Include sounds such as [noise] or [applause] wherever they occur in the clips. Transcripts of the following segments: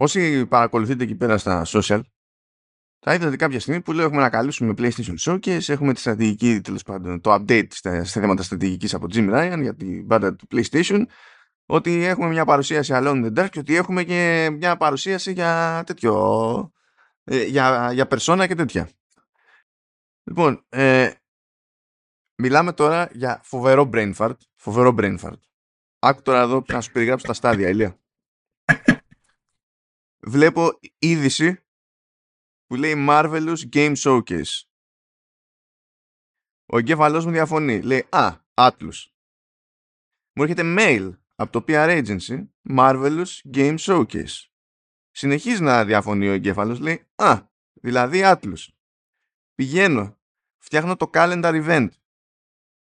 όσοι παρακολουθείτε εκεί πέρα στα social, θα είδατε κάποια στιγμή που λέω έχουμε να καλούσουμε PlayStation Showcase, έχουμε τη στρατηγική, τέλος πάντων, το update στα, θέματα στρατηγικής από Jim Ryan για την μπάντα του PlayStation, ότι έχουμε μια παρουσίαση Alone in the Dark και ότι έχουμε και μια παρουσίαση για τέτοιο, ε, για, για persona και τέτοια. Λοιπόν, ε, μιλάμε τώρα για φοβερό brain fart, φοβερό brain fart. Άκου τώρα εδώ να σου περιγράψω τα στάδια, Ηλία. Βλέπω είδηση που λέει Marvelous Game Showcase. Ο εγκέφαλός μου διαφωνεί. Λέει «Α, Atlus». Μου έρχεται mail από το PR Agency Marvelous Game Showcase. Συνεχίζει να διαφωνεί ο εγκέφαλος. Λέει «Α, δηλαδή Atlus». Πηγαίνω, φτιάχνω το calendar event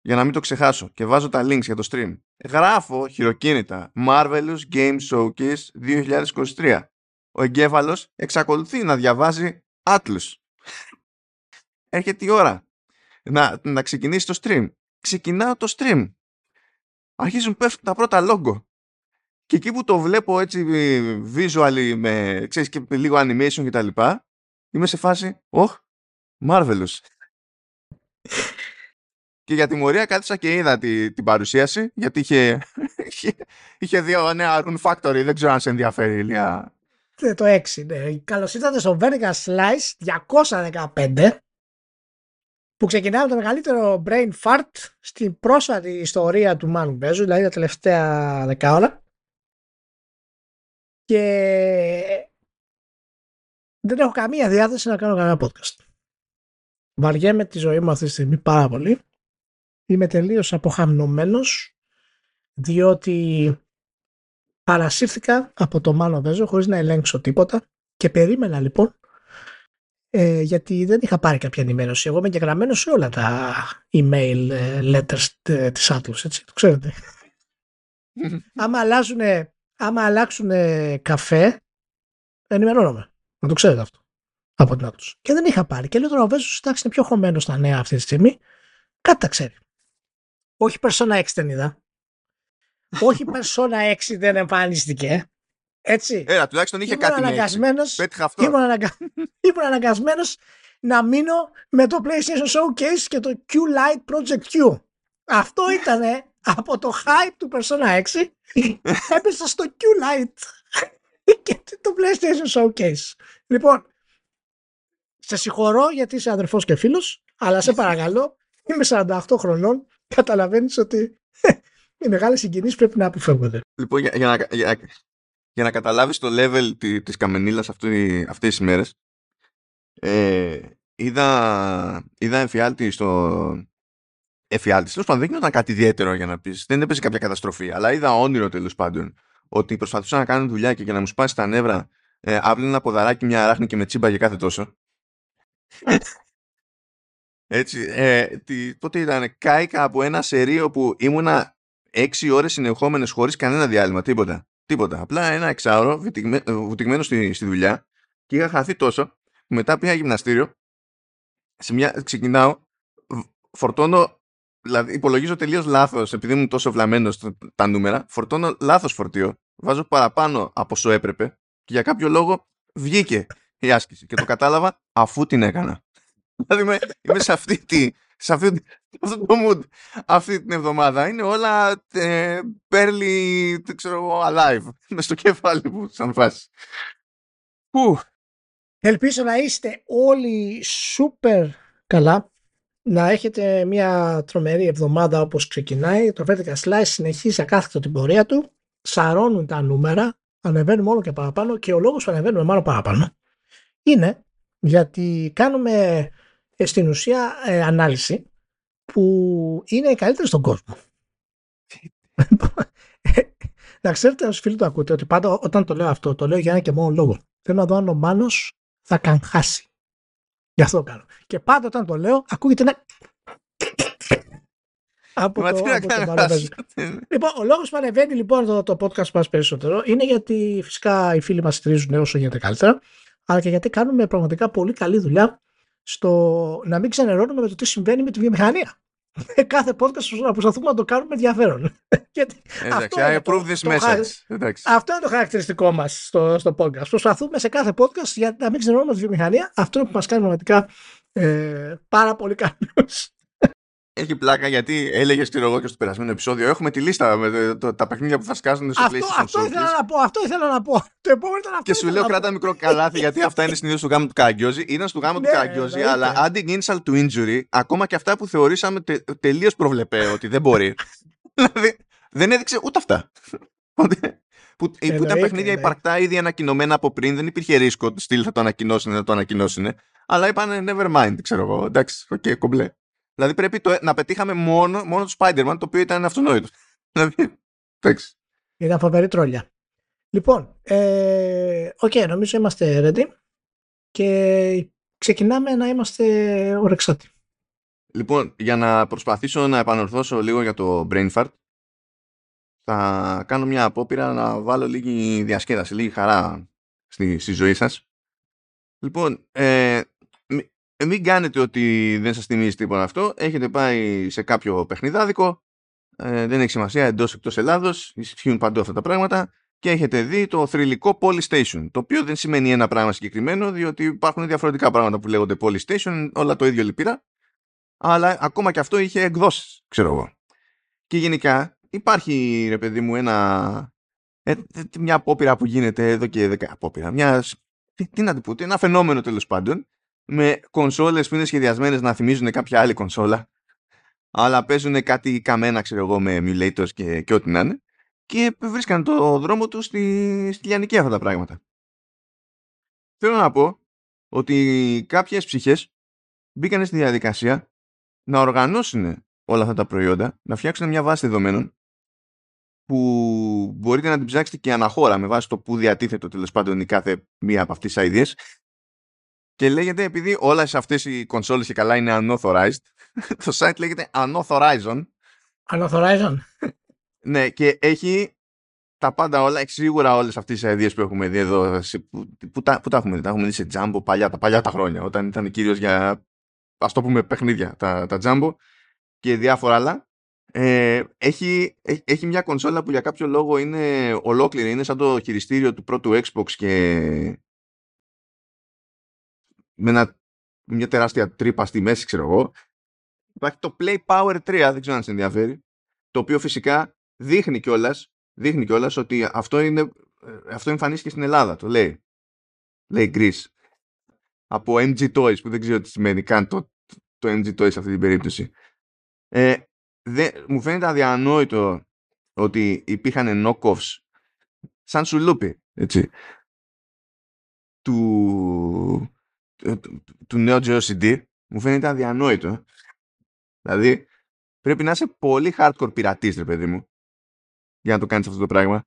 για να μην το ξεχάσω και βάζω τα links για το stream. Γράφω χειροκίνητα Marvelous Game Showcase 2023 ο εγκέφαλος εξακολουθεί να διαβάζει άτλους. Έρχεται η ώρα να, να ξεκινήσει το stream. Ξεκινάω το stream. Αρχίζουν πέφτουν τα πρώτα λόγκο. Και εκεί που το βλέπω έτσι visually με, ξέρεις, και με λίγο animation και τα λοιπά, είμαι σε φάση, oh, marvelous. και για τιμωρία κάθισα και είδα τη, την παρουσίαση, γιατί είχε, [laughs] είχε, είχε δύο νέα Rune Factory, δεν ξέρω αν σε ενδιαφέρει, Ηλία. Ε, το 6, ναι. Καλώς ήρθατε στο Vertical Slice 215 που ξεκινάει με το μεγαλύτερο brain fart στην πρόσφατη ιστορία του Manu Μπέζου, δηλαδή τα τελευταία δεκάωρα. Και δεν έχω καμία διάθεση να κάνω κανένα podcast. Βαριέμαι τη ζωή μου αυτή τη στιγμή πάρα πολύ. Είμαι τελείως αποχαμνωμένος διότι Παρασύρθηκα από το Μάνο Βέζο χωρίς να ελέγξω τίποτα και περίμενα λοιπόν ε, γιατί δεν είχα πάρει κάποια ενημέρωση. Εγώ είμαι γραμμένο σε όλα τα email ε, letters ε, της Atlas, έτσι, το ξέρετε. [laughs] άμα αλλάζουν, άμα αλλάξουν καφέ, ενημερώνομαι. Να το ξέρετε αυτό. Από την Atlas. Και δεν είχα πάρει. Και λέω τώρα ο Βέζος, εντάξει, είναι πιο χωμένος στα νέα αυτή τη στιγμή. Κάτι τα ξέρει. Όχι Persona 6 δεν είδα όχι Persona 6 δεν εμφανίστηκε. Έτσι. Έλα, τουλάχιστον είχε κάτι αναγκασμένος, ήμουν, αναγκα... [laughs] ήμουν αναγκασμένος να μείνω με το PlayStation Showcase και το Q-Lite Project Q. Αυτό ήταν από το hype του Persona 6 [laughs] έπεσα στο Q-Lite [laughs] και το PlayStation Showcase. Λοιπόν, σε συγχωρώ γιατί είσαι αδερφός και φίλος, αλλά σε παρακαλώ, είμαι 48 χρονών, καταλαβαίνεις ότι οι μεγάλες συγκινήσει πρέπει να αποφεύγονται. Λοιπόν, για, για, να, για, για να καταλάβεις το level τη της καμενίλας αυτές τις μέρες, ε, είδα, είδα εμφιάλτη στο. Εφιάλτη. Τέλος πάντων, δεν γινόταν κάτι ιδιαίτερο για να πεις. Δεν έπαιζε κάποια καταστροφή. Αλλά είδα όνειρο τέλος πάντων ότι προσπαθούσαν να κάνουν δουλειά και για να μου σπάσει τα νεύρα ε, ένα ποδαράκι, μια αράχνη και με τσίμπα για κάθε τόσο. [laughs] Έτσι, ε, τι, πότε ήταν, κάηκα από ένα σερίο που ήμουνα έξι ώρες συνεχόμενες χωρίς κανένα διάλειμμα, τίποτα. Τίποτα. Απλά ένα εξάωρο βουτυγμένο στη, στη δουλειά και είχα χαθεί τόσο που μετά πήγα γυμναστήριο. Σε μια, ξεκινάω, φορτώνω, δηλαδή υπολογίζω τελείως λάθος επειδή ήμουν τόσο βλαμμένος τα νούμερα, φορτώνω λάθος φορτίο, βάζω παραπάνω από όσο έπρεπε και για κάποιο λόγο βγήκε η άσκηση και το κατάλαβα αφού την έκανα. [laughs] Δηλαδή είμαι, είμαι σε αυτή τη, [laughs] σε αυτό, αυτό [laughs] το mood αυτή την εβδομάδα. Είναι όλα ε, barely, ξέρω alive. [laughs] Με στο κεφάλι μου, σαν φάση. Που. Ελπίζω να είστε όλοι super καλά. Να έχετε μια τρομερή εβδομάδα όπως ξεκινάει. Το Vertical Slice συνεχίζει ακάθεκτο την πορεία του. Σαρώνουν τα νούμερα. Ανεβαίνουμε όλο και παραπάνω. Και ο λόγος που ανεβαίνουμε μάλλον παραπάνω είναι γιατί κάνουμε ε, στην ουσία ε, ανάλυση που είναι η καλύτερη στον κόσμο. [laughs] να ξέρετε όσοι φίλοι το ακούτε ότι πάντα όταν το λέω αυτό το λέω για ένα και μόνο λόγο. Θέλω να δω αν ο Μάνος θα καγχάσει. Γι' αυτό το κάνω. Και πάντα όταν το λέω ακούγεται ένα [laughs] από το, από [laughs] το Λοιπόν, ο λόγος που ανεβαίνει λοιπόν το, το podcast μας περισσότερο είναι γιατί φυσικά οι φίλοι μας στηρίζουν όσο γίνεται καλύτερα αλλά και γιατί κάνουμε πραγματικά πολύ καλή δουλειά στο να μην ξενερώνουμε με το τι συμβαίνει με τη βιομηχανία. με κάθε podcast να προσπαθούμε να το κάνουμε ενδιαφέρον. [laughs] Γιατί Εντάξει, I approve this message. Αυτό είναι το χαρακτηριστικό μας στο, στο podcast. Προσπαθούμε σε κάθε podcast για να μην ξενερώνουμε τη βιομηχανία. Αυτό είναι που μας κάνει πραγματικά ε, πάρα πολύ καλούς. Έχει πλάκα γιατί έλεγε ξέρω εγώ και στο περασμένο επεισόδιο. Έχουμε τη λίστα με το, τα παιχνίδια που θα σκάσουν στο αυτό, PlayStation Αυτό ήθελα να πω. Αυτό ήθελα να πω. [laughs] Το επόμενο ήταν αυτό. Και σου λέω κράτα μικρό καλάθι [laughs] γιατί αυτά είναι συνήθως του γάμου του Καραγκιόζη. Ήταν στο γάμο του ναι, Καραγκιόζη, αλλά adding insult to injury, ακόμα και αυτά που θεωρήσαμε τε, τελείως προβλεπέ ότι δεν μπορεί. [laughs] δηλαδή δεν έδειξε ούτε αυτά. που, που ήταν παιχνίδια υπαρκτά ήδη ανακοινωμένα από πριν, δεν υπήρχε ρίσκο. Στυλ θα το ανακοινώσουν, θα το ανακοινώσουν. Αλλά είπαν never mind, ξέρω εγώ. Εντάξει, ok, okay, κομπλέ. Δηλαδή πρέπει το, να πετύχαμε μόνο, μόνο το Spider-Man, το οποίο ήταν αυτονόητο. [laughs] Δηλαδή, εντάξει. Ήταν φοβερή τρόλια. Λοιπόν, ε, okay, νομίζω είμαστε ready και ξεκινάμε να είμαστε ορεξάτοι. Λοιπόν, για να προσπαθήσω να επανορθώσω λίγο για το brain fart, θα κάνω μια απόπειρα να βάλω λίγη διασκέδαση, λίγη χαρά στη, στη ζωή σας. Λοιπόν, ε, ε, μην κάνετε ότι δεν σας θυμίζει τίποτα αυτό. Έχετε πάει σε κάποιο παιχνιδάδικο, ε, δεν έχει σημασία εντός εκτός Ελλάδος, ισχύουν παντού αυτά τα πράγματα και έχετε δει το θρηλυκό Polystation, το οποίο δεν σημαίνει ένα πράγμα συγκεκριμένο, διότι υπάρχουν διαφορετικά πράγματα που λέγονται Polystation, όλα το ίδιο λυπήρα, αλλά ακόμα και αυτό είχε εκδόσεις, ξέρω εγώ. Και γενικά υπάρχει, ρε παιδί μου, ένα, ε, μια απόπειρα που γίνεται εδώ και δέκα απόπειρα, μιας, τι, τι να το πω, ένα φαινόμενο τέλος πάντων, με κονσόλες που είναι σχεδιασμένες να θυμίζουν κάποια άλλη κονσόλα αλλά παίζουν κάτι καμένα ξέρω εγώ με emulators και, και ό,τι να είναι και βρίσκαν το δρόμο τους στη, στη λιανική αυτά τα πράγματα. Θέλω να πω ότι κάποιες ψυχές μπήκαν στη διαδικασία να οργανώσουν όλα αυτά τα προϊόντα, να φτιάξουν μια βάση δεδομένων που μπορείτε να την ψάξετε και αναχώρα με βάση το που διατίθετο τέλος πάντων η κάθε μία από αυτές τις ideas και λέγεται, επειδή όλε αυτές οι κονσόλες και καλά είναι unauthorized, [laughs] το site λέγεται unauthorized. Unauthorized. [laughs] ναι, και έχει τα πάντα όλα, έχει σίγουρα όλες αυτές τις ιδέε που έχουμε δει εδώ. Που, που, τα, που τα έχουμε δει, τα έχουμε δει σε Jumbo παλιά, τα παλιά τα χρόνια, όταν ήταν κυρίως για, ας το πούμε, παιχνίδια τα, τα Jumbo και διάφορα άλλα. Ε, έχει, έχει μια κονσόλα που για κάποιο λόγο είναι ολόκληρη, είναι σαν το χειριστήριο του πρώτου Xbox και με ένα, μια τεράστια τρύπα στη μέση, ξέρω εγώ. Υπάρχει το Play Power 3, δεν ξέρω αν σε ενδιαφέρει, το οποίο φυσικά δείχνει κιόλας δείχνει κιόλας ότι αυτό, είναι, ε, αυτό εμφανίστηκε στην Ελλάδα, το λέει. Λέει Greece. Από MG Toys, που δεν ξέρω τι σημαίνει καν το, το MG Toys σε αυτή την περίπτωση. Ε, δε, μου φαίνεται αδιανόητο ότι υπήρχαν knockoffs σαν σουλούπι, έτσι, του, ε, του νέου GeoCD μου φαίνεται αδιανόητο. Δηλαδή, πρέπει να είσαι πολύ hardcore πειρατής, ρε παιδί μου, για να το κάνεις αυτό το πράγμα.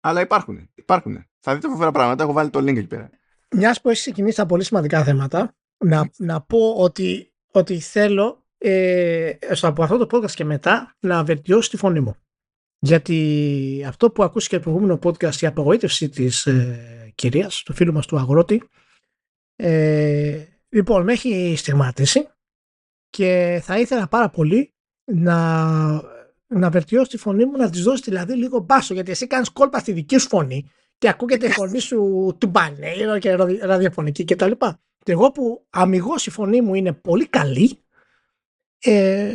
Αλλά υπάρχουν, υπάρχουν. Θα δείτε φοβερά πράγματα, έχω βάλει το link εκεί πέρα. Μιας που έχεις ξεκινήσει τα πολύ σημαντικά θέματα, να, να πω ότι, ότι θέλω ε, από αυτό το podcast και μετά να βελτιώσει τη φωνή μου. Γιατί αυτό που ακούστηκε το προηγούμενο podcast, η απογοήτευση της ε, κυρίας, του φίλου μας του αγρότη, ε, λοιπόν, με έχει στιγματίσει και θα ήθελα πάρα πολύ να, να βελτιώσει τη φωνή μου, να της δώσει δηλαδή λίγο μπάσο, γιατί εσύ κάνεις κόλπα στη δική σου φωνή και ακούγεται η φωνή σου του μπανέιρο και ραδιοφωνική κτλ. Και εγώ που αμυγός η φωνή μου είναι πολύ καλή, ε,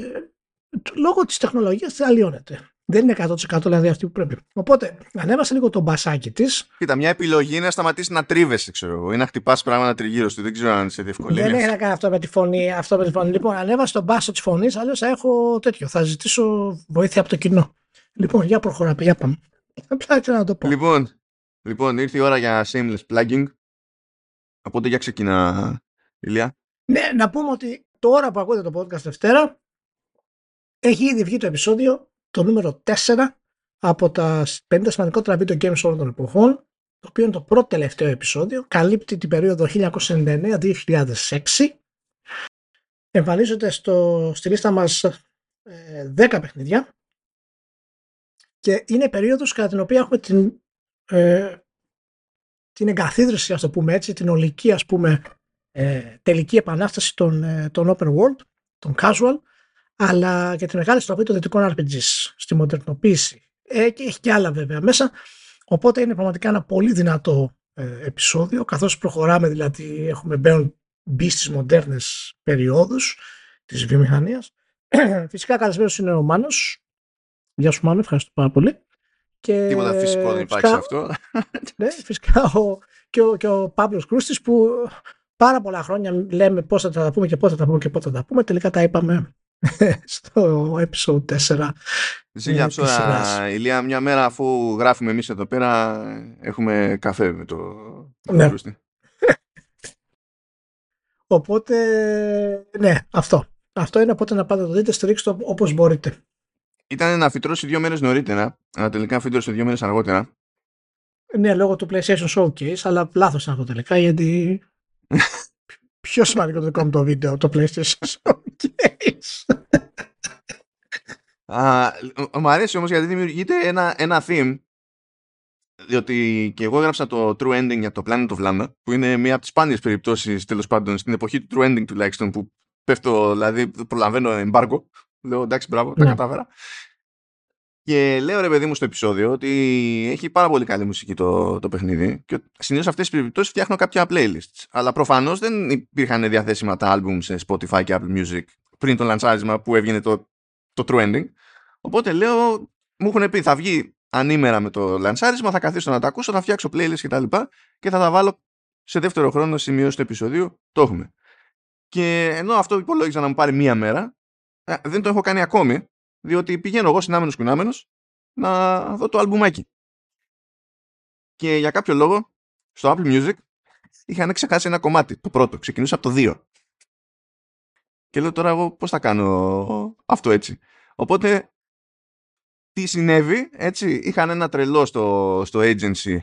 λόγω της τεχνολογίας αλλοιώνεται δεν είναι 100% δηλαδή αυτή που πρέπει. Οπότε ανέβασε λίγο το μπασάκι της. Κοίτα, μια επιλογή είναι να σταματήσει να τρίβεσαι, ξέρω εγώ, ή να χτυπάς πράγματα τριγύρω του. Δεν ξέρω αν σε διευκολύνει. Δεν έχει να κάνει αυτό με τη φωνή. Αυτό με τη φωνή. Λοιπόν, ανέβασε τον μπάσο της φωνής, αλλιώς θα έχω τέτοιο. Θα ζητήσω βοήθεια από το κοινό. Λοιπόν, για προχωράμε, για πάμε. Απλά να το πω. Λοιπόν, λοιπόν, ήρθε η ώρα για shameless plugging. Οπότε για ξεκινά, Ηλία. Ναι, να πούμε ότι τώρα που ακούτε το podcast Δευτέρα, έχει ήδη βγει το επεισόδιο το νούμερο 4 από τα 50 σημαντικότερα video games όλων των εποχών, το οποίο είναι το πρώτο τελευταίο επεισόδιο, καλύπτει την περίοδο 1999-2006. Εμφανίζονται στο, στη λίστα μας 10 ε, παιχνίδια και είναι περίοδος κατά την οποία έχουμε την, ε, την εγκαθίδρυση, ας το πούμε έτσι, την ολική ας πούμε ε, τελική επανάσταση των, ε, των open world των casual, αλλά και τη μεγάλη στροφή των δυτικών RPGs στη μοντερνοποίηση. Ε, και έχει και άλλα βέβαια μέσα. Οπότε είναι πραγματικά ένα πολύ δυνατό ε, επεισόδιο, καθώς προχωράμε δηλαδή έχουμε μπαίνουν μπει στις μοντέρνες περιόδους της βιομηχανίας. [clears throat] Φυσικά καλεσμένος είναι ο Μάνος. Γεια σου Μάνο, ευχαριστώ πάρα πολύ. Και Τίποτα φυσικό δεν υπάρχει φυσικά, αυτό. [laughs] Ναι, φυσικά ο, και, ο, και ο Παύλος Κρούστης που πάρα πολλά χρόνια λέμε πώς θα τα πούμε και πότε θα τα πούμε και πότε θα τα πούμε. Τελικά τα είπαμε [laughs] στο episode 4. Ζήλια ψώρα, Ηλία, μια μέρα αφού γράφουμε εμείς εδώ πέρα έχουμε καφέ με το ναι. [laughs] Οπότε, ναι, αυτό. Αυτό είναι οπότε να πάτε το δείτε, στηρίξτε το όπως μπορείτε. Ήταν να φυτρώσει δύο μέρες νωρίτερα, αλλά τελικά φύτρωσε δύο μέρες αργότερα. Ναι, λόγω του PlayStation Showcase, αλλά λάθος αυτό τελικά, γιατί [laughs] πιο σημαντικό το δικό μου το βίντεο, το PlayStation [laughs] Showcase. Α, μου αρέσει όμως γιατί δημιουργείται ένα, ένα theme διότι και εγώ έγραψα το True Ending για το Planet of Lana που είναι μία από τις σπάνιες περιπτώσεις τέλος πάντων στην εποχή του True Ending τουλάχιστον που πέφτω, δηλαδή προλαβαίνω embargo λέω εντάξει μπράβο, τα ναι. κατάφερα και λέω ρε παιδί μου στο επεισόδιο ότι έχει πάρα πολύ καλή μουσική το, το παιχνίδι και συνήθως αυτές τις περιπτώσεις φτιάχνω κάποια playlists. Αλλά προφανώς δεν υπήρχαν διαθέσιμα τα album σε Spotify και Apple Music πριν το λανσάρισμα που έβγαινε το, το true ending. Οπότε λέω, μου έχουν πει θα βγει ανήμερα με το λανσάρισμα, θα καθίσω να τα ακούσω, θα φτιάξω playlist κτλ. Και, και θα τα βάλω σε δεύτερο χρόνο σημείο του επεισοδίου. Το έχουμε. Και ενώ αυτό υπολόγιζα να μου πάρει μία μέρα, ε, δεν το έχω κάνει ακόμη διότι πηγαίνω εγώ συνάμενος κουνάμενος να δω το αλμπουμάκι. Και για κάποιο λόγο στο Apple Music είχαν ξεχάσει ένα κομμάτι, το πρώτο, ξεκινούσα από το 2. Και λέω τώρα εγώ πώς θα κάνω αυτό έτσι. Οπότε τι συνέβη, έτσι, είχαν ένα τρελό στο, στο agency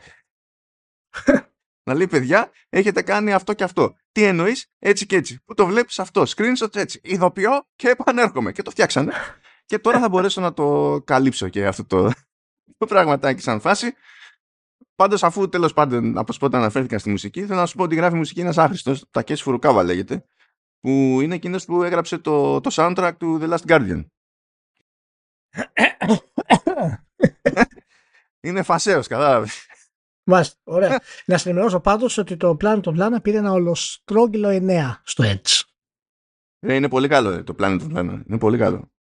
να λέει παιδιά, έχετε κάνει αυτό και αυτό. Τι εννοείς, έτσι και έτσι. Πού το βλέπεις αυτό, screenshot έτσι, ειδοποιώ και επανέρχομαι. Και το φτιάξανε. Και τώρα θα μπορέσω να το καλύψω και αυτό το, [laughs] το πραγματάκι σαν φάση. Πάντως αφού τέλος πάντων από σπότα αναφέρθηκα στη μουσική, θέλω να σου πω ότι γράφει μουσική ένας άχρηστος, Τακές Φουρουκάβα λέγεται, που είναι εκείνος που έγραψε το, το soundtrack του The Last Guardian. [coughs] είναι φασαίος, κατάλαβες. Μάλιστα, ωραία. να σα ενημερώσω πάντως ότι το πλάνο των Πλάνα πήρε ένα ολοστρόγγυλο 9 στο Edge. Ε, είναι πολύ καλό το πλάνο των Πλάνα. Είναι πολύ καλό.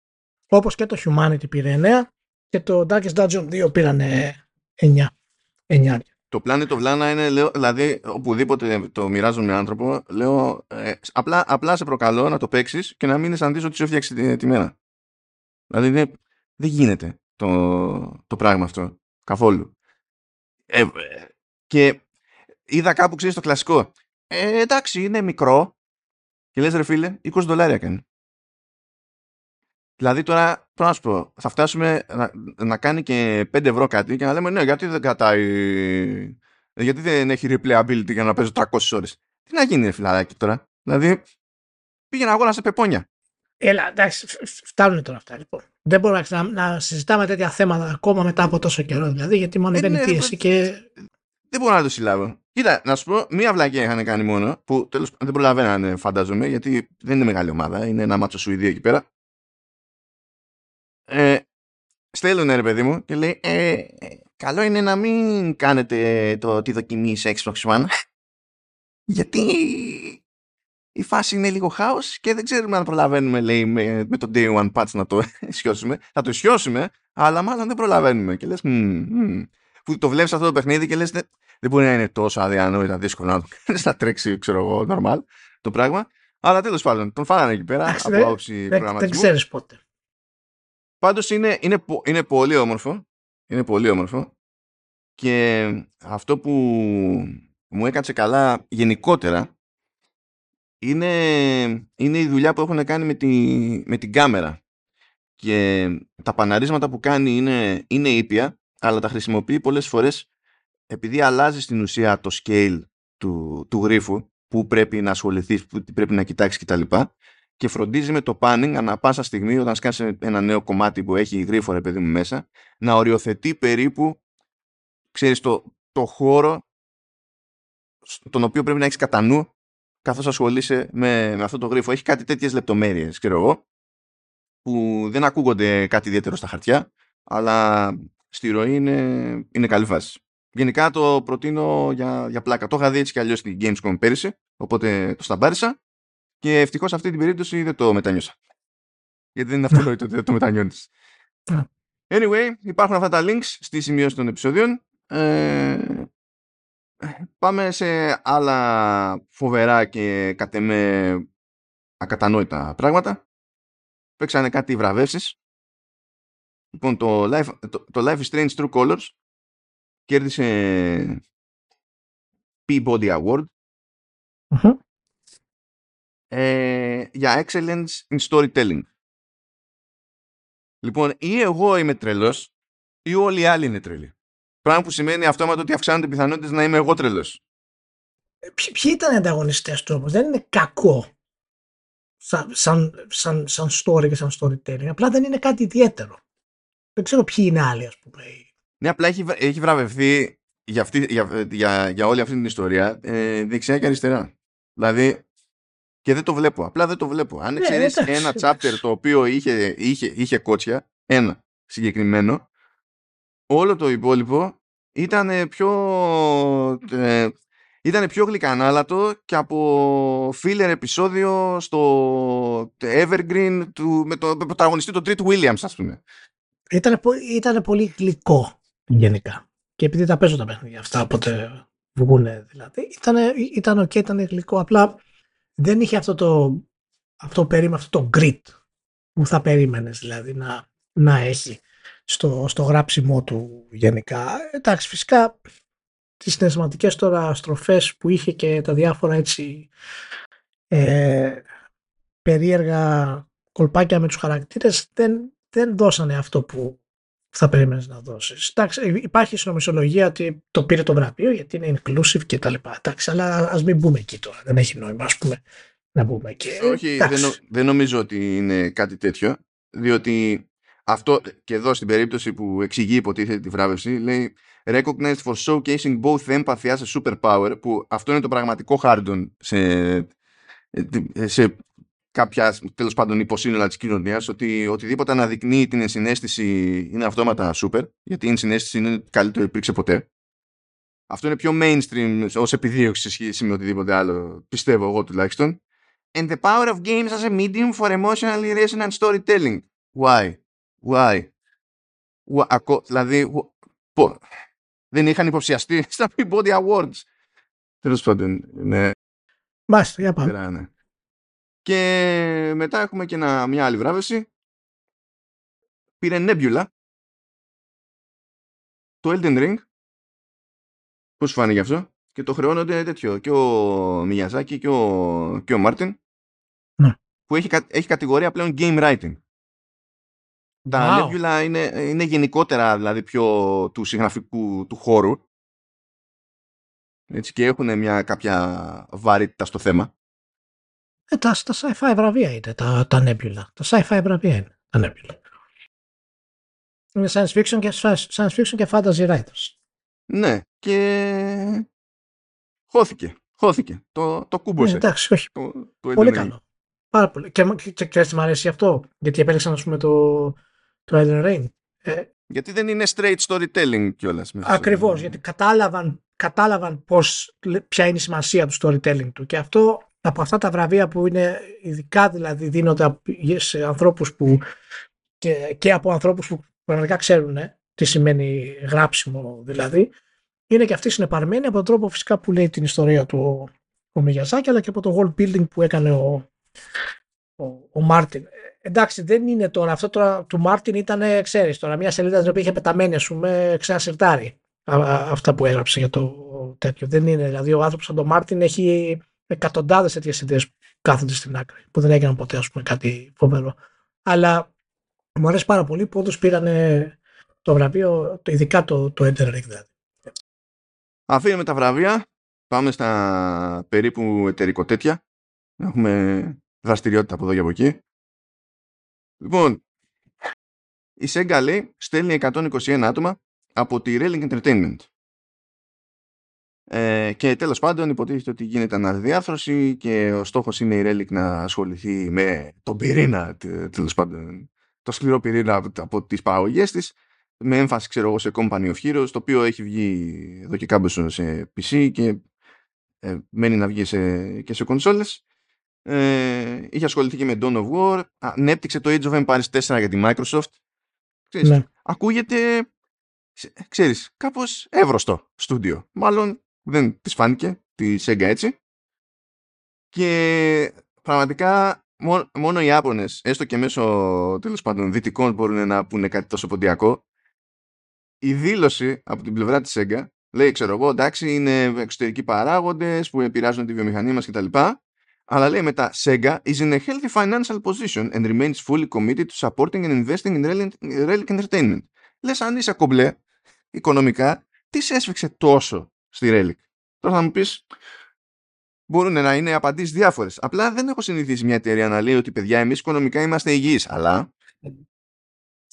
Όπως και το Humanity πήρε 9 και το Darkest Dungeon 2 πήραν 9. 9. Το Planet of Lana είναι, λέω, δηλαδή, οπουδήποτε το μοιράζω με άνθρωπο, λέω, ε, απλά, απλά σε προκαλώ να το παίξεις και να μην αισθανθείς ότι σου έφτιαξε τη, τη, μέρα. Δηλαδή, δεν, δεν γίνεται το, το πράγμα αυτό. Καθόλου. Ε, και είδα κάπου, ξέρεις το κλασικό. Ε, εντάξει, είναι μικρό. Και λες ρε φίλε, 20 δολάρια κάνει. Δηλαδή τώρα, πρέπει να σου πω, θα φτάσουμε να, να, κάνει και 5 ευρώ κάτι και να λέμε ναι, γιατί δεν κρατάει. Γιατί δεν έχει replayability για να παίζω 300 ώρες. Τι να γίνει, φιλαράκι τώρα. Δηλαδή, πήγαινα αγώνα σε πεπόνια. Έλα, εντάξει, φτάνουν τώρα αυτά λοιπόν. Δεν μπορούμε να, να συζητάμε τέτοια θέματα ακόμα μετά από τόσο καιρό. Δηλαδή, γιατί μόνο ε, δεν είναι πίεση και. Δεν μπορώ να το συλλάβω. Κοίτα, να σου πω, μία βλακία είχαν κάνει μόνο, που τέλος δεν προλαβαίνανε, φαντάζομαι, γιατί δεν είναι μεγάλη ομάδα. Είναι ένα μάτσο Σουηδία εκεί πέρα ε, στέλνουν ρε παιδί μου και λέει ε, καλό είναι να μην κάνετε το, τη δοκιμή σε Xbox One [laughs] γιατί η φάση είναι λίγο χάος και δεν ξέρουμε αν προλαβαίνουμε λέει με, με το day one patch να το [laughs] ισιώσουμε. Θα το ισιώσουμε αλλά μάλλον δεν προλαβαίνουμε και λες που το βλέπεις αυτό το παιχνίδι και λες δεν, μπορεί να είναι τόσο αδιανόητα δύσκολο να, [laughs] να τρέξει ξέρω εγώ normal το πράγμα αλλά τέλος πάντων τον φάνανε εκεί πέρα από άποψη προγραμματισμού δεν ξέρεις πότε Πάντως είναι, είναι, είναι πολύ όμορφο. Είναι πολύ όμορφο. Και αυτό που μου έκατσε καλά γενικότερα είναι, είναι η δουλειά που έχουν κάνει με, τη, με την κάμερα. Και τα παναρίσματα που κάνει είναι, είναι ήπια, αλλά τα χρησιμοποιεί πολλές φορές επειδή αλλάζει στην ουσία το scale του, του γρίφου που πρέπει να ασχοληθείς, που πρέπει να κοιτάξεις κτλ και φροντίζει με το panning ανά πάσα στιγμή όταν σκάσει ένα νέο κομμάτι που έχει γρήφο παιδί μου μέσα να οριοθετεί περίπου ξέρεις το, το χώρο τον οποίο πρέπει να έχεις κατά νου καθώς ασχολείσαι με, με αυτό το γρίφο. Έχει κάτι τέτοιες λεπτομέρειες, ξέρω εγώ, που δεν ακούγονται κάτι ιδιαίτερο στα χαρτιά, αλλά στη ροή είναι, είναι καλή φάση. Γενικά το προτείνω για, για πλάκα. Το είχα δει έτσι κι αλλιώς στην Gamescom πέρυσι, οπότε το σταμπάρισα και ευτυχώς σε αυτή την περίπτωση δεν το μετανιώσα. Γιατί δεν είναι αυτονόητο ότι δεν το μετανιώνεις. Anyway, υπάρχουν αυτά τα links στη σημείωση των επεισοδίων. Ε, πάμε σε άλλα φοβερά και κατ' εμέ ακατανόητα πράγματα. Παίξανε κάτι βραβεύσεις. Λοιπόν, το Life, το, το Life is Strange True Colors κέρδισε Peabody Award ε, για Excellence in Storytelling. Λοιπόν, ή εγώ είμαι τρελός ή όλοι οι άλλοι είναι τρελοί. Πράγμα που σημαίνει αυτόματα ότι αυξάνονται οι πιθανότητες να είμαι εγώ τρελός. Ε, ποιοι, ποιοι ήταν οι ανταγωνιστές του όμως, δεν είναι κακό σαν, σαν, σαν, σαν story και σαν storytelling. Απλά δεν είναι κάτι ιδιαίτερο. Δεν ξέρω ποιοι είναι άλλοι, ας πούμε. Ναι, απλά έχει, έχει βραβευθεί για, αυτή, για, για, για όλη αυτή την ιστορία ε, δεξιά και αριστερά. Δηλαδή, και δεν το βλέπω. Απλά δεν το βλέπω. Αν ναι, ένα chapter το οποίο είχε, είχε, είχε κότσια, ένα συγκεκριμένο, όλο το υπόλοιπο ήταν πιο, ε, ήταν πιο γλυκανάλατο και από filler επεισόδιο στο Evergreen του, με τον πρωταγωνιστή τον Τρίτ Williams ας πούμε. Ήταν, ήταν πολύ γλυκό γενικά. Και επειδή τα παίζω τα παιχνίδια αυτά, οπότε βγούνε δηλαδή, ήταν, ήταν ok, ήταν γλυκό. Απλά δεν είχε αυτό το, αυτό περίμα, αυτό το grit που θα περίμενες δηλαδή να, να έχει στο, στο γράψιμό του γενικά. Εντάξει, φυσικά τις συναισθηματικές τώρα στροφές που είχε και τα διάφορα έτσι ε, περίεργα κολπάκια με τους χαρακτήρες δεν, δεν δώσανε αυτό που θα περίμενες να δώσεις. Εντάξει, υπάρχει συνομισιολογία ότι το πήρε το βραβείο γιατί είναι inclusive και τα λοιπά. Εντάξει, αλλά ας μην μπούμε εκεί τώρα. Δεν έχει νόημα, ας πούμε, να μπούμε εκεί. Όχι, δεν, δεν νομίζω ότι είναι κάτι τέτοιο, διότι αυτό και εδώ στην περίπτωση που εξηγεί υποτίθεται τη βράβευση λέει recognized for showcasing both empathy as a superpower που αυτό είναι το πραγματικό χάρντον σε, σε κάποια τέλος πάντων υποσύνολα της κοινωνίας ότι οτιδήποτε αναδεικνύει την ενσυναίσθηση είναι αυτόματα super γιατί η ενσυναίσθηση είναι καλύτερο υπήρξε ποτέ. Αυτό είναι πιο mainstream ως επιδίωξη σε σχέση με οτιδήποτε άλλο πιστεύω εγώ τουλάχιστον. And the power of games as a medium for emotionally resonant storytelling. Why; Why, why δηλαδή πω, δεν είχαν υποψιαστεί [laughs] στα Peabody Awards. Τέλος πάντων ναι. Μάλιστα, για πάμε. Και μετά έχουμε και ένα, μια άλλη βράβευση. Πήρε Nebula. Το Elden Ring. Πώς φάνηκε αυτό; Και το χρεώνονται τέτοιο. Και ο Μιγιαζάκη και ο, και ο Μάρτιν. Ναι. Που έχει, έχει κατηγορία πλέον game writing. Τα wow. Nebula είναι, είναι γενικότερα δηλαδή πιο του συγγραφικού του χώρου. Έτσι και έχουν μια κάποια βαρύτητα στο θέμα. Ε, τα, τα sci-fi βραβεία είναι τα, τα Nebula. Τα sci-fi βραβεία είναι τα Nebula. Είναι science fiction και, science fiction και fantasy writers. Ναι, και χώθηκε. Χώθηκε. Το, το κούμποσε. Ε, εντάξει, όχι. Το, το πολύ καλό. Πάρα πολύ. Και, και, και, και μου αρέσει αυτό. Γιατί επέλεξαν, ας πούμε, το, το Elden Rain. Ε, γιατί δεν είναι straight storytelling κιόλας. Ακριβώς. Γιατί κατάλαβαν, κατάλαβαν πώς, ποια είναι η σημασία του storytelling του. Και αυτό από αυτά τα βραβεία που είναι ειδικά δηλαδή δίνονται σε ανθρώπους που και, και από ανθρώπους που πραγματικά ξέρουν ε, τι σημαίνει γράψιμο δηλαδή είναι και αυτοί συνεπαρμένοι από τον τρόπο φυσικά που λέει την ιστορία του ο Μιγιαζάκη αλλά και από το world building που έκανε ο, ο, ο Μάρτιν. Ε, εντάξει δεν είναι τώρα, αυτό τώρα του Μάρτιν ήταν ξέρεις τώρα μια σελίδα την οποία είχε πεταμένη ας πούμε σε ένα συρτάρι αυτά που έγραψε για το τέτοιο. Δεν είναι δηλαδή ο άνθρωπος σαν τον Μάρτιν έχει εκατοντάδες τέτοιες ιδέες που κάθονται στην άκρη, που δεν έγιναν ποτέ, ας πούμε, κάτι φοβερό. Αλλά μου αρέσει πάρα πολύ που όντως πήραν το βραβείο, το, ειδικά το, το Enter δηλαδή. Αφήνουμε τα βραβεία, πάμε στα περίπου εταιρικό τέτοια. Έχουμε δραστηριότητα από εδώ και από εκεί. Λοιπόν, η Sega λέει στέλνει 121 άτομα από τη Railing Entertainment. Ε, και τέλος πάντων υποτίθεται ότι γίνεται αναδιάθρωση και ο στόχος είναι η Relic να ασχοληθεί με τον πυρήνα, τέλος πάντων, το σκληρό πυρήνα από, από τις παραγωγές της με έμφαση ξέρω εγώ σε Company of Heroes το οποίο έχει βγει εδώ και κάμποσο σε PC και ε, μένει να βγει σε, και σε κονσόλες. Ε, είχε ασχοληθεί και με Dawn of War ανέπτυξε το Age of Empires 4 για τη Microsoft. Ξέρεις, ναι. ακούγεται ξέρεις κάπως εύρωστο στούντιο μάλλον δεν της φάνηκε τη Sega έτσι. Και πραγματικά μόνο, οι Ιάπωνες έστω και μέσω τέλος πάντων δυτικών μπορούν να πούνε κάτι τόσο ποντιακό. Η δήλωση από την πλευρά της Sega λέει ξέρω εγώ εντάξει είναι εξωτερικοί παράγοντες που επηρεάζουν τη βιομηχανία μας κτλ. Αλλά λέει μετά Sega is in a healthy financial position and remains fully committed to supporting and investing in relic entertainment. Λες αν είσαι κομπλέ οικονομικά τι σε έσφιξε τόσο στη Relic τώρα θα μου πεις μπορούν να είναι απαντήσεις διάφορες απλά δεν έχω συνηθίσει μια εταιρεία να λέει ότι παιδιά εμείς οικονομικά είμαστε υγιείς αλλά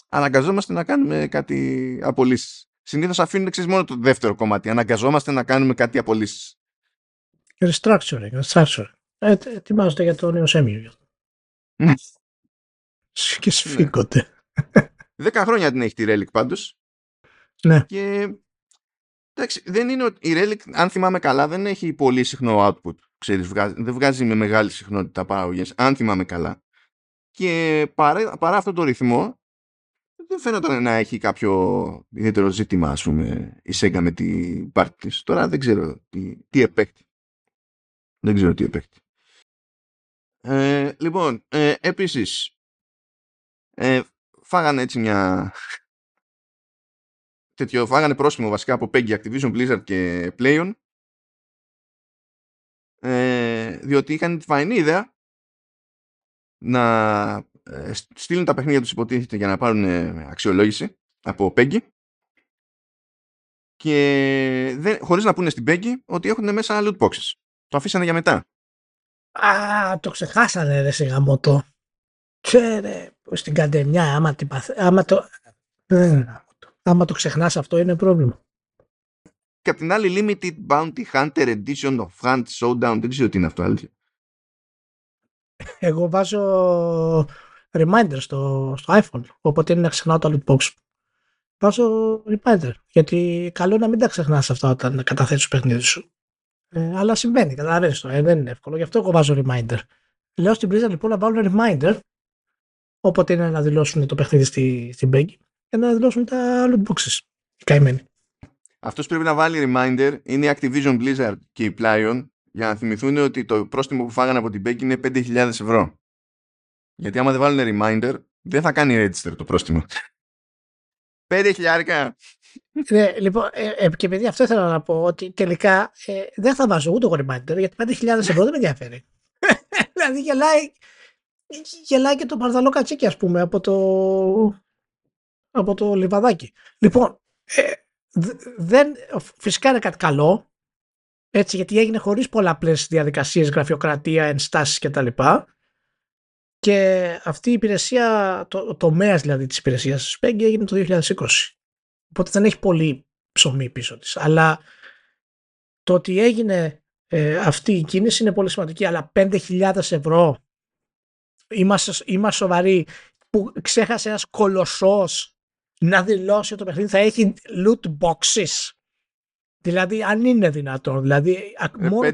αναγκαζόμαστε να κάνουμε κάτι απολύσεις. Συνήθως αφήνουν εξής μόνο το δεύτερο κομμάτι. Αναγκαζόμαστε να κάνουμε κάτι απολύσεις. Restructuring, restructuring. Ε, ετοιμάζονται για το νέο σέμιο. Ναι. και σφίγγονται. Δέκα χρόνια την έχει τη Relic πάντως. Ναι. Και εντάξει, δεν είναι ότι η Relic, αν θυμάμαι καλά, δεν έχει πολύ συχνό output. Ξέρεις, βγάζει, δεν βγάζει με μεγάλη συχνότητα παραγωγές, αν θυμάμαι καλά. Και παρά, παρά αυτόν τον ρυθμό, δεν φαίνονταν να έχει κάποιο ιδιαίτερο ζήτημα, ας πούμε, η Sega με την πάρτι της. Τώρα δεν ξέρω τι, τι επέκτη. Δεν ξέρω τι επέκτη. Ε, λοιπόν, ε, επίσης, ε, φάγανε έτσι μια... τέτοιο, φάγανε πρόσημο βασικά από Peggy, Activision, Blizzard και Playon ε, διότι είχαν τη φαϊνή ιδέα να ε, στείλουν τα παιχνίδια τους υποτίθεται για να πάρουν ε, αξιολόγηση από Peggy και δεν, χωρίς να πούνε στην Peggy ότι έχουν μέσα loot boxes. Το αφήσανε για μετά. Α, το ξεχάσανε ρε σε γαμότο. Ξέρε, στην καντεμιά, άμα, την άμα το... άμα το ξεχνάς αυτό είναι πρόβλημα. Και απ' την άλλη Limited Bounty Hunter Edition of Hunt Showdown, δεν ξέρω τι είναι αυτό αλήθεια. Εγώ βάζω reminder στο, στο iPhone. Οπότε είναι να ξεχνάω το loot box. Βάζω reminder. Γιατί καλό να μην τα ξεχνάς αυτά όταν καταθέτεις το παιχνίδι σου. Ε, αλλά συμβαίνει, καταλαβαίνει το. Ε, δεν είναι εύκολο. Γι' αυτό εγώ βάζω reminder. Λέω στην Blizzard λοιπόν να βάλουν reminder. Όποτε είναι να δηλώσουν το παιχνίδι στη, στην Peggy και να δηλώσουν τα loot boxes. Καημένοι. Αυτός πρέπει να βάλει reminder είναι η Activision Blizzard και η Plaion για να θυμηθούν ότι το πρόστιμο που φάγανε από την Peggy είναι 5.000 ευρώ. Γιατί άμα δεν βάλουν reminder, δεν θα κάνει register το πρόστιμο. [laughs] Πέντε χιλιάρικα. Ναι, λοιπόν, ε, ε, και επειδή αυτό ήθελα να πω ότι τελικά ε, δεν θα βάζω ούτε εγώ reminder γιατί 5.000 ευρώ δεν με ενδιαφέρει. [laughs] δηλαδή γελάει, γελάει και το παρδαλό κατσίκι ας πούμε από το, από το λιβαδάκι. Λοιπόν, ε, δεν, φυσικά είναι κάτι καλό έτσι γιατί έγινε χωρίς πολλαπλές διαδικασίες, γραφειοκρατία, ενστάσεις κτλ. Και αυτή η υπηρεσία, το, το τομέας δηλαδή της υπηρεσίας της Peggy έγινε το 2020. Οπότε δεν έχει πολύ ψωμί πίσω της. Αλλά το ότι έγινε ε, αυτή η κίνηση είναι πολύ σημαντική. Αλλά 5.000 ευρώ είμαστε, είμαστε σοβαροί που ξέχασε ένας κολοσσός να δηλώσει ότι το παιχνίδι θα έχει loot boxes Δηλαδή, αν είναι δυνατόν. Δηλαδή, 5.000 μόνο...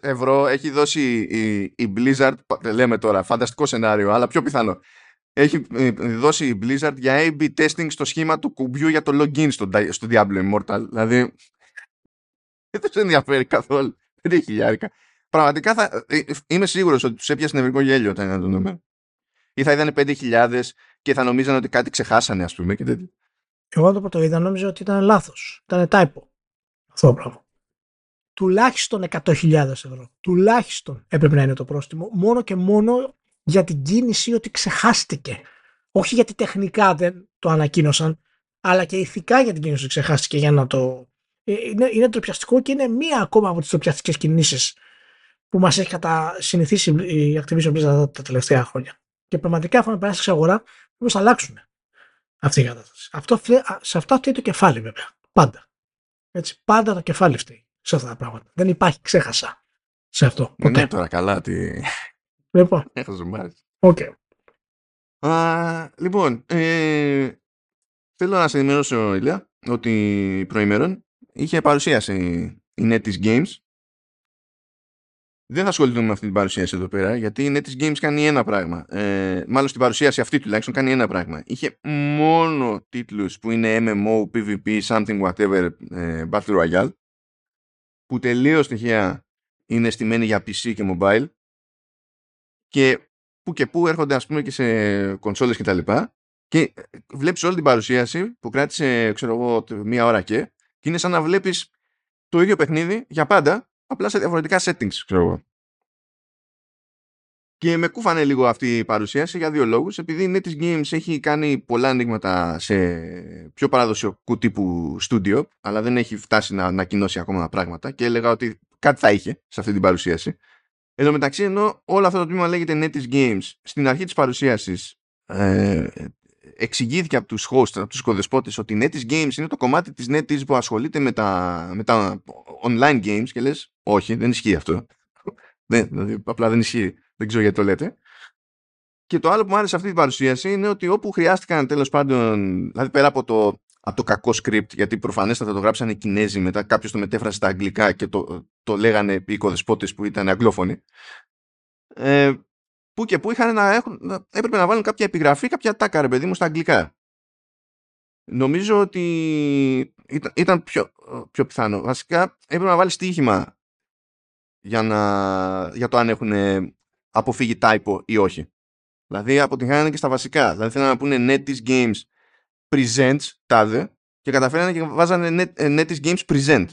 ευρώ έχει δώσει η, η Blizzard, λέμε τώρα, φανταστικό σενάριο, αλλά πιο πιθανό. Έχει ε, δώσει η Blizzard για A-B testing στο σχήμα του κουμπιού για το login στο, στο Diablo Immortal. Δηλαδή, [laughs] δεν τους ενδιαφέρει καθόλου. 5.000. Πραγματικά θα, ε, είμαι σίγουρος ότι τους έπιασε νευρικό γέλιο όταν ήταν το νούμερο. Ή θα είδανε 5.000 και θα νομίζανε ότι κάτι ξεχάσανε, ας πούμε. Και τέτοιο. Εγώ το πρώτο είδα νόμιζα ότι ήταν λάθος. Ήταν typo. Αυτό το πράγμα. Τουλάχιστον 100.000 ευρώ. Τουλάχιστον έπρεπε να είναι το πρόστιμο. Μόνο και μόνο για την κίνηση ότι ξεχάστηκε. Όχι γιατί τεχνικά δεν το ανακοίνωσαν, αλλά και ηθικά για την κίνηση ότι ξεχάστηκε για να το. Ε, είναι, είναι τροπιαστικό και είναι μία ακόμα από τις τροπιαστικέ κινήσεις που μας έχει κατα... συνηθίσει η Activision Blizzard τα τελευταία χρόνια. Και πραγματικά, αφού περάσει σε αγορά, πρέπει να αλλάξουν αυτή η κατάσταση. Αυτό, σε αυτό φταίει το κεφάλι, βέβαια. Πάντα. Έτσι, πάντα το κεφάλι φταίει. σε αυτά τα πράγματα. Δεν υπάρχει, ξέχασα σε αυτό. Ναι, Ποτέ. ναι, τώρα καλά, τι. Λοιπόν, [laughs] Έχω ζουμάρει. οκ. Α, λοιπόν, ε, θέλω να σε ενημερώσω, Ηλία, ότι προ ημερών είχε παρουσίαση η NetEase Games. Δεν θα ασχοληθούμε με αυτή την παρουσίαση εδώ πέρα, γιατί η NetEase Games κάνει ένα πράγμα. Ε, μάλλον στην παρουσίαση αυτή τουλάχιστον κάνει ένα πράγμα. Είχε μόνο τίτλους που είναι MMO, PvP, something whatever, ε, Battle Royale, που τελείως στοιχεία είναι στημένοι για PC και mobile και που και που έρχονται ας πούμε και σε κονσόλες και τα λοιπά και βλέπεις όλη την παρουσίαση που κράτησε ξέρω εγώ μία ώρα και και είναι σαν να βλέπεις το ίδιο παιχνίδι για πάντα απλά σε διαφορετικά settings ξέρω εγώ. Και με κούφανε λίγο αυτή η παρουσίαση για δύο λόγους επειδή η NetEase Games έχει κάνει πολλά ανοίγματα σε πιο παραδοσιακού τύπου στούντιο αλλά δεν έχει φτάσει να ανακοινώσει ακόμα πράγματα και έλεγα ότι κάτι θα είχε σε αυτή την παρουσίαση Εν τω μεταξύ, ενώ όλο αυτό το τμήμα λέγεται NetEase Games, στην αρχή της παρουσίασης ε, εξηγήθηκε από τους hosts, από τους οικοδεσπότες, ότι NetEase Games είναι το κομμάτι της NetEase που ασχολείται με τα, με τα online games και λες, όχι, δεν ισχύει αυτό. δεν, δηλαδή, απλά δεν ισχύει. Δεν ξέρω γιατί το λέτε. Και το άλλο που μου άρεσε αυτή την παρουσίαση είναι ότι όπου χρειάστηκαν τέλος πάντων, δηλαδή πέρα από το, από το κακό script, γιατί προφανέστατα το γράψανε οι Κινέζοι, μετά κάποιος το μετέφρασε στα αγγλικά και το, το λέγανε οι οικοδεσπότες που ήταν αγγλόφωνοι. Ε, που και που είχαν να έχουν, να, έπρεπε να βάλουν κάποια επιγραφή, κάποια τάκα ρε παιδί μου στα αγγλικά. Νομίζω ότι ήταν, ήταν πιο, πιο πιθανό. Βασικά έπρεπε να βάλεις στοίχημα για, να, για το αν έχουν αποφύγει typo ή όχι. Δηλαδή αποτυχάνανε και στα βασικά. Δηλαδή θέλανε να πούνε NetEase Games Presents τάδε και καταφέρανε και βάζανε Net, NetEase Games Present.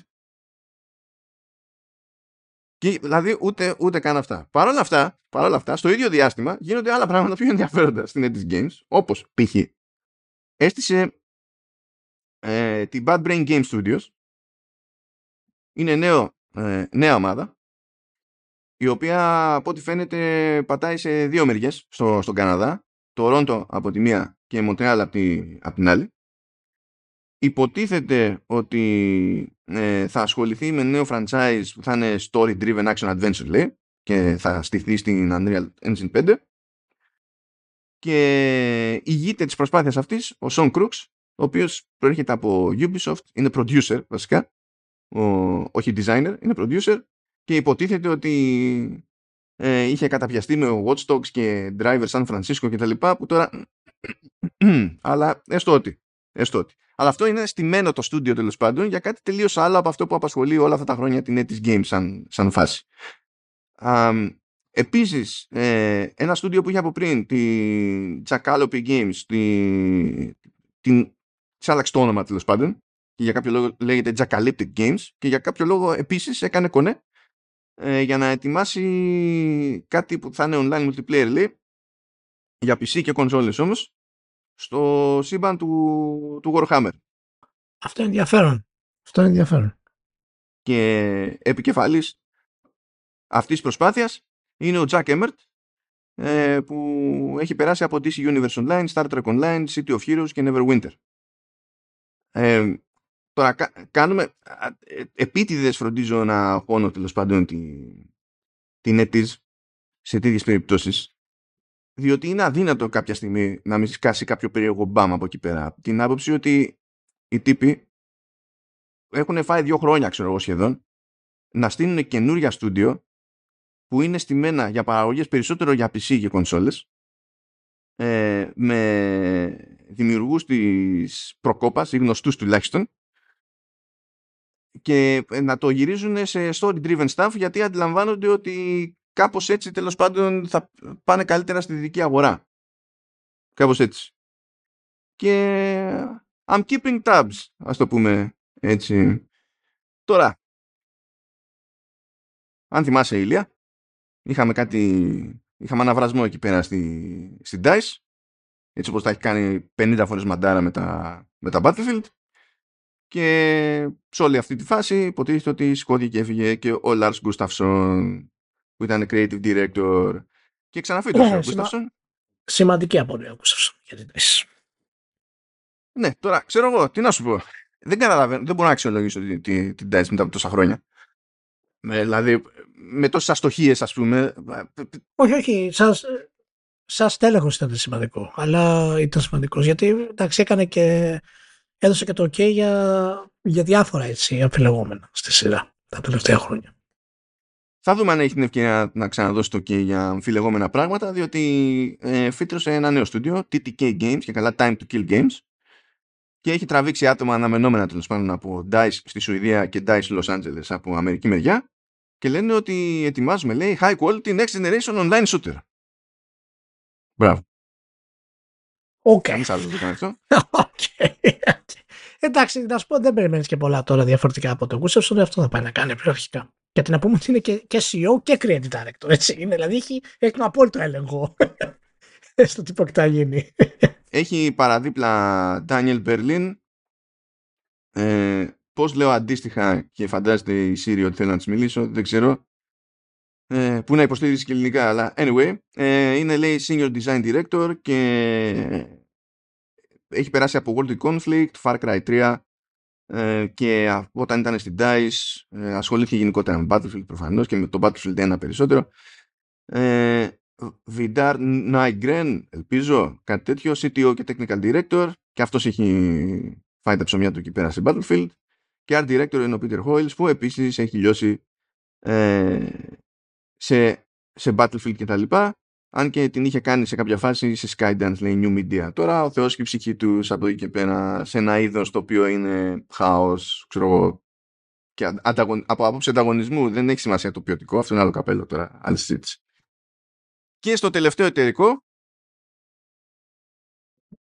Και, δηλαδή ούτε, ούτε καν αυτά. Παρ' όλα αυτά, παρόλα αυτά, στο ίδιο διάστημα γίνονται άλλα πράγματα πιο ενδιαφέροντα στην NetEase Games, όπως π.χ. έστησε ε, την Bad Brain Game Studios. Είναι νέο, ε, νέα ομάδα η οποία από ό,τι φαίνεται πατάει σε δύο μεριές στο, στον Καναδά το Ρόντο από τη μία και Μοντρεάλ από, τη, από την άλλη. Υποτίθεται ότι ε, θα ασχοληθεί με νέο franchise που θα είναι story driven action adventure λέει και θα στηθεί στην Unreal Engine 5 και ηγείται της προσπάθειας αυτής ο Sean Crooks ο οποίος προέρχεται από Ubisoft είναι producer βασικά ο, όχι designer, είναι producer και υποτίθεται ότι ε, είχε καταπιαστεί με Watch Dogs και Driver San Francisco και τα λοιπά που τώρα [clears throat] αλλά έστω ότι, έστω ότι. Αλλά αυτό είναι στημένο το στούντιο τέλος πάντων για κάτι τελείως άλλο από αυτό που απασχολεί όλα αυτά τα χρόνια την NetEase Games σαν, σαν φάση. Um, επίσης, ε, ένα στούντιο που είχε από πριν, τη Jackalope Games, τη, την, της άλλαξε το όνομα τέλος πάντων και για κάποιο λόγο λέγεται Jackalyptic Games και για κάποιο λόγο επίσης έκανε κονέ ε, για να ετοιμάσει κάτι που θα είναι online multiplayer λέει για PC και κονσόλες όμως στο σύμπαν του, του Warhammer. Αυτό είναι ενδιαφέρον. Αυτό είναι ενδιαφέρον. Και επικεφαλής αυτής της προσπάθειας είναι ο Jack Emmert ε, που έχει περάσει από DC Universe Online, Star Trek Online, City of Heroes και Neverwinter. Ε, τώρα κάνουμε ε, επίτηδες φροντίζω να χώνω τέλος πάντων την της NetEase σε τέτοιες περιπτώσεις διότι είναι αδύνατο κάποια στιγμή να μην σκάσει κάποιο περίεργο μπαμ από εκεί πέρα. Την άποψη ότι οι τύποι έχουν φάει δύο χρόνια, ξέρω εγώ σχεδόν, να στείλουν καινούρια στούντιο που είναι στημένα για παραγωγές περισσότερο για PC και κονσόλες ε, με δημιουργούς της προκόπας ή γνωστούς τουλάχιστον και να το γυρίζουν σε story driven stuff γιατί αντιλαμβάνονται ότι κάπως έτσι τέλος πάντων θα πάνε καλύτερα στη δική αγορά. Κάπως έτσι. Και I'm keeping tabs, ας το πούμε έτσι. Τώρα, αν θυμάσαι Ηλία, είχαμε κάτι, είχαμε ένα βρασμό εκεί πέρα στη, στη DICE, έτσι όπως τα έχει κάνει 50 φορές μαντάρα με τα, με τα Battlefield και σε όλη αυτή τη φάση υποτίθεται ότι σηκώθηκε και έφυγε και ο Lars Gustafsson που ήταν creative director και ξαναφύτωσε ναι, ο Gustafsson. Σημαντική απορία ο Gustafsson Ναι, τώρα ξέρω εγώ, τι να σου πω. Δεν καταλαβαίνω, δεν μπορώ να αξιολογήσω την, την, την DICE μετά από τόσα χρόνια. Ε, δηλαδή, με τόσες αστοχίες, ας πούμε. Όχι, όχι. Σας, σας τέλεχος ήταν σημαντικό. Αλλά ήταν σημαντικός γιατί εντάξει, έκανε και έδωσε και το OK για, για διάφορα έτσι αμφιλεγόμενα στη σειρά τα τελευταία χρόνια. Θα δούμε αν έχει την ευκαιρία να ξαναδώσει το OK για αμφιλεγόμενα πράγματα, διότι ε, φύτρωσε ένα νέο στούντιο, TTK Games και καλά Time to Kill Games, και έχει τραβήξει άτομα αναμενόμενα τέλος πάντων από DICE στη Σουηδία και DICE Los Angeles από Αμερική μεριά και λένε ότι ετοιμάζουμε, λέει, high quality next generation online shooter. Μπράβο. Οκ. Κανεί άλλο δεν το κάνει αυτό. [laughs] Εντάξει, να σου πω, δεν περιμένεις και πολλά τώρα διαφορετικά από το Gustafsson. Αυτό θα πάει να κάνει αρχικά. Γιατί να πούμε ότι είναι και, και CEO και creative director. Έτσι. Είναι, δηλαδή έχει, έχει τον απόλυτο έλεγχο [laughs] στο τι πρόκειται να γίνει. Έχει παραδίπλα Daniel Berlin. Ε, Πώς λέω αντίστοιχα και φαντάζεται η Siri ότι θέλω να τη μιλήσω, δεν ξέρω. Ε, που να υποστηρίζει και ελληνικά, αλλά anyway. Ε, είναι λέει Senior Design Director και έχει περάσει από World Conflict, Far Cry 3 ε, και όταν ήταν στην DICE ε, ασχολήθηκε γενικότερα με Battlefield προφανώς και με το Battlefield 1 περισσότερο. Ε, Vidar Nygren, ελπίζω, κάτι τέτοιο, CTO και Technical Director και αυτός έχει φάει τα ψωμιά του εκεί πέρα σε Battlefield και Art Director είναι ο Peter Hoyles που επίσης έχει λιώσει ε, σε, σε Battlefield και τα λοιπά αν και την είχε κάνει σε κάποια φάση σε Skydance λέει New Media. Τώρα ο Θεός και η ψυχή τους από εκεί και πέρα σε ένα είδος το οποίο είναι χάος ξέρω εγώ και ανταγων, από άποψη ανταγωνισμού δεν έχει σημασία το ποιοτικό αυτό είναι άλλο καπέλο τώρα άλλη συζήτηση. Και στο τελευταίο εταιρικό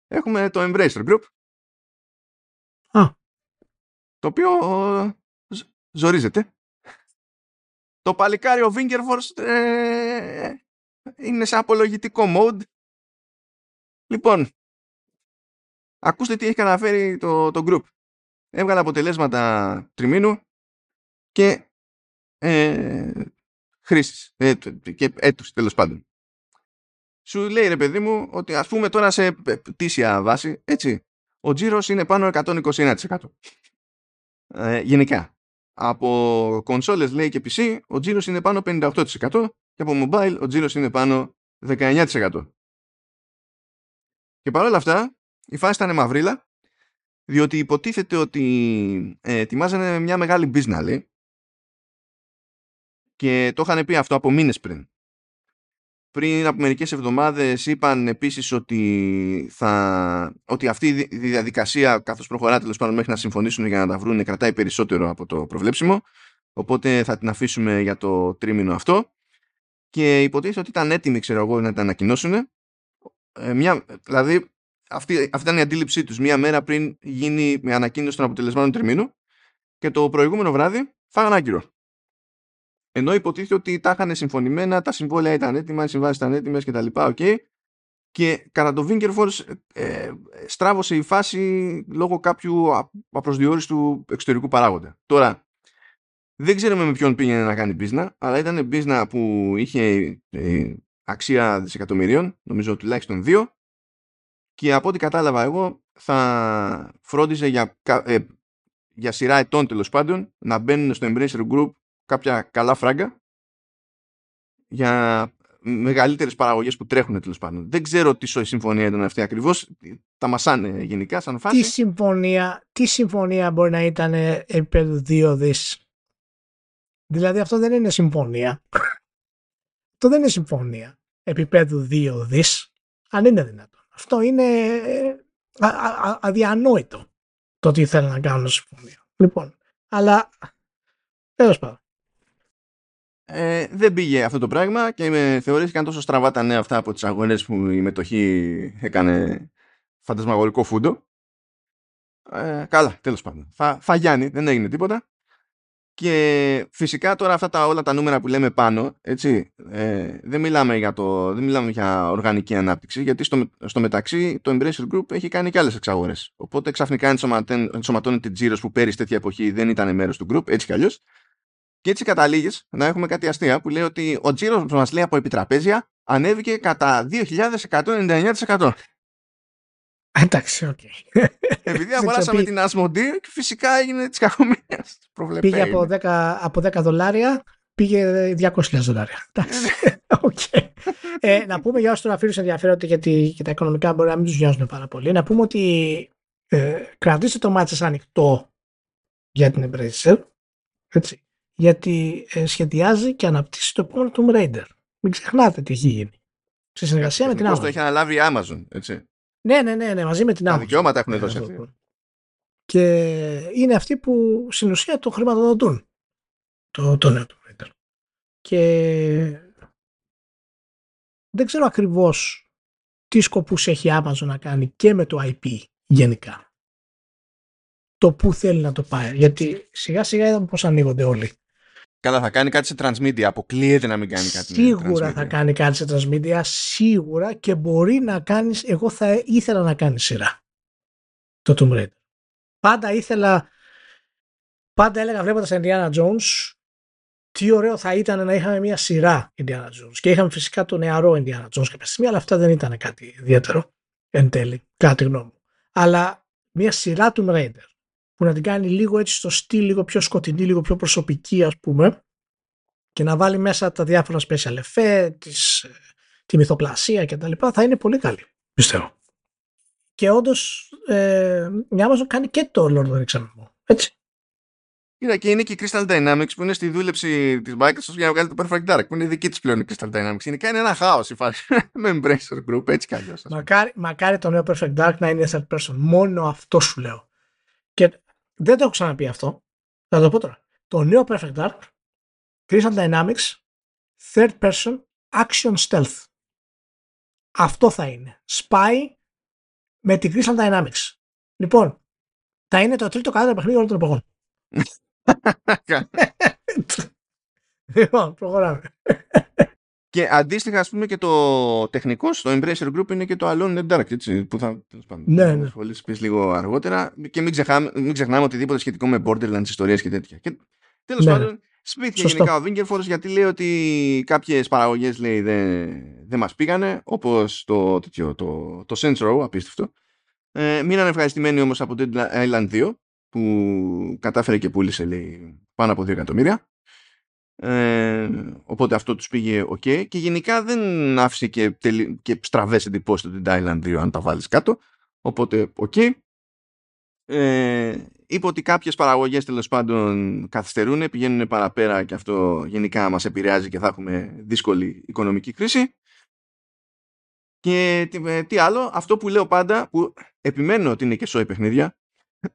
έχουμε το Embracer Group. Α. το οποίο ζορίζεται. Το παλικάρι ο Βίγκερφορς ε, είναι σε απολογητικό mode. Λοιπόν, ακούστε τι έχει καταφέρει το, το group. Έβγαλε αποτελέσματα τριμήνου και ε, χρήσης ε, και έτους τέλος πάντων. Σου λέει ρε παιδί μου ότι ας πούμε τώρα σε πτήσια βάση, έτσι, ο τζίρος είναι πάνω 121%. Ε, γενικά. Από κονσόλες λέει και PC, ο τζίρος είναι πάνω 58% και από mobile ο τζίρος είναι πάνω 19%. Και παρόλα αυτά η φάση ήταν μαυρίλα διότι υποτίθεται ότι ε, ετοιμάζανε μια μεγάλη business και το είχαν πει αυτό από μήνες πριν. Πριν από μερικές εβδομάδες είπαν επίσης ότι, θα, ότι αυτή η διαδικασία καθώς προχωρά τέλος πάντων μέχρι να συμφωνήσουν για να τα βρουν κρατάει περισσότερο από το προβλέψιμο οπότε θα την αφήσουμε για το τρίμηνο αυτό και υποτίθεται ότι ήταν έτοιμοι, ξέρω εγώ, να τα ανακοινώσουν. Ε, μια, δηλαδή, αυτή, αυτή ήταν η αντίληψή τους. Μία μέρα πριν γίνει με ανακοίνωση των αποτελεσμάτων τριμήνου και το προηγούμενο βράδυ φάγανε άγκυρο. Ενώ υποτίθεται ότι τα είχαν συμφωνημένα, τα συμβόλαια ήταν έτοιμα, οι συμβάσεις ήταν έτοιμες κτλ. Okay. Και κατά το Winkerforce ε, στράβωσε η φάση λόγω κάποιου απροσδιόριστου εξωτερικού παράγοντα. Τώρα, δεν ξέρουμε με ποιον πήγαινε να κάνει μπίζνα, αλλά ήταν μπίζνα που είχε ε, αξία δισεκατομμυρίων, νομίζω τουλάχιστον δύο, και από ό,τι κατάλαβα εγώ θα φρόντιζε για, ε, για σειρά ετών τέλος πάντων να μπαίνουν στο Embracer Group κάποια καλά φράγκα για μεγαλύτερες παραγωγές που τρέχουν τέλος πάντων. Δεν ξέρω τι συμφωνία ήταν αυτή ακριβώς. Τα μασάνε γενικά σαν φάση. Τι συμφωνία, τι συμφωνία μπορεί να ήταν επίπεδο 2 δις; Δηλαδή αυτό δεν είναι συμφωνία. αυτό δεν είναι συμφωνία επίπεδου 2 δις, αν είναι δυνατόν. Αυτό είναι ε, α, α, αδιανόητο το ότι ήθελα να κάνω συμφωνία. Λοιπόν, αλλά τέλος πάντων. Ε, δεν πήγε αυτό το πράγμα και με θεωρήθηκαν τόσο στραβά τα νέα αυτά από τις αγώνες που η μετοχή έκανε φαντασμαγορικό φούντο. Ε, καλά, τέλος πάντων. Θα, θα γιάνει, δεν έγινε τίποτα. Και φυσικά τώρα αυτά τα όλα τα νούμερα που λέμε πάνω, έτσι, ε, δεν, μιλάμε για το, δεν μιλάμε για οργανική ανάπτυξη, γιατί στο, στο μεταξύ το Embracer Group έχει κάνει και άλλες εξαγορές. Οπότε ξαφνικά ενσωματώνεται τζίρος που πέρυσι τέτοια εποχή δεν ήταν μέρος του group, έτσι κι αλλιώς. Και έτσι καταλήγεις να έχουμε κάτι αστεία που λέει ότι ο τζίρος που μας λέει από επιτραπέζια ανέβηκε κατά 2.199%. Εντάξει, ok. Okay. Επειδή [laughs] αγοράσαμε την Asmodee και φυσικά έγινε της κακομοίρας. Πήγε από 10, από 10 δολάρια, πήγε 200.000 δολάρια. [laughs] Εντάξει. okay. ε, να πούμε για όσους τον αφήνουν ενδιαφέρονται γιατί και τα οικονομικά μπορεί να μην τους νοιάζουν πάρα πολύ. Να πούμε ότι ε, κρατήστε το μάτι σας ανοιχτό για την Embracer. Έτσι. Γιατί ε, σχεδιάζει και αναπτύσσει το επόμενο Tomb Raider. Μην ξεχνάτε τι έχει γίνει. Σε συνεργασία με την Amazon. το έχει αναλάβει η Amazon, έτσι. Ναι, ναι, ναι, ναι μαζί με την Amazon. Τα δικαιώματα έχουν δώσει αυτοί. Και είναι αυτοί που στην ουσία το χρηματοδοτούν. Το, το νέο Tomb Raider. Και δεν ξέρω ακριβώς τι σκοπούς έχει η Amazon να κάνει και με το IP γενικά. Το που θέλει να το πάει. Γιατί σιγά σιγά είδαμε πώς ανοίγονται όλοι. Καλά, θα κάνει κάτι σε transmedia. Αποκλείεται να μην κάνει κάτι Σίγουρα θα κάνει κάτι σε transmedia. Σίγουρα και μπορεί να κάνεις. Εγώ θα ήθελα να κάνει σειρά. Το Tomb Raider. Πάντα ήθελα. Πάντα έλεγα βλέποντας Indiana Jones τι ωραίο θα ήταν να είχαμε μια σειρά Indiana Jones. Και είχαμε φυσικά το νεαρό Indiana Jones κάποια στιγμή, αλλά αυτά δεν ήταν κάτι ιδιαίτερο εν τέλει, κατά τη γνώμη μου. Αλλά μια σειρά Tomb Raider που να την κάνει λίγο έτσι στο στυλ, λίγο πιο σκοτεινή, λίγο πιο προσωπική ας πούμε και να βάλει μέσα τα διάφορα special effects, τις, τη μυθοπλασία και τα λοιπά, θα είναι πολύ καλή, πιστεύω. Και όντως ε, η Amazon κάνει και το Lord of the Rings έτσι. Κοίτα και είναι και η Crystal Dynamics που είναι στη δούλεψη της Microsoft για να βγάλει το Perfect Dark που είναι δική της πλέον η Crystal Dynamics. Είναι κάνει ένα χάος η φάση [laughs] με Embracer Group έτσι κι αλλιώς. Μακάρι, μακάρι το νέο Perfect Dark να είναι third person. Μόνο αυτό σου λέω. Και δεν το έχω ξαναπεί αυτό. Θα το πω τώρα. Το νέο Perfect Dark, Crystal Dynamics, third person action stealth. Αυτό θα είναι. Spy με την Crystal Dynamics. Λοιπόν, θα είναι το τρίτο καλύτερο παιχνίδι όλων των εποχών. [laughs] [laughs] λοιπόν, προχωράμε. Και αντίστοιχα, ας πούμε, και το τεχνικό στο Embracer Group είναι και το Alone in the Dark, έτσι, που θα ναι, ναι. ασχολήσει λίγο αργότερα. Και μην ξεχνάμε, μην ξεχνάμε οτιδήποτε σχετικό με Borderlands ιστορίε και τέτοια. Και τέλος ναι, πάντων, σπίτι γενικά ο Wingers γιατί λέει ότι κάποιες παραγωγές δεν δε μας πήγανε, όπως το, το, το, το Saints Row, απίστευτο. Ε, μείναν ευχαριστημένοι όμως από το Island 2, που κατάφερε και πούλησε λέει, πάνω από 2 εκατομμύρια. Ε, οπότε αυτό τους πήγε ok. Και γενικά δεν άφησε και, τελει... και στραβές εντυπώσεις το Island 2 αν τα βάλεις κάτω. Οπότε ok. Ε, είπε ότι κάποιες παραγωγές τέλος πάντων καθυστερούν πηγαίνουν παραπέρα και αυτό γενικά μας επηρεάζει και θα έχουμε δύσκολη οικονομική κρίση. Και τι, ε, τι άλλο αυτό που λέω πάντα που επιμένω ότι είναι και σόι παιχνίδια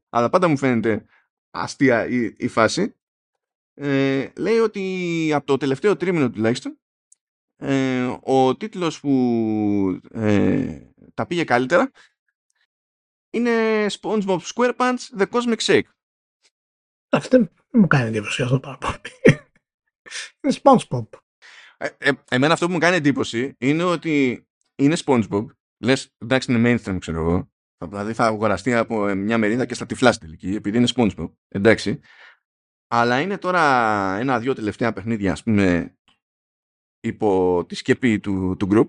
αλλά πάντα μου φαίνεται αστεία η, η φάση ε, λέει ότι από το τελευταίο τρίμηνο τουλάχιστον ε, ο τίτλος που ε, τα πήγε καλύτερα είναι SpongeBob SquarePants The Cosmic Shake. Αυτό δεν μου κάνει εντύπωση αυτό πάρα πολύ. είναι SpongeBob. Ε, ε, εμένα αυτό που μου κάνει εντύπωση είναι ότι είναι SpongeBob. Λες, εντάξει είναι mainstream ξέρω εγώ. Δηλαδή θα αγοραστεί από μια μερίδα και στα τυφλά στην τελική επειδή είναι SpongeBob. Εντάξει. Αλλά είναι τώρα ένα-δυο τελευταία παιχνίδια, ας πούμε, υπό τη σκεπή του, του group,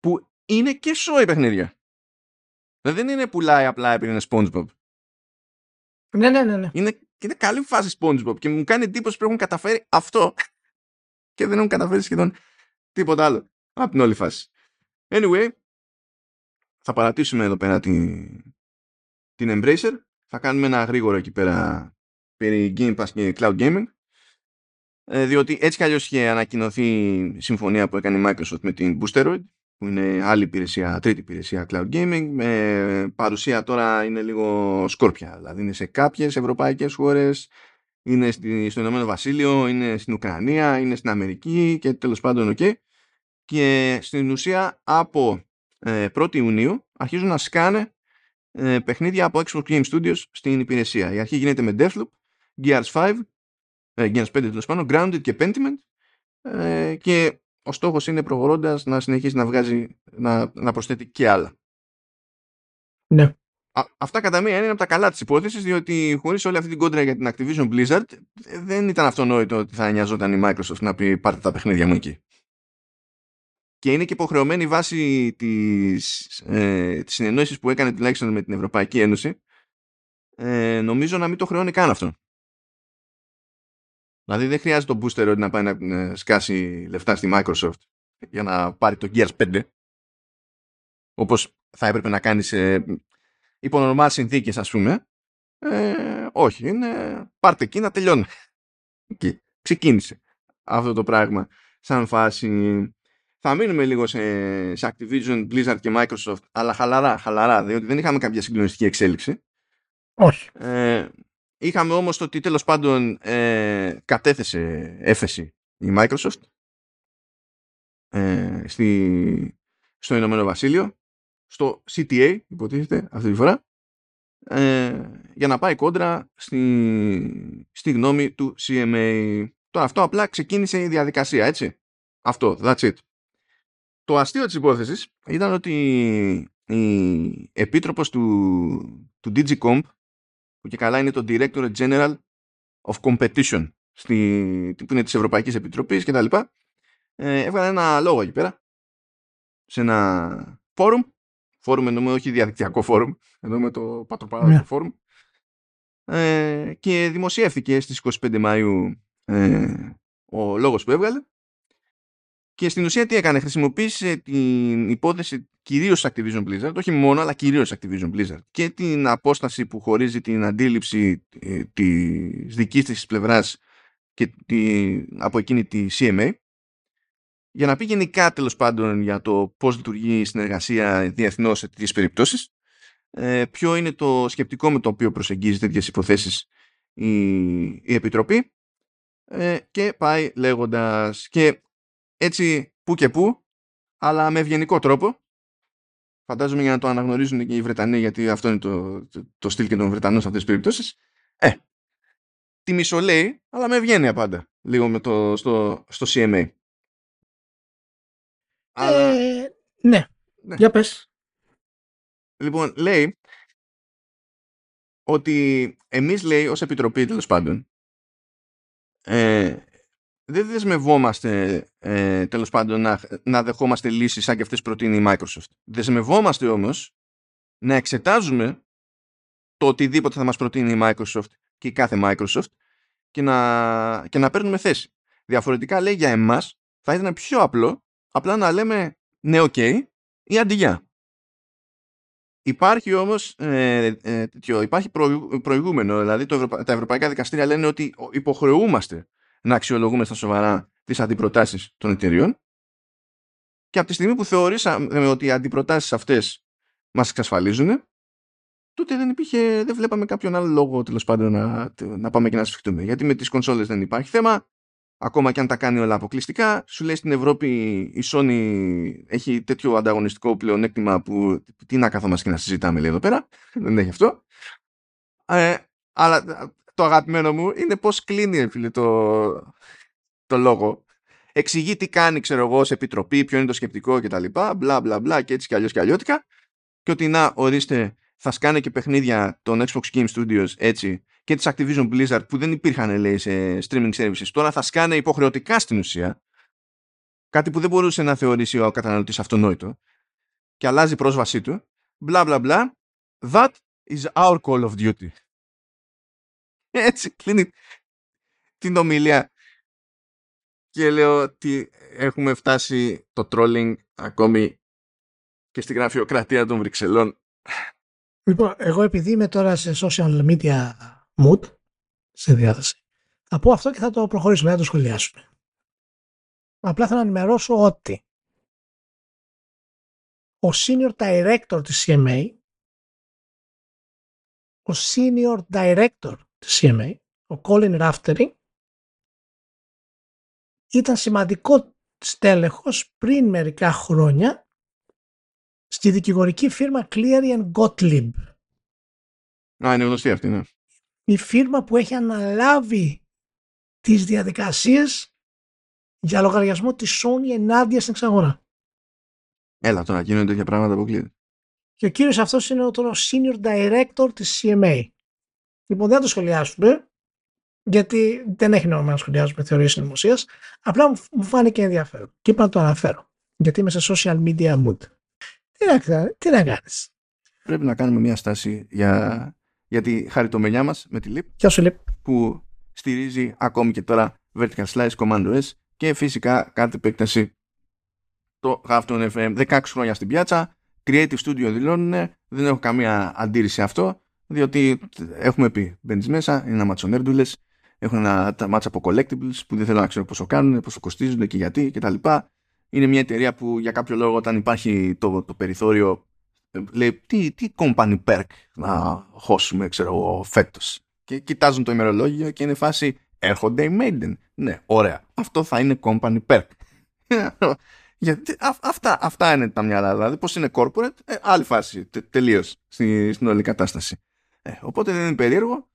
που είναι και σόι παιχνίδια. Δηλαδή δεν είναι πουλάει απλά επειδή είναι SpongeBob. Ναι, ναι, ναι. ναι. Είναι, είναι καλή φάση SpongeBob και μου κάνει εντύπωση που έχουν καταφέρει αυτό [laughs] και δεν έχουν καταφέρει σχεδόν τίποτα άλλο από την όλη φάση. Anyway, θα παρατήσουμε εδώ πέρα την, την Embracer. Θα κάνουμε ένα γρήγορο εκεί πέρα περί Game Pass και Cloud Gaming. Ε, διότι έτσι κι αλλιώς είχε ανακοινωθεί η συμφωνία που έκανε η Microsoft με την Boosteroid που είναι άλλη υπηρεσία, τρίτη υπηρεσία Cloud Gaming. Με παρουσία τώρα είναι λίγο σκόρπια δηλαδή είναι σε κάποιες ευρωπαϊκές χώρες είναι στο Ηνωμένο Βασίλειο, είναι στην Ουκρανία, είναι στην Αμερική και τέλος πάντων ok και στην ουσία από ε, 1η Ιουνίου αρχίζουν να σκάνε ε, παιχνίδια από Xbox Game Studios στην υπηρεσία. Η αρχή γίνεται με Deathloop Gears 5, ε, Gears 5 τέλος πάντων, Grounded και Pentiment ε, και ο στόχος είναι προχωρώντας να συνεχίσει να βγάζει, να, να προσθέτει και άλλα. Ναι. Α, αυτά κατά μία είναι από τα καλά της υπόθεσης διότι χωρίς όλη αυτή την κόντρα για την Activision Blizzard δεν ήταν αυτονόητο ότι θα νοιαζόταν η Microsoft να πει πάρτε τα παιχνίδια μου εκεί. και είναι και υποχρεωμένη βάσει της, ε, της συνεννόησης που έκανε τουλάχιστον με την Ευρωπαϊκή Ένωση ε, νομίζω να μην το χρεώνει καν αυτό. Δηλαδή δεν χρειάζεται το booster να πάει να ε, σκάσει λεφτά στη Microsoft για να πάρει το Gears 5 όπως θα έπρεπε να κάνεις σε υπό normal συνθήκες ας πούμε ε, όχι, είναι πάρτε εκεί να τελειώνει. Εκεί. Ξεκίνησε αυτό το πράγμα σαν φάση. Θα μείνουμε λίγο σε, σε Activision, Blizzard και Microsoft, αλλά χαλαρά, χαλαρά, διότι δεν είχαμε κάποια συγκλονιστική εξέλιξη. Όχι. Ε, είχαμε όμως το ότι τέλος πάντων ε, κατέθεσε έφεση η Microsoft ε, στη, στο Ηνωμένο Βασίλειο, στο CTA υποτίθεται αυτή τη φορά, ε, για να πάει κόντρα στη, στη γνώμη του CMA. Το αυτό απλά ξεκίνησε η διαδικασία, έτσι. Αυτό, that's it. Το αστείο της υπόθεσης ήταν ότι η επίτροπος του, του DigiComp, που και καλά είναι το Director General of Competition, στη, που είναι της Ευρωπαϊκής Επιτροπής και τα λοιπά, ε, έβγαλε ένα λόγο εκεί πέρα, σε ένα φόρουμ, φόρουμ εννοούμε όχι διαδικτυακό φόρουμ, εννοούμε το πατροπαράδοτο yeah. φόρουμ, ε, και δημοσιεύθηκε στις 25 Μαΐου ε, ο λόγος που έβγαλε και στην ουσία τι έκανε, χρησιμοποίησε την υπόθεση κυρίως Activision Blizzard, όχι μόνο αλλά κυρίως Activision Blizzard και την απόσταση που χωρίζει την αντίληψη ε, της δικής της πλευράς και τη, από εκείνη τη CMA για να πει γενικά τέλος πάντων για το πώς λειτουργεί η συνεργασία διεθνώς σε τέτοιες περιπτώσεις ε, ποιο είναι το σκεπτικό με το οποίο προσεγγίζει τέτοιες υποθέσεις η, η Επιτροπή ε, και πάει λέγοντας και έτσι που και που αλλά με ευγενικό τρόπο φαντάζομαι για να το αναγνωρίζουν και οι Βρετανοί γιατί αυτό είναι το, το, το στυλ και των Βρετανών σε αυτές τις περιπτώσεις ε, τη μισολέει αλλά με ευγένεια πάντα λίγο με το, στο, στο CMA ε, ναι. ναι. Για πες. Λοιπόν, λέει ότι εμείς λέει ως Επιτροπή τέλος πάντων ε, δεν δεσμευόμαστε ε, τέλος πάντων να, να δεχόμαστε λύσεις σαν και αυτές προτείνει η Microsoft. Δεσμευόμαστε όμως να εξετάζουμε το οτιδήποτε θα μας προτείνει η Microsoft και η κάθε Microsoft και να, και να παίρνουμε θέση. Διαφορετικά λέει για εμάς θα ήταν πιο απλό απλά να λέμε ναι ok okay, ή άντε γεια. Υπάρχει όμως ε, ε, υπάρχει προηγούμενο, δηλαδή το τα ευρωπαϊκά δικαστήρια λένε ότι υποχρεούμαστε να αξιολογούμε στα σοβαρά τις αντιπροτάσεις των εταιριών και από τη στιγμή που θεωρήσαμε ότι οι αντιπροτάσεις αυτές μας εξασφαλίζουν τότε δεν υπήρχε, δεν βλέπαμε κάποιον άλλο λόγο τέλος πάντων να, να πάμε και να σφιχτούμε. Γιατί με τις κονσόλες δεν υπάρχει θέμα, ακόμα και αν τα κάνει όλα αποκλειστικά, σου λέει στην Ευρώπη η Sony έχει τέτοιο ανταγωνιστικό πλεονέκτημα που τι να καθόμαστε και να συζητάμε λέει εδώ πέρα. [laughs] Δεν έχει αυτό. Ε, αλλά το αγαπημένο μου είναι πώς κλείνει φίλε, το, το λόγο. Εξηγεί τι κάνει, ξέρω εγώ, σε επιτροπή, ποιο είναι το σκεπτικό κτλ. Μπλα μπλα μπλα και έτσι κι αλλιώς κι αλλιώτικα. Και ότι να, ορίστε, θα σκάνε και παιχνίδια των Xbox Game Studios έτσι και της Activision Blizzard που δεν υπήρχαν λέει σε streaming services τώρα θα σκάνε υποχρεωτικά στην ουσία κάτι που δεν μπορούσε να θεωρήσει ο καταναλωτής αυτονόητο και αλλάζει η πρόσβασή του μπλα μπλα μπλα that is our call of duty [laughs] έτσι κλείνει την ομιλία και λέω ότι έχουμε φτάσει το trolling ακόμη και στη γραφειοκρατία των Βρυξελών Λοιπόν, εγώ επειδή είμαι τώρα σε social media mood, σε διάθεση, θα πω αυτό και θα το προχωρήσουμε, θα το σχολιάσουμε. Απλά θα να ενημερώσω ότι ο senior director της CMA, ο senior director της CMA, ο Colin Raftery, ήταν σημαντικό στέλεχος πριν μερικά χρόνια στη δικηγορική φίρμα Cleary Gottlieb. Α, είναι γνωστή αυτή, ναι. Η φίρμα που έχει αναλάβει τις διαδικασίες για λογαριασμό της Sony ενάντια στην εξαγορά. Έλα τώρα, γίνονται τέτοια πράγματα από κλείδι. Και ο κύριος αυτός είναι ο τώρα senior director της CMA. Λοιπόν, δεν θα το σχολιάσουμε, γιατί δεν έχει νόημα να σχολιάζουμε θεωρίες συνωμοσίας. Απλά μου φάνηκε ενδιαφέρον και είπα να το αναφέρω. Γιατί είμαι σε social media mood. Τι να, τι να κάνεις; Πρέπει να κάνουμε μια στάση για, για τη χαριτομενιά μας με τη LIP. Ποιο σου λέει. που στηρίζει ακόμη και τώρα Vertical Slice Commando S και φυσικά κάθε επέκταση το Halfton FM 16 χρόνια στην πιάτσα Creative Studio δηλώνουν δεν έχω καμία αντίρρηση σε αυτό διότι έχουμε πει μπαίνεις μέσα, είναι ένα μάτσο νέρντουλες έχουν ένα μάτσα από collectibles που δεν θέλω να ξέρω πόσο κάνουν, πόσο κοστίζουν και γιατί κτλ. Είναι μια εταιρεία που για κάποιο λόγο όταν υπάρχει το, το περιθώριο λέει τι, τι company perk να χώσουμε ξέρω εγώ φέτος και κοιτάζουν το ημερολόγιο και είναι φάση έρχονται οι Maiden. Ναι, ωραία. Αυτό θα είναι company perk. [laughs] Γιατί αυτά, αυτά είναι τα μυαλά. Δηλαδή, πώς είναι corporate, ε, άλλη φάση τε, τελείως στη, στην όλη κατάσταση. Ε, οπότε δεν είναι περίεργο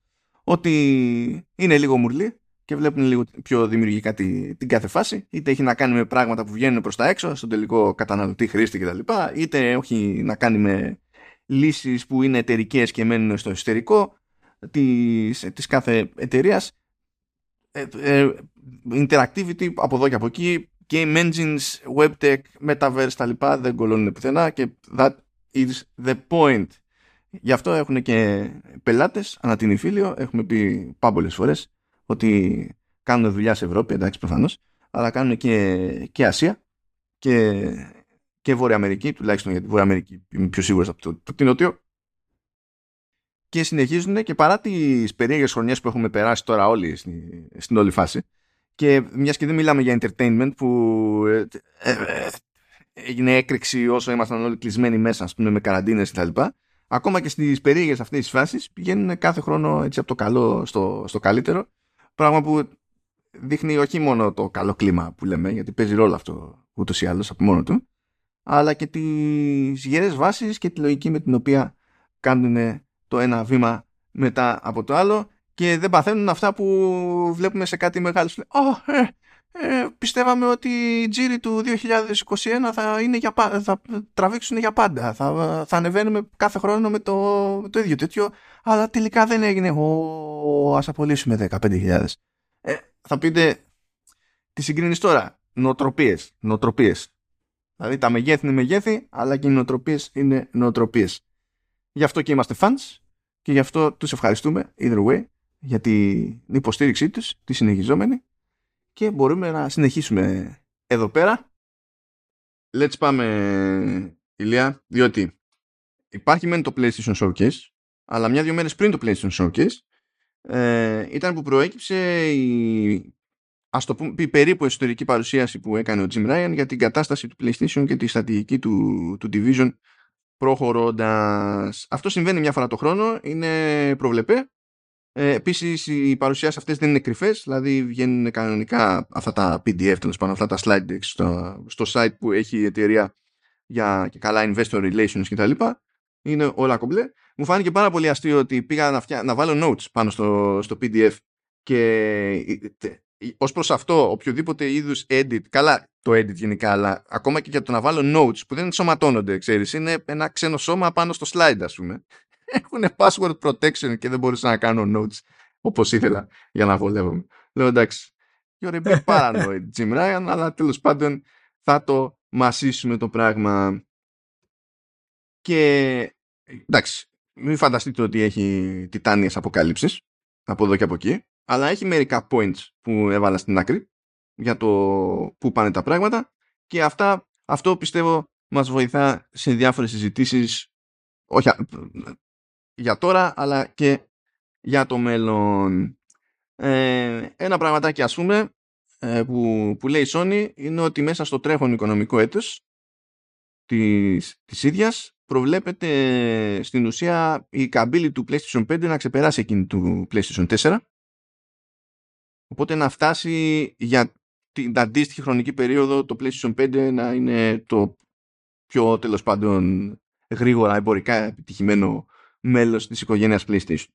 ότι είναι λίγο μουρλή και βλέπουν λίγο πιο δημιουργικά τη, την κάθε φάση. Είτε έχει να κάνει με πράγματα που βγαίνουν προς τα έξω, στον τελικό καταναλωτή χρήστη κτλ. Είτε έχει να κάνει με λύσεις που είναι εταιρικές και μένουν στο εσωτερικό της, της κάθε εταιρείας. Ε, ε, interactivity από εδώ και από εκεί game engines, webtech, metaverse τα λοιπά δεν κολλώνουν πουθενά και that is the point. Γι' αυτό έχουν και πελάτες ανά την Ιφίλιο, έχουμε πει πάμπολες φορές ότι κάνουν δουλειά σε Ευρώπη, εντάξει προφανώς, αλλά κάνουν και, και Ασία και, και Βόρεια Αμερική, τουλάχιστον γιατί Βόρεια Αμερική είμαι πιο σίγουρος από το, το, το νότιο και συνεχίζουν και παρά τις περίεργες χρονιές που έχουμε περάσει τώρα όλοι στην, στην όλη φάση και μιας και δεν μιλάμε για entertainment που ε, ε, ε, έγινε έκρηξη όσο ήμασταν όλοι κλεισμένοι μέσα ας πούμε, με καραντίνες κτλ. Ακόμα και στις περίεργες αυτές τις φάσεις πηγαίνουν κάθε χρόνο έτσι από το καλό στο, στο καλύτερο πράγμα που δείχνει όχι μόνο το καλό κλίμα που λέμε γιατί παίζει ρόλο αυτό ούτως ή άλλως από μόνο του αλλά και τις γερές βάσεις και τη λογική με την οποία κάνουν το ένα βήμα μετά από το άλλο και δεν παθαίνουν αυτά που βλέπουμε σε κάτι μεγάλο. Oh, ε, ε, πιστεύαμε ότι οι τζίροι του 2021 θα, είναι για, θα τραβήξουν για πάντα. Θα, θα ανεβαίνουμε κάθε χρόνο με το, με το ίδιο τέτοιο, αλλά τελικά δεν έγινε. Oh, ας απολύσουμε 15.000. Ε, θα πείτε, τι συγκρίνεις τώρα; Νοοτροπίες. Νοοτροπίες. Δηλαδή τα μεγέθη είναι μεγέθη, αλλά και οι νοοτροπίες είναι νοοτροπίες. Γι' αυτό και είμαστε fans και γι' αυτό τους ευχαριστούμε, either way, για την υποστήριξή τους, τη συνεχιζόμενη και μπορούμε να συνεχίσουμε εδώ πέρα. Let's πάμε, Ηλία, διότι υπάρχει μεν το PlayStation Showcase, αλλά μια-δυο μέρες πριν το PlayStation Showcase ε, ήταν που προέκυψε η ας το πούμε, περίπου εσωτερική παρουσίαση που έκανε ο Jim Ryan για την κατάσταση του PlayStation και τη στρατηγική του, του Division προχωρώντας. Αυτό συμβαίνει μια φορά το χρόνο, είναι προβλεπέ ε, Επίσης, οι παρουσιάσει αυτές δεν είναι κρυφές, δηλαδή βγαίνουν κανονικά αυτά τα PDF, τέλος πάντων, αυτά τα slide decks στο, στο site που έχει η εταιρεία για και καλά investor relations κτλ. Είναι όλα κομπλέ. Μου φάνηκε πάρα πολύ αστείο ότι πήγα να, φτιά, να βάλω notes πάνω στο, στο PDF και ως προς αυτό οποιοδήποτε είδους edit, καλά το edit γενικά, αλλά ακόμα και για το να βάλω notes που δεν ενσωματώνονται, ξέρεις, είναι ένα ξένο σώμα πάνω στο slide ας πούμε έχουν password protection και δεν μπορούσα να κάνω notes όπως ήθελα για να βολεύομαι. Λέω εντάξει, you're a bit paranoid Jim Ryan, αλλά τέλος πάντων θα το μασίσουμε το πράγμα. Και εντάξει, μην φανταστείτε ότι έχει τιτάνιες αποκαλύψεις από εδώ και από εκεί, αλλά έχει μερικά points που έβαλα στην άκρη για το πού πάνε τα πράγματα και αυτά, αυτό πιστεύω μας βοηθά σε διάφορες συζητήσεις όχι για τώρα αλλά και για το μέλλον. Ε, ένα πραγματάκι ας πούμε ε, που, που λέει η Sony είναι ότι μέσα στο τρέχον οικονομικό έτος της, της ίδιας προβλέπεται στην ουσία η καμπύλη του PlayStation 5 να ξεπεράσει εκείνη του PlayStation 4 οπότε να φτάσει για την αντίστοιχη χρονική περίοδο το PlayStation 5 να είναι το πιο τέλος πάντων γρήγορα εμπορικά επιτυχημένο μέλος της οικογένειας PlayStation.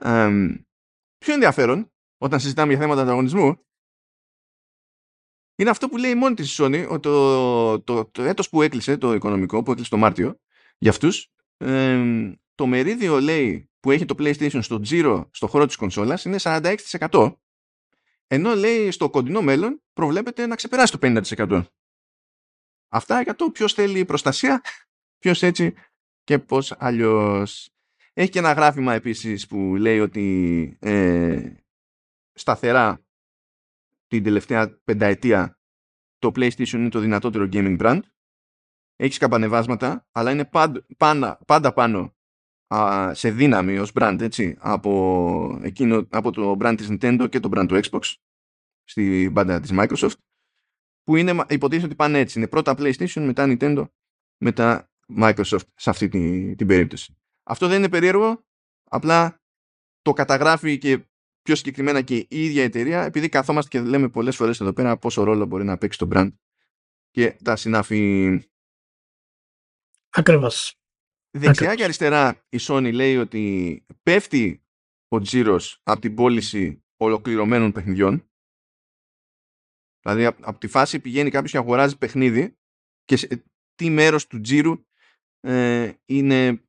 Ε, πιο ενδιαφέρον, όταν συζητάμε για θέματα ανταγωνισμού, είναι αυτό που λέει μόνη της η Sony, ότι το, το, το έτος που έκλεισε, το οικονομικό, που έκλεισε το Μάρτιο, για αυτούς, το μερίδιο, λέει, που έχει το PlayStation στο Giro, στο χώρο της κονσόλας, είναι 46%, ενώ, λέει, στο κοντινό μέλλον προβλέπεται να ξεπεράσει το 50%. Αυτά για το ποιος θέλει προστασία, ποιος έτσι και πώς αλλιώς. Έχει και ένα γράφημα επίσης που λέει ότι ε, σταθερά την τελευταία πενταετία το PlayStation είναι το δυνατότερο gaming brand. Έχεις καμπανεβάσματα, αλλά είναι πάντα, πάντα, πάντα πάνω α, σε δύναμη ως brand, έτσι, από, εκείνο, από το brand της Nintendo και το brand του Xbox στη μπάντα της Microsoft που είναι, υποτίθεται ότι πάνε έτσι. Είναι πρώτα PlayStation, μετά Nintendo, μετά Microsoft σε αυτή την, την περίπτωση. Αυτό δεν είναι περίεργο, απλά το καταγράφει και πιο συγκεκριμένα και η ίδια εταιρεία, επειδή καθόμαστε και λέμε πολλές φορές εδώ πέρα πόσο ρόλο μπορεί να παίξει το brand και τα συνάφη. Ακριβώς. Δεξιά και αριστερά η Sony λέει ότι πέφτει ο τζίρος από την πώληση ολοκληρωμένων παιχνιδιών. Δηλαδή από τη φάση πηγαίνει κάποιος και αγοράζει παιχνίδι και σε τι μέρος του τζίρου ε, είναι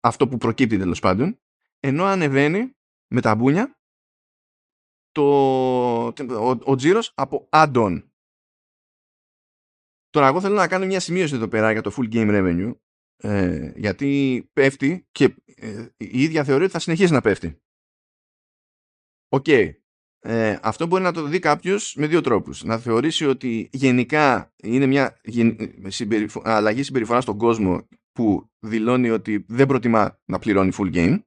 αυτό που προκύπτει τέλος πάντων. Ενώ ανεβαίνει με τα μπούνια το, ο, ο τζίρος από add-on. Τώρα εγώ θέλω να κάνω μια σημείωση εδώ πέρα για το full game revenue ε, γιατί πέφτει και ε, η ίδια θεωρεί ότι θα συνεχίσει να πέφτει. Οκ. Ε, αυτό μπορεί να το δει κάποιος με δύο τρόπους. Να θεωρήσει ότι γενικά είναι μια αλλαγή συμπεριφοράς στον κόσμο που δηλώνει ότι δεν προτιμά να πληρώνει full game.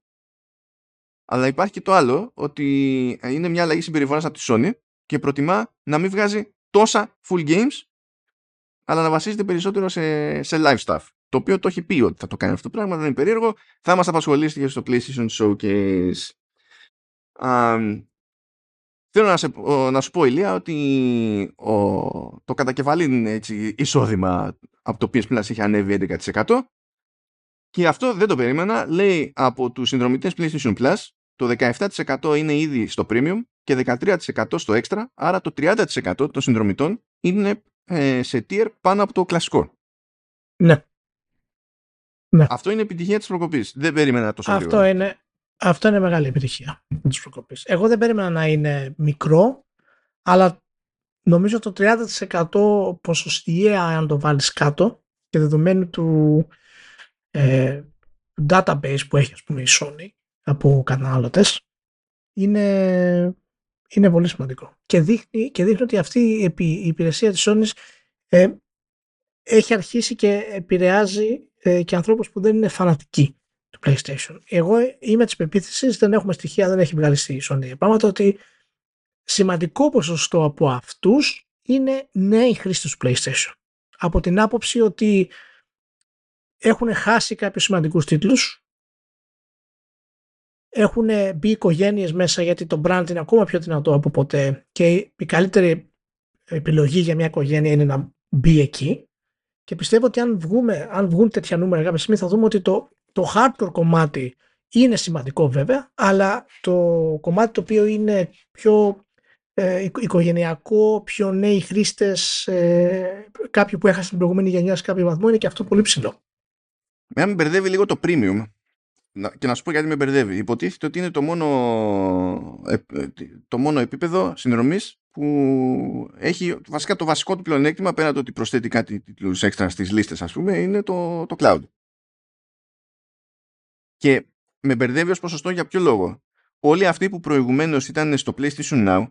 Αλλά υπάρχει και το άλλο, ότι είναι μια αλλαγή συμπεριφοράς από τη Sony και προτιμά να μην βγάζει τόσα full games, αλλά να βασίζεται περισσότερο σε, σε live stuff το οποίο το έχει πει ότι θα το κάνει αυτό το πράγμα, δεν είναι περίεργο. Θα μας απασχολήσει και στο PlayStation Showcase. Um, θέλω να, σε, να σου πω, Ηλία, ότι ο, το κατακεφαλήν έτσι, εισόδημα από το PS Plus έχει ανέβει 11%. Και αυτό δεν το περίμενα. Λέει από τους συνδρομητές PlayStation Plus το 17% είναι ήδη στο Premium και 13% στο Extra. Άρα το 30% των συνδρομητών είναι ε, σε tier πάνω από το κλασικό. Ναι. Ναι. Αυτό είναι επιτυχία της προκοπής. Δεν περίμενα τόσο αυτό Είναι, αυτό είναι μεγάλη επιτυχία της προκοπής. Εγώ δεν περίμενα να είναι μικρό, αλλά νομίζω το 30% ποσοστιαία, αν το βάλεις κάτω, και δεδομένου του ε, database που έχει, ας πούμε, η Sony από κατανάλωτε, είναι, είναι πολύ σημαντικό. Και δείχνει, και δείχνει ότι αυτή η υπηρεσία της Sony ε, έχει αρχίσει και επηρεάζει ε, και ανθρώπους που δεν είναι φανατικοί του PlayStation. Εγώ είμαι της πεποίθησης, δεν έχουμε στοιχεία, δεν έχει βγάλει στη Sony πράγματα ότι σημαντικό ποσοστό από αυτούς είναι νέοι χρήστες του PlayStation. Από την άποψη ότι έχουν χάσει κάποιους σημαντικούς τίτλους, έχουν μπει οικογένειες μέσα γιατί το brand είναι ακόμα πιο δυνατό από ποτέ. Και η καλύτερη επιλογή για μια οικογένεια είναι να μπει εκεί. Και πιστεύω ότι αν, βγούμε, αν βγουν τέτοια νούμερα κάποια στιγμή θα δούμε ότι το, το hardcore κομμάτι είναι σημαντικό βέβαια, αλλά το κομμάτι το οποίο είναι πιο ε, οικογενειακό, πιο νέοι χρήστες, ε, κάποιοι που έχασαν την προηγούμενη γενιά σε κάποιο βαθμό, είναι και αυτό πολύ ψηλό. Με με μπερδεύει λίγο το premium και να σου πω γιατί με μπερδεύει. Υποτίθεται ότι είναι το μόνο, ε, το μόνο επίπεδο συνδρομής που έχει βασικά το βασικό του πλεονέκτημα πέρα το ότι προσθέτει κάτι τίτλους έξτρα στις λίστες ας πούμε είναι το, το cloud. Και με μπερδεύει ως ποσοστό για ποιο λόγο; Όλοι αυτοί που προηγουμένως ήταν στο PlayStation Now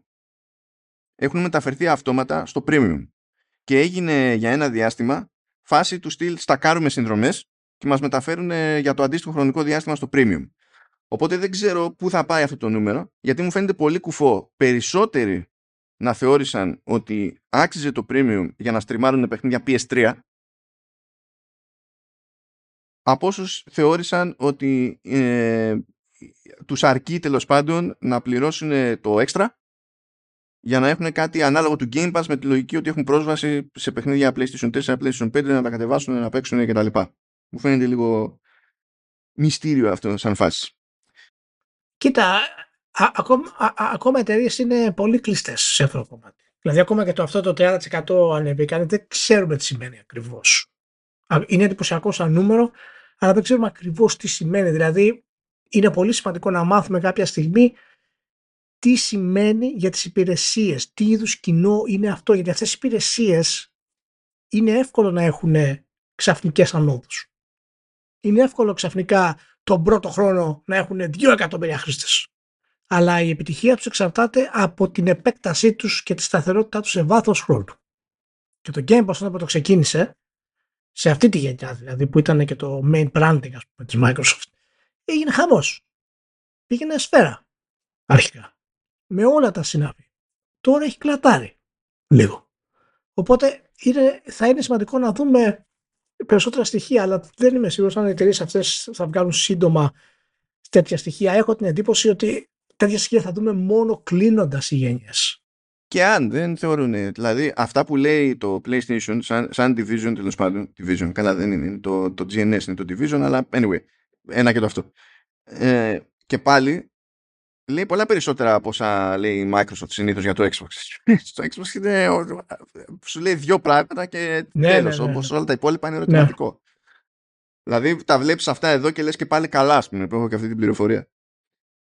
έχουν μεταφερθεί αυτόματα στο Premium. Και έγινε για ένα διάστημα φάση του στυλ στακάρουμε συνδρομές και μας μεταφέρουν για το αντίστοιχο χρονικό διάστημα στο Premium. Οπότε δεν ξέρω πού θα πάει αυτό το νούμερο, γιατί μου φαίνεται πολύ κουφό. Περισσότεροι να θεώρησαν ότι άξιζε το premium για να στριμάρουν παιχνίδια PS3 από όσους θεώρησαν ότι ε, τους αρκεί τέλος πάντων να πληρώσουν το έξτρα για να έχουν κάτι ανάλογο του Game Pass με τη λογική ότι έχουν πρόσβαση σε παιχνίδια PlayStation 4, PlayStation 5 να τα κατεβάσουν, να παίξουν κτλ. Μου φαίνεται λίγο μυστήριο αυτό σαν φάση. Κοίτα, α, ακόμα, α, ακόμα εταιρείες είναι πολύ κλειστές σε αυτό το κομμάτι. Δηλαδή, ακόμα και το αυτό το 30% ανεβήκανε, δεν ξέρουμε τι σημαίνει ακριβώς. Είναι εντυπωσιακό σαν νούμερο, αλλά δεν ξέρουμε ακριβώς τι σημαίνει. Δηλαδή, είναι πολύ σημαντικό να μάθουμε κάποια στιγμή τι σημαίνει για τις υπηρεσίες, τι είδους κοινό είναι αυτό, γιατί αυτές οι υπηρεσίες είναι εύκολο να έχουν ξαφνικές ανόδους. Είναι εύκολο ξαφνικά τον πρώτο χρόνο να έχουν 2 εκατομμύρια χρήστες. Αλλά η επιτυχία τους εξαρτάται από την επέκτασή τους και τη σταθερότητά τους σε βάθος χρόνου. Και το Game Pass όταν το ξεκίνησε, σε αυτή τη γενιά δηλαδή που ήταν και το main branding ας πούμε, της Microsoft, έγινε χαμός. Πήγαινε σφαίρα αρχικά. Με όλα τα συνάφη. Τώρα έχει κλατάρει λίγο. Οπότε είναι, θα είναι σημαντικό να δούμε περισσότερα στοιχεία, αλλά δεν είμαι σίγουρος αν οι εταιρείες αυτές θα βγάλουν σύντομα τέτοια στοιχεία. Έχω την εντύπωση ότι τέτοια στοιχεία θα δούμε μόνο κλείνοντας οι γενιέ. Και αν δεν θεωρούν, δηλαδή αυτά που λέει το PlayStation σαν, σαν division τέλος πάντων, division, καλά δεν είναι, το, το GNS είναι το division, αλλά anyway, ένα και το αυτό. Ε, και πάλι λέει πολλά περισσότερα από όσα λέει η Microsoft συνήθως για το Xbox. [laughs] Στο Xbox είναι, σου λέει δύο πράγματα και ναι, τέλος, ναι, ναι, όπως όλα τα υπόλοιπα είναι ερωτηματικό. Ναι. Δηλαδή τα βλέπεις αυτά εδώ και λες και πάλι καλά, ας πούμε, που έχω και αυτή την πληροφορία.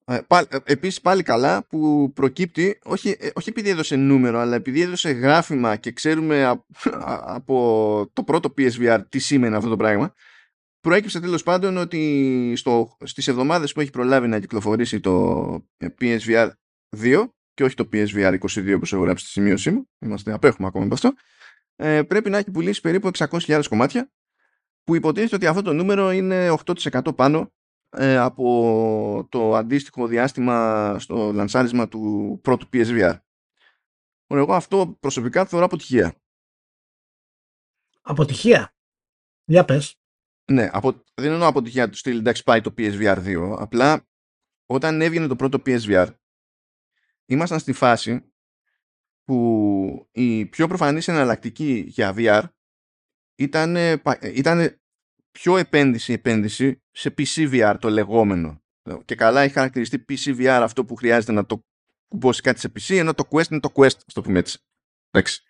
Ε, ε, επίσης πάλι καλά που προκύπτει, όχι, ε, όχι επειδή έδωσε νούμερο, αλλά επειδή έδωσε γράφημα και ξέρουμε [laughs] από το πρώτο PSVR τι σήμαινε αυτό το πράγμα, προέκυψε τέλος πάντων ότι στο, στις εβδομάδες που έχει προλάβει να κυκλοφορήσει το PSVR 2 και όχι το PSVR 22 που έχω γράψει στη σημείωσή μου, είμαστε, απέχουμε ακόμα από αυτό, ε, πρέπει να έχει πουλήσει περίπου 600.000 κομμάτια που υποτίθεται ότι αυτό το νούμερο είναι 8% πάνω ε, από το αντίστοιχο διάστημα στο λανσάρισμα του πρώτου PSVR. Εγώ αυτό προσωπικά θεωρώ αποτυχία. Αποτυχία; Για πες. Ναι, απο... δεν εννοώ αποτυχία του στυλ εντάξει πάει το PSVR 2, απλά όταν έβγαινε το πρώτο PSVR ήμασταν στη φάση που η πιο προφανής εναλλακτική για VR ήταν, ήταν πιο επένδυση επένδυση σε PCVR το λεγόμενο. Και καλά έχει χαρακτηριστεί PCVR αυτό που χρειάζεται να το κουμπώσει κάτι σε PC, ενώ το Quest είναι το Quest, στο πούμε έτσι. Εντάξει.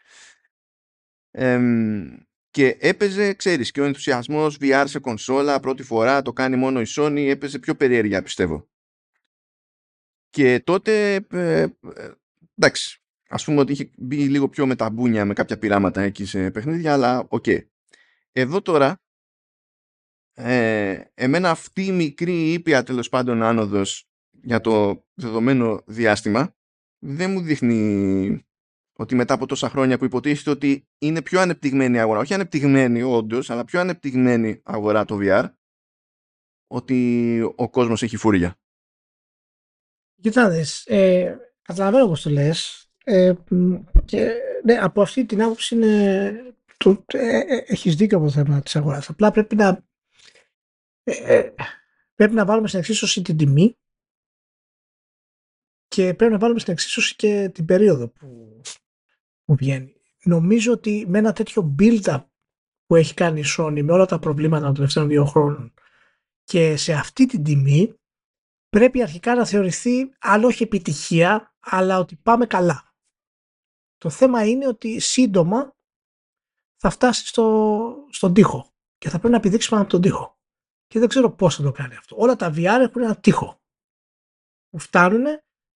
Και έπαιζε, ξέρεις, και ο ενθουσιασμός VR σε κονσόλα πρώτη φορά, το κάνει μόνο η Sony, έπαιζε πιο περίεργα πιστεύω. Και τότε, ε, ε, εντάξει, ας πούμε ότι είχε μπει λίγο πιο με τα μπούνια με κάποια πειράματα εκεί σε παιχνίδια, αλλά οκ. Εδώ τώρα ε, εμένα αυτή η μικρή ήπια τέλος πάντων άνοδος για το δεδομένο διάστημα δεν μου δείχνει ότι μετά από τόσα χρόνια που υποτίθεται ότι είναι πιο ανεπτυγμένη αγορά, όχι ανεπτυγμένη όντως, αλλά πιο ανεπτυγμένη αγορά το VR, ότι ο κόσμος έχει φούρια. Κοιτάξτε, ε, καταλαβαίνω πώς το λες ε, και ναι, από αυτή την άποψη είναι, το, ε, ε, έχεις δίκιο από το θέμα της αγοράς. Απλά πρέπει να ε, ε, πρέπει να βάλουμε στην εξίσωση την τιμή και πρέπει να βάλουμε στην εξίσωση και την περίοδο που, που βγαίνει. Νομίζω ότι με ένα τέτοιο build-up που έχει κάνει η Sony με όλα τα προβλήματα των τελευταίων δύο χρόνων και σε αυτή την τιμή πρέπει αρχικά να θεωρηθεί αν όχι επιτυχία αλλά ότι πάμε καλά. Το θέμα είναι ότι σύντομα θα φτάσει στο, στον τοίχο και θα πρέπει να επιδείξει πάνω από τον τοίχο και δεν ξέρω πώς θα το κάνει αυτό. Όλα τα VR έχουν ένα τείχο που φτάνουν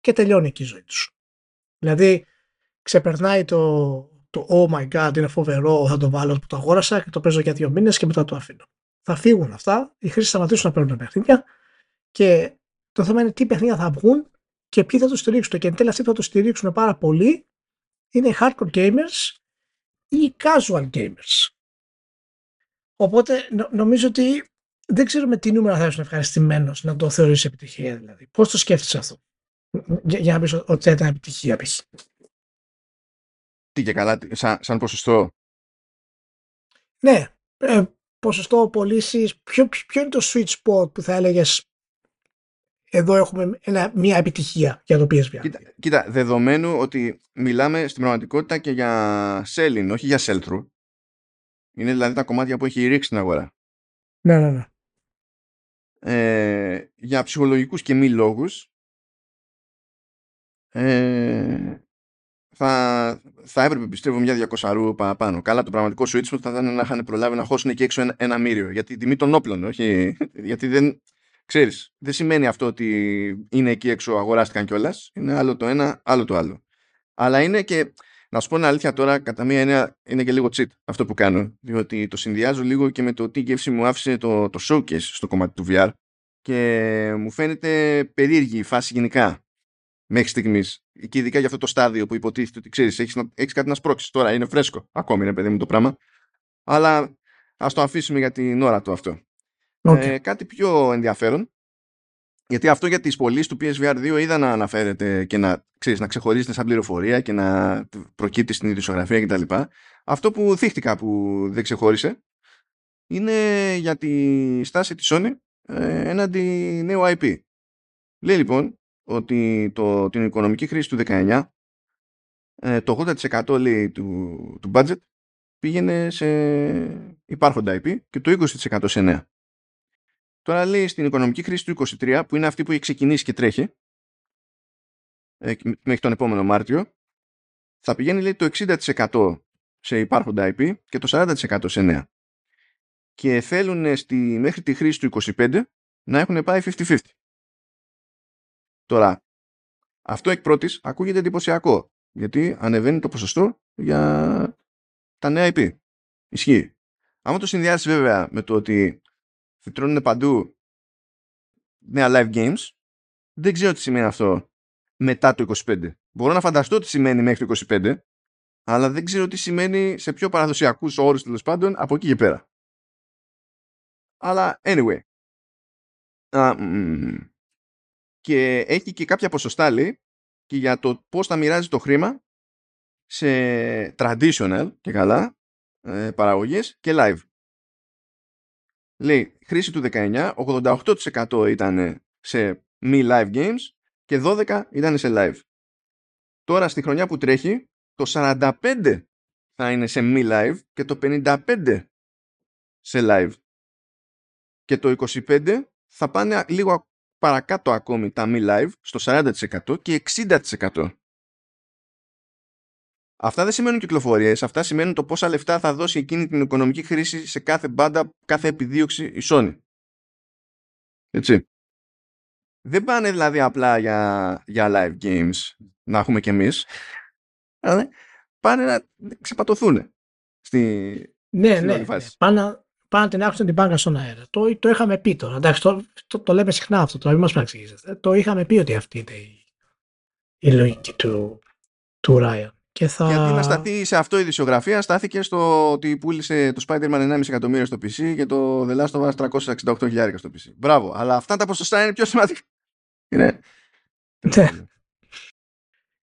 και τελειώνει εκεί η ζωή τους. Δηλαδή ξεπερνάει το, το oh my god είναι φοβερό θα το βάλω που το αγόρασα και το παίζω για δύο μήνες και μετά το αφήνω. Θα φύγουν αυτά, οι χρήστες θα σταματήσουν να παίρνουν παιχνίδια και το θέμα είναι τι παιχνίδια θα βγουν και ποιοι θα το στηρίξουν. Και εν τέλει αυτοί που θα το στηρίξουν πάρα πολύ είναι οι hardcore gamers ή οι casual gamers. Οπότε νομίζω ότι δεν ξέρω με τι νούμερα θα ήσουν ευχαριστημένος να το θεωρήσει επιτυχία δηλαδή. Πώς το σκέφτεσαι αυτό, για, για να πεις ότι θα ήταν επιτυχία π.χ. Τι και καλά, σαν, σαν ποσοστό; Ναι, ε, ποσοστό πωλήσει. Ποιο, ποιο είναι το sweet spot που θα έλεγες εδώ έχουμε ένα, μια επιτυχία για το PSVR. Κοίτα, κοίτα, δεδομένου ότι μιλάμε στην πραγματικότητα και για selling, όχι για sell-through. Είναι δηλαδή τα κομμάτια που έχει ρίξει στην αγορά. Ναι, ναι, ναι ε, για ψυχολογικούς και μη λόγους ε, θα, θα έπρεπε πιστεύω μια διακοσαρού παραπάνω. Καλά το πραγματικό switch θα ήταν να είχαν προλάβει να χώσουν εκεί έξω ένα, ένα μύριο γιατί η τιμή των όπλων όχι, γιατί δεν ξέρεις δεν σημαίνει αυτό ότι είναι εκεί έξω αγοράστηκαν κιόλας. είναι άλλο το ένα άλλο το άλλο αλλά είναι και Να σου πω την αλήθεια τώρα, κατά μία έννοια είναι και λίγο cheat αυτό που κάνω. Διότι το συνδυάζω λίγο και με το τι γεύση μου άφησε το, το showcase στο κομμάτι του VR. Και μου φαίνεται περίεργη η φάση γενικά μέχρι στιγμής. Και ειδικά για αυτό το στάδιο που υποτίθεται ότι ξέρεις, έχεις έχεις κάτι να σπρώξεις. Τώρα είναι φρέσκο. Ακόμη είναι παιδί μου το πράγμα. Αλλά ας το αφήσουμε για την ώρα του αυτό. Okay. Ε, κάτι πιο ενδιαφέρον γιατί αυτό για τις πωλήσεις του PSVR 2 είδα να αναφέρεται και να, ξέρεις, να ξεχωρίζεται σαν πληροφορία και να προκύπτει στην ειδησιογραφία κτλ. Αυτό που θύχτηκα που δεν ξεχώρισε είναι για τη στάση της Sony ε, έναντι νέου IP. Λέει λοιπόν ότι το, την οικονομική χρήση του 19 ε, το 80% λέει, του, του budget πήγαινε σε υπάρχοντα IP και το 20% σε νέα. Τώρα λέει στην οικονομική χρήση του 23 που είναι αυτή που έχει ξεκινήσει και τρέχει ε, μέχρι τον επόμενο Μάρτιο θα πηγαίνει λέει το 60% σε υπάρχοντα IP και το 40% σε νέα. Και θέλουν στη, μέχρι τη χρήση του 25 να έχουν πάει 50-50. Τώρα, αυτό εκ πρώτης ακούγεται εντυπωσιακό γιατί ανεβαίνει το ποσοστό για τα νέα IP. Ισχύει. Αν το συνδυάσεις βέβαια με το ότι φυτρώνουν παντού νέα live games. Δεν ξέρω τι σημαίνει αυτό μετά το 25. Μπορώ να φανταστώ τι σημαίνει μέχρι το 25, αλλά δεν ξέρω τι σημαίνει σε πιο παραδοσιακούς όρους τέλος πάντων από εκεί και πέρα. Αλλά anyway. Και έχει και κάποια ποσοστά λέει και για το πώς θα μοιράζει το χρήμα σε traditional και καλά ε, παραγωγές και live λέει χρήση του 19, 88% ήταν σε μη live games και 12% ήταν σε live. Τώρα στη χρονιά που τρέχει το 45% θα είναι σε μη live και το 55% σε live. Και το 25% θα πάνε λίγο παρακάτω ακόμη τα μη live στο 40% και 60%. Αυτά δεν σημαίνουν κυκλοφορίες, αυτά σημαίνουν το πόσα λεφτά θα δώσει εκείνη την οικονομική χρήση σε κάθε μπάντα, κάθε επιδίωξη η Sony. Έτσι. Δεν πάνε δηλαδή απλά για, για live games να έχουμε κι εμείς, αλλά πάνε να ξεπατωθούν στη, ναι, ναι, ναι. Πάνε, πάνε να την άκουσαν την μπάνκα στον αέρα. Το, το είχαμε πει τώρα. Εντάξει, το, το, το λέμε συχνά αυτό, τώρα μην μας παραξηγήσετε. Το είχαμε πει ότι αυτή είναι η, η λογική του, του Ryan. Και θα... Γιατί να σταθεί σε αυτό η δισιογραφία στάθηκε στο ότι πούλησε το Spider-Man 1,5 εκατομμύριο στο PC και το The Last of Us 368 στο PC. Μπράβο, αλλά αυτά τα ποσοστά είναι πιο σημαντικά. Είναι... Ναι.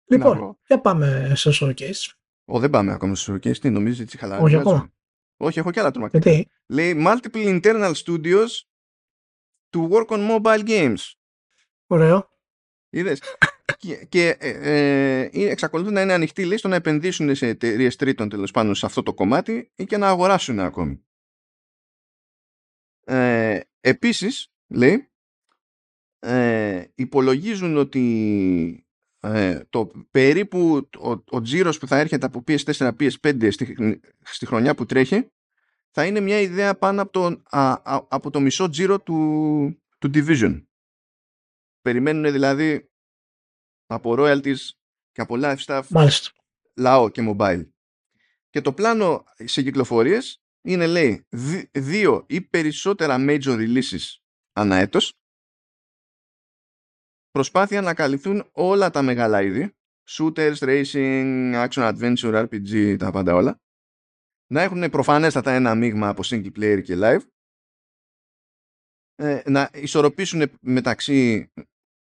Λοιπόν, για πάμε στο showcase. Ω, δεν πάμε ακόμα στο showcase. Τι νομίζεις, έτσι χαλαρά. Όχι ακόμα. Όχι, έχω και άλλα τρομακτικά. Γιατί; Λέει multiple internal studios to work on mobile games. Ωραίο. Είδες [laughs] και, και ε, ε, εξακολουθούν να είναι ανοιχτοί λέει, στο να επενδύσουν σε εταιρείες τρίτων τέλος πάντων σε αυτό το κομμάτι ή και να αγοράσουν ακόμη. Ε, επίσης, λέει, ε, υπολογίζουν ότι ε, το περίπου ο, ο τζίρος που θα έρχεται από PS4, PS5 στη, στη χρονιά που τρέχει θα είναι μια ιδέα πάνω από το, από το μισό τζίρο του, του Division. Περιμένουν δηλαδή από royalties και από live stuff Μάλιστα. λαό και mobile. Και το πλάνο σε κυκλοφορίες είναι λέει δύο ή περισσότερα major releases ανά έτος προσπάθεια να καλυφθούν όλα τα μεγάλα είδη. Shooters, racing, action adventure, RPG, τα πάντα όλα. Να έχουν προφανέστατα ένα μείγμα από single player και live. Ε, να ισορροπήσουν μεταξύ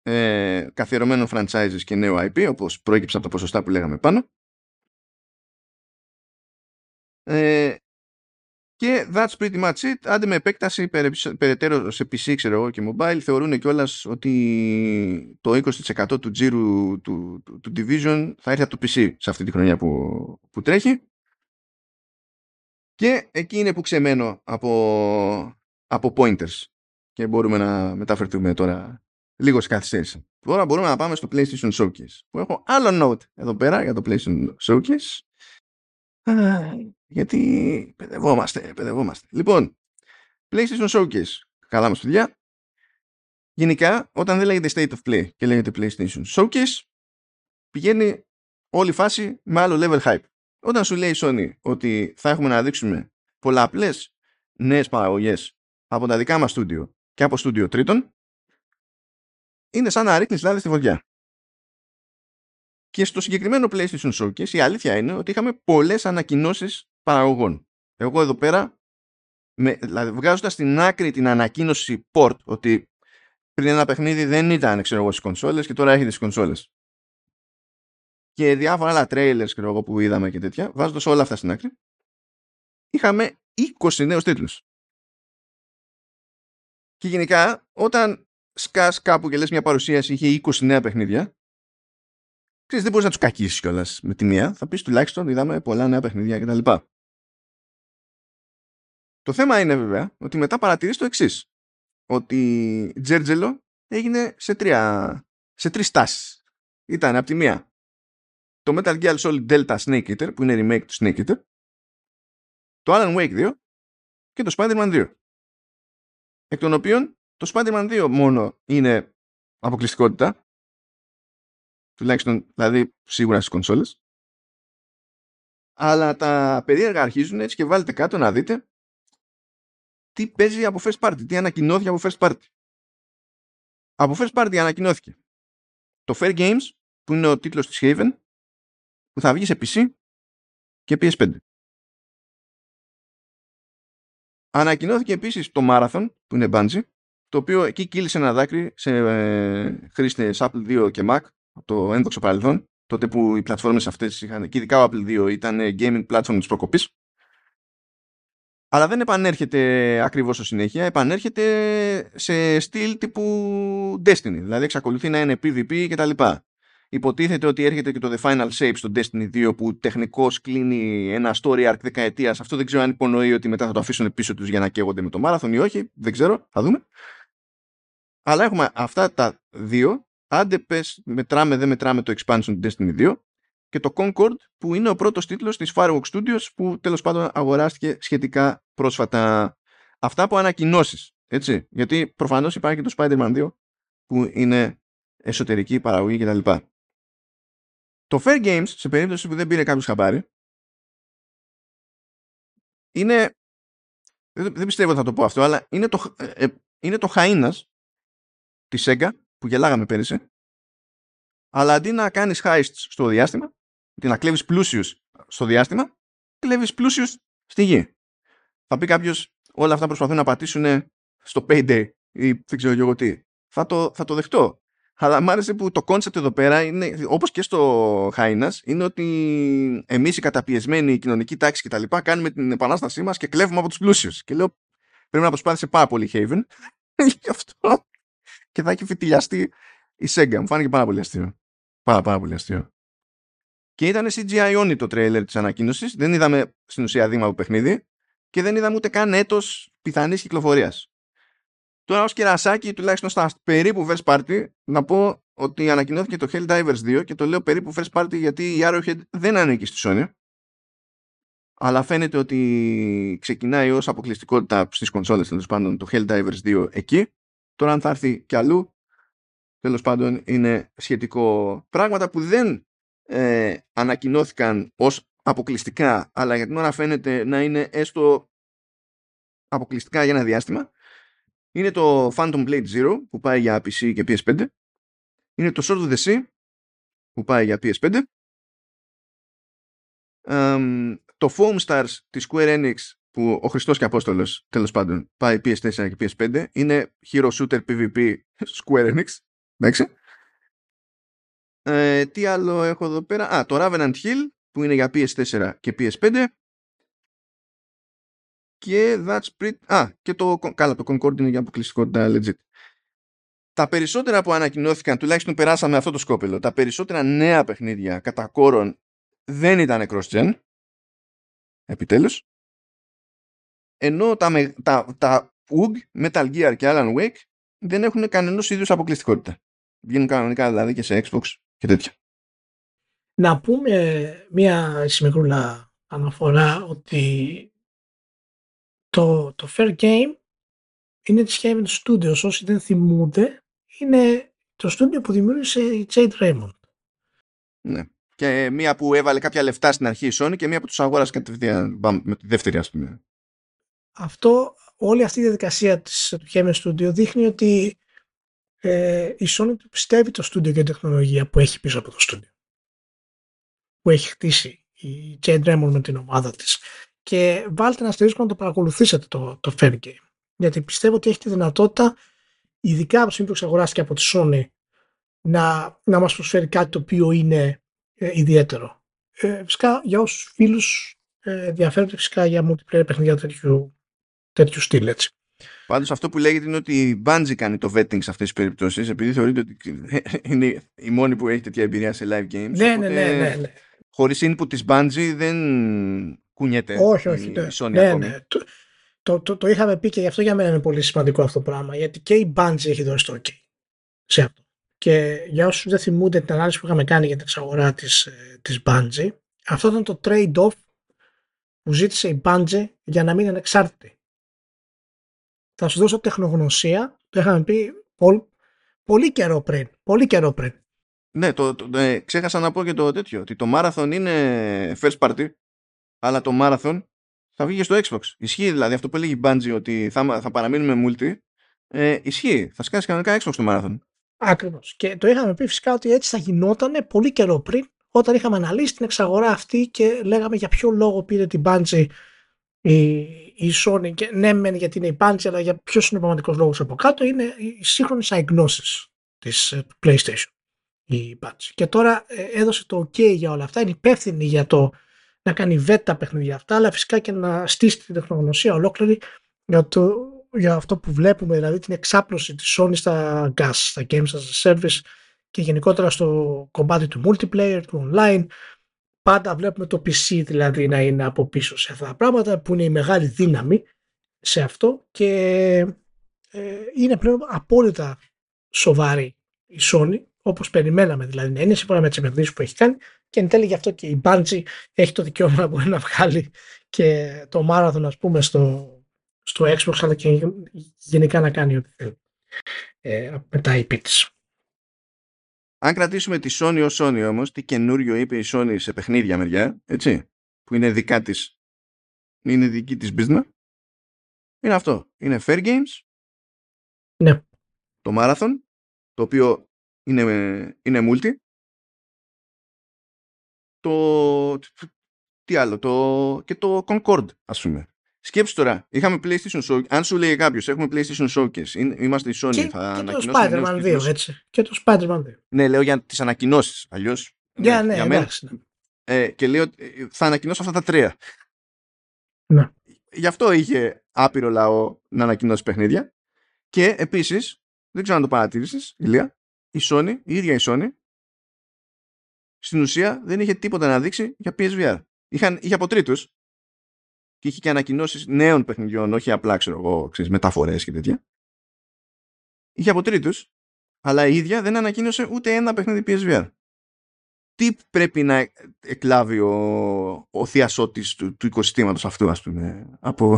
ε, καθιερωμένων franchises και νέο IP όπως προέκυψε από τα ποσοστά που λέγαμε πάνω. Ε, και that's pretty much it άντε με επέκταση περαιτέρω σε PC ξέρω εγώ και mobile θεωρούν κιόλας ότι το 20% του τζίρου του, του, του, Division θα έρθει από το PC σε αυτή τη χρονιά που, που τρέχει και εκεί είναι που ξεμένω από, από pointers και μπορούμε να μεταφερθούμε τώρα λίγο σε καθυστέρηση. Τώρα μπορούμε να πάμε στο PlayStation Showcase. Που έχω άλλο note εδώ πέρα για το PlayStation Showcase. Γιατί παιδευόμαστε, παιδευόμαστε. Λοιπόν, PlayStation Showcase. Καλά μας παιδιά. Γενικά, όταν δεν λέγεται State of Play και λέγεται PlayStation Showcase, πηγαίνει όλη φάση με άλλο level hype. Όταν σου λέει η Sony ότι θα έχουμε να δείξουμε πολλαπλές νέες παραγωγές από τα δικά μας στούντιο και από στούντιο τρίτων, είναι σαν να ρίχνεις λάδι στη φωτιά. Και στο συγκεκριμένο PlayStation Showcase η αλήθεια είναι ότι είχαμε πολλές ανακοινώσεις παραγωγών. Εγώ εδώ πέρα, με, δηλαδή βγάζοντας στην άκρη την ανακοίνωση port ότι πριν ένα παιχνίδι δεν ήταν ξέρω εγώ, στις κονσόλες και τώρα έχετε στις κονσόλες. Και διάφορα άλλα trailers ξέρω εγώ, που είδαμε και τέτοια, βάζοντας όλα αυτά στην άκρη, είχαμε 20 νέους τίτλους. Και γενικά, όταν σκάς κάπου και λες μια παρουσίαση είχε 20 νέα παιχνίδια, ξέρεις, δεν μπορείς να τους κακίσεις κιόλας με τη μία. Θα πεις τουλάχιστον είδαμε πολλά νέα παιχνίδια κτλ. Το θέμα είναι βέβαια ότι μετά παρατηρείς το εξής. Ότι Τζέρτζελο έγινε σε, τρία, σε τρεις στάσεις. Ήταν από τη μία το Metal Gear Solid Delta Snake Eater που είναι remake του Snake Eater το Alan Wake 2 και το Spider-Man 2 εκ των οποίων το Spider-Man 2 μόνο είναι αποκλειστικότητα τουλάχιστον δηλαδή σίγουρα στις κονσόλες αλλά τα περίεργα αρχίζουν έτσι και βάλετε κάτω να δείτε τι παίζει από first party, τι ανακοινώθηκε από first party. Από first party ανακοινώθηκε το Fair Games που είναι ο τίτλος της Haven που θα βγει σε PC και PS5. Ανακοινώθηκε επίσης το Marathon που είναι Bungie το οποίο εκεί κύλησε ένα δάκρυ σε ε, χρήστες Apple 2 και Mac το ένδοξο παρελθόν τότε που οι πλατφόρμες αυτές είχαν και ειδικά ο Apple 2 ήταν gaming platform της προκοπής. Αλλά δεν επανέρχεται ακριβώς στο συνέχεια επανέρχεται σε στυλ τύπου Destiny. Δηλαδή εξακολουθεί να είναι PvP κτλ υποτίθεται ότι έρχεται και το The Final Shape στο Destiny 2 που τεχνικώς κλείνει ένα story arc δεκαετίας. Αυτό δεν ξέρω αν υπονοεί ότι μετά θα το αφήσουν πίσω τους για να καίγονται με το Marathon ή όχι δεν ξέρω, θα δούμε. Αλλά έχουμε αυτά τα δύο άντε πες μετράμε δεν μετράμε το expansion του Destiny 2 και το Concord που είναι ο πρώτος τίτλος της Fireworks Studios που τέλος πάντων αγοράστηκε σχετικά πρόσφατα αυτά από ανακοινώσεις. έτσι γιατί προφανώς υπάρχει και το Spider-Man 2 που είναι εσωτερική παραγωγή κτλ. Το Fair Games, σε περίπτωση που δεν πήρε κάποιος χαμπάρι, είναι. Δεν πιστεύω ότι θα το πω αυτό, αλλά είναι το, ε, ε είναι το Χαΐνας της Sega που γελάγαμε πέρυσι. Αλλά αντί να κάνεις heists στο διάστημα, αντί να κλέβεις πλούσιους στο διάστημα, κλέβεις πλούσιους στη γη. Θα πει κάποιος, όλα αυτά προσπαθούν να πατήσουν στο Payday ή δεν ξέρω εγώ τι. Θα το, θα το δεχτώ. Αλλά μ' άρεσε που το κόνσεπτ εδώ πέρα είναι, όπως και στο Hyenas, είναι ότι εμείς οι καταπιεσμένοι κοινωνική τάξη και τα λοιπά κάνουμε την επανάστασή μας και κλέβουμε από τους πλούσιους. Και λέω πρέπει να προσπάθησε πάρα πολύ η Haven [laughs] γι' αυτό και θα έχει φιτιλιαστεί η Sega. Μου φάνηκε πάρα πολύ αστείο. Πάρα πάρα πολύ αστείο. Και ήταν CGI only το τρέιλερ της ανακοίνωσης. Δεν είδαμε στην ουσία δείγμα από παιχνίδι και δεν είδαμε ούτε καν έτος πιθανής κυκλοφορίας. Τώρα ως κερασάκι τουλάχιστον στα περίπου first party να πω ότι ανακοινώθηκε το Helldivers 2 και το λέω περίπου first party γιατί η Arrowhead δεν ανήκει στη Sony αλλά φαίνεται ότι ξεκινάει ως αποκλειστικότητα στις κονσόλες τέλος πάντων το Helldivers 2 εκεί τώρα αν θα έρθει κι αλλού τέλος πάντων είναι σχετικό πράγματα που δεν ε, ανακοινώθηκαν ως αποκλειστικά αλλά για την ώρα φαίνεται να είναι έστω αποκλειστικά για ένα διάστημα είναι το Phantom Blade Zero που πάει για PC και PS5. Είναι το Sword of the Sea που πάει για PS5. το Foam Stars της Square Enix που ο Χριστός και Απόστολος τέλος πάντων πάει PS4 και PS5 είναι Hero Shooter PvP Square Enix. Εντάξει. Ε, τι άλλο έχω εδώ πέρα; Α, το Ravenant Hill που είναι για PS4 και PS5 και that's pretty... Α, και το, καλά, το Concord είναι για αποκλειστικότητα legit. Τα περισσότερα που ανακοινώθηκαν, τουλάχιστον περάσαμε αυτό το σκόπελο, τα περισσότερα νέα παιχνίδια κατά κόρον δεν ήταν cross-gen. Επιτέλους. Ενώ τα, τα, τα UG, Metal Gear και Alan Wake δεν έχουν κανένας είδου αποκλειστικότητα. Βγαίνουν κανονικά δηλαδή και σε Xbox και τέτοια. Να πούμε μία σημερούλα αναφορά ότι το, το Fair Game είναι της Haven Studios. Όσοι δεν θυμούνται, είναι το στούντιο που δημιούργησε η Jade Raymond. Ναι. Και μία που έβαλε κάποια λεφτά στην αρχή η Sony και μία που τους αγόρασε κατευθείαν με τη δεύτερη ας πούμε. Αυτό, όλη αυτή η διαδικασία της, του Heaven Studio δείχνει ότι ε, η Sony πιστεύει το στούντιο και την τεχνολογία που έχει πίσω από το στούντιο. Που έχει χτίσει η Jade Raymond με την ομάδα της. Και βάλτε να αστερίσκο να το παρακολουθήσετε το, το Fair Game. Γιατί πιστεύω ότι έχει τη δυνατότητα, ειδικά από τη στιγμή που εξαγοράστηκε από τη Sony, να, να μας προσφέρει κάτι το οποίο είναι ε, ιδιαίτερο. Ε, φυσικά για όσους φίλους ε, ενδιαφέρονται φυσικά για multiplayer παιχνίδια τέτοιου, τέτοιου στυλ έτσι. Πάντως αυτό που λέγεται είναι ότι η Bungie κάνει το vetting σε αυτές τις περιπτώσεις επειδή θεωρείται ότι [laughs] είναι η μόνη που έχει τέτοια εμπειρία σε live games. Ναι, ναι, ναι, ναι, ναι. Χωρίς input της Bungie δεν κουνιέται όχι, όχι, η ναι. Sony ναι, ακόμη. Ναι. Το, το, το, το, είχαμε πει και γι' αυτό για μένα είναι πολύ σημαντικό αυτό το πράγμα γιατί και η Bungie έχει δώσει το OK σε αυτό. Και για όσους δεν θυμούνται την ανάλυση που είχαμε κάνει για την εξαγορά της, ε, της Bungie αυτό ήταν το trade-off που ζήτησε η Bungie για να μην είναι ανεξάρτητη. Θα σου δώσω τεχνογνωσία, το είχαμε πει πολύ, πολύ καιρό πριν. Πολύ καιρό πριν. Ναι, το, το, ε, ξέχασα να πω και το τέτοιο, ότι το Marathon είναι first party, αλλά το Marathon θα βγει και στο Xbox. Ισχύει δηλαδή αυτό που έλεγε η Bungie ότι θα, θα παραμείνουμε multi, ε, ισχύει. Θα σκάσει κανονικά Xbox το Marathon. Ακριβώς. Και το είχαμε πει φυσικά ότι έτσι θα γινόταν πολύ καιρό πριν όταν είχαμε αναλύσει την εξαγορά αυτή και λέγαμε για ποιο λόγο πήρε την Bungie η, η Sony και ναι μεν γιατί είναι η Bungie αλλά για ποιος είναι ο πραγματικός λόγος από κάτω είναι οι σύγχρονες αγνώσεις της ε, PlayStation η Bungie. Και τώρα ε, έδωσε το ok για όλα αυτά, είναι υπεύθυνη για το να κάνει βέτα παιχνίδια αυτά αλλά φυσικά και να στήσει την τεχνογνωσία ολόκληρη για, το, για αυτό που βλέπουμε δηλαδή την εξάπλωση της Sony στα gas, στα games as a service και γενικότερα στο κομμάτι του multiplayer, του online. Πάντα βλέπουμε το PC δηλαδή να είναι από πίσω σε αυτά τα πράγματα που είναι η μεγάλη δύναμη σε αυτό και ε, είναι πλέον απόλυτα σοβαρή η Sony όπως περιμέναμε δηλαδή να είναι σύμφωνα με τις επενδύσεις που έχει κάνει και εν τέλει γι' αυτό και η Bungie έχει το δικαίωμα να μπορεί να βγάλει και το Marathon ας πούμε στο, στο Xbox αλλά και γενικά να κάνει ό,τι θέλει ε, με τα IP της. Αν κρατήσουμε τη Sony ως Sony όμως, τι καινούριο είπε η Sony σε παιχνίδια μεριά, έτσι, που είναι δικά της, είναι δική της business, είναι αυτό. Είναι Fair Games, ναι. το Marathon, το οποίο είναι, είναι multi, το, τι άλλο, το, και το Concord, ας πούμε. Σκέψου τώρα, είχαμε PlayStation Showcase. Αν σου λέει κάποιος, έχουμε PlayStation Showcase, είμαστε η Sony, και, θα και το Spider-Man 2, έτσι. Και το Spider-Man 2. Ναι, λέω για τις ανακοινώσεις. Αλλιώς. Για, ναι, ναι, μένα. Ε, και λέω ε, θα ανακοινώσω αυτά τα τρία. Ναι. Γι' αυτό είχε άπειρο λαό να ανακοινώσει παιχνίδια. Και επίσης, δεν ξέρω αν το παρατήρησες, Ηλία, η Sony, η ίδια η Sony, στην ουσία δεν είχε τίποτα να δείξει για PSVR. Είχαν, είχε από τρίτους και είχε και ανακοινώσεις νέων παιχνιδιών, όχι απλά ξέρω εγώ, μεταφορές και τέτοια. Είχε από τρίτους, αλλά η ίδια δεν ανακοίνωσε ούτε ένα παιχνίδι PSVR. Τι πρέπει να εκλάβει ο, ο θειασότης του, του οικοσυστήματος αυτού, ας πούμε, από,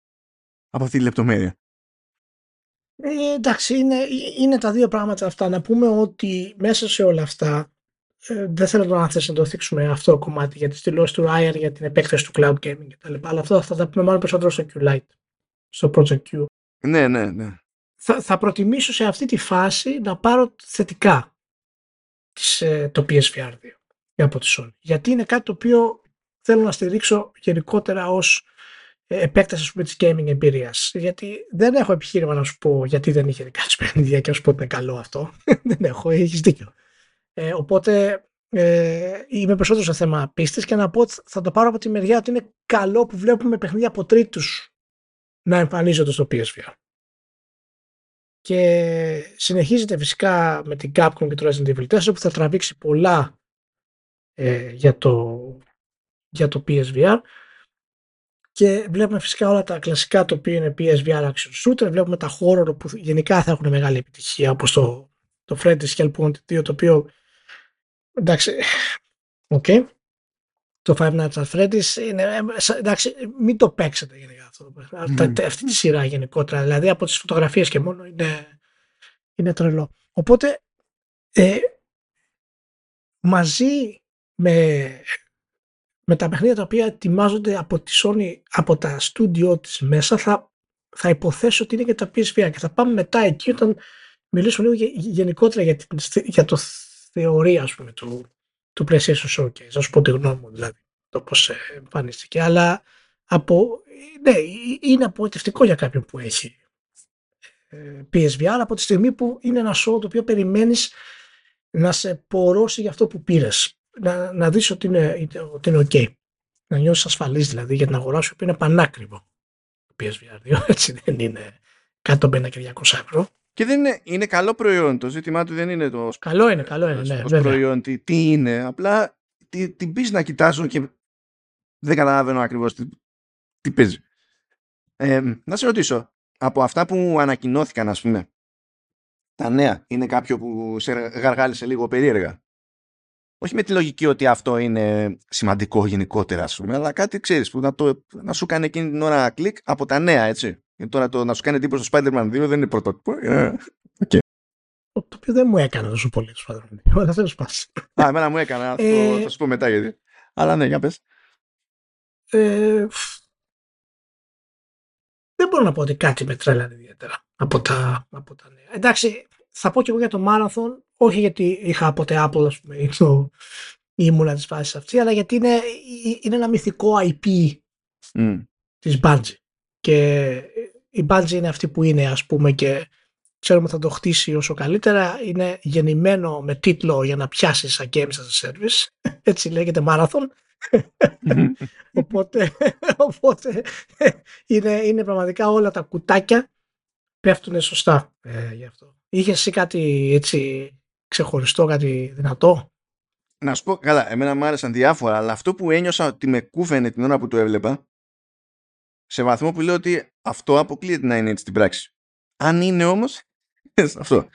[laughs] από αυτή τη λεπτομέρεια; Ε, εντάξει, είναι, είναι τα δύο πράγματα αυτά. Να πούμε ότι μέσα σε όλα αυτά ε, δεν θέλω να θες να το θίξουμε αυτό το κομμάτι για τη στυλώση του Ryan για την επέκταση του cloud gaming κτλ. Αλλά αυτό θα τα πούμε μάλλον περισσότερο στο Q-Lite, στο Project Q. Ναι, ναι, ναι. Θα, θα προτιμήσω σε αυτή τη φάση να πάρω θετικά της, ε, το PSVR 2 από τη Sony. Γιατί είναι κάτι το οποίο θέλω να στηρίξω γενικότερα ως ε, επέκταση πούμε, της gaming εμπειρίας. Γιατί δεν έχω επιχείρημα να σου πω γιατί δεν είχε δικά της παιχνίδια και να σου πω ότι είναι καλό αυτό. [laughs] δεν έχω, έχεις δίκιο. Ε, οπότε ε, είμαι περισσότερο σε θέμα πίστης και να πω ότι θα το πάρω από τη μεριά ότι είναι καλό που βλέπουμε παιχνίδια από τρίτους να εμφανίζονται στο PSVR. Και συνεχίζεται φυσικά με την Capcom και το Resident Evil 4 που θα τραβήξει πολλά ε, για, το, για το PSVR και βλέπουμε φυσικά όλα τα κλασικά το οποίο είναι PSVR Action Shooter βλέπουμε τα horror που γενικά θα έχουν μεγάλη επιτυχία όπως το, το Freddy's Help Wanted 2 το οποίο εντάξει, ok. Okay. Το Five Nights at Freddy's είναι, ε, εντάξει, μην το παίξετε γενικά αυτό το mm. Αυτή τη σειρά γενικότερα, δηλαδή από τις φωτογραφίες και μόνο είναι, είναι τρελό. Οπότε, ε, μαζί με, με τα παιχνίδια τα οποία ετοιμάζονται από τη Sony, από τα στούντιό της μέσα, θα, θα υποθέσω ότι είναι και τα PSVR και θα πάμε μετά εκεί όταν μιλήσουμε λίγο γενικότερα για, την, για το θεωρία ας πούμε, του, του PlayStation Showcase. Θα σου πω τη γνώμη μου δηλαδή, το πώς εμφανίστηκε. Αλλά από, ναι, είναι απογοητευτικό για κάποιον που έχει ε, PSVR από τη στιγμή που είναι ένα show το οποίο περιμένεις να σε πορώσει για αυτό που πήρες. Να, να δεις ότι είναι, ότι είναι ok. Να νιώσεις ασφαλής δηλαδή για την αγορά σου που είναι πανάκριβο το PSVR 2. Έτσι δεν είναι 150 και 200 ευρώ. Και δεν είναι, είναι καλό προϊόν. Το ζήτημά του δεν είναι το. Καλό είναι, καλό είναι. Ναι, προϊόν, τι, τι, είναι. Απλά την τι πεις να κοιτάζω και δεν καταλαβαίνω ακριβώς τι, τι παίζει. Ε, να σε ρωτήσω, από αυτά που ανακοινώθηκαν, ας πούμε, τα νέα είναι κάποιο που σε γαργάλισε λίγο περίεργα; Όχι με τη λογική ότι αυτό είναι σημαντικό γενικότερα, ας πούμε, αλλά κάτι ξέρεις που να, το, να σου κάνει εκείνη την ώρα κλικ από τα νέα, έτσι. Γιατί τώρα το να σου κάνει εντύπωση στο Spider-Man 2 δεν είναι πρωτότυπο. Okay. Το οποίο δεν μου έκανε τόσο πολύ το Spider-Man 2, αλλά θέλω σπάσει. Α, εμένα μου έκανε, θα, ε... θα σου πω μετά γιατί. Αλλά ναι, για πες. Ε, δεν μπορώ να πω ότι κάτι με τρέλανε ιδιαίτερα από τα, από τα νέα. Εντάξει, θα πω και εγώ για το Marathon, όχι γιατί είχα από τα Apple, ας πούμε, ή το ήμουνα της φάσης αυτή, αλλά γιατί είναι, είναι ένα μυθικό IP mm. της Bungie. Και η Bungie είναι αυτή που είναι, ας πούμε, και ξέρουμε θα το χτίσει όσο καλύτερα. Είναι γεννημένο με τίτλο για να πιάσεις σαν games as a service. [laughs] Έτσι λέγεται Marathon. [laughs] οπότε οπότε είναι, είναι πραγματικά όλα τα κουτάκια πέφτουν σωστά ε, γι' αυτό. Είχες εσύ κάτι έτσι ξεχωριστό, κάτι δυνατό; Να σου πω, καλά, εμένα μου άρεσαν διάφορα, αλλά αυτό που ένιωσα ότι με κούφαινε την ώρα που το έβλεπα, σε βαθμό που λέω ότι αυτό αποκλείεται να είναι έτσι στην πράξη. Αν είναι όμως, [laughs] αυτό,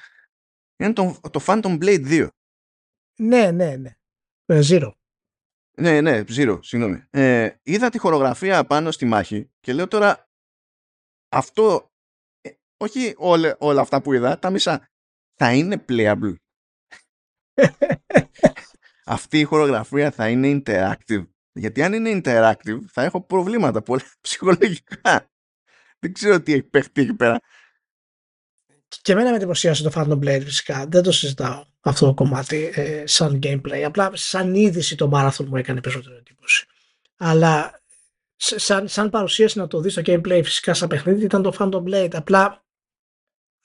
είναι το, το Phantom Blade 2. Ναι, ναι, ναι. Ε, zero. Ναι, ναι, Zero, συγγνώμη. Ε, είδα τη χορογραφία πάνω στη μάχη και λέω τώρα αυτό, ε, όχι όλα, όλα αυτά που είδα, τα μισά, θα είναι playable. [laughs] Αυτή η χορογραφία θα είναι interactive. Γιατί αν είναι interactive θα έχω προβλήματα πολλά [laughs] ψυχολογικά. Δεν ξέρω τι έχει παιχτεί εκεί πέρα. Και εμένα με εντυπωσίασε το Phantom Blade φυσικά. Δεν το συζητάω αυτό το κομμάτι ε, σαν gameplay. Απλά σαν είδηση το Marathon μου έκανε περισσότερο εντύπωση. Αλλά σαν, σαν παρουσίαση να το δεις στο gameplay φυσικά σαν παιχνίδι ήταν το Phantom Blade. Απλά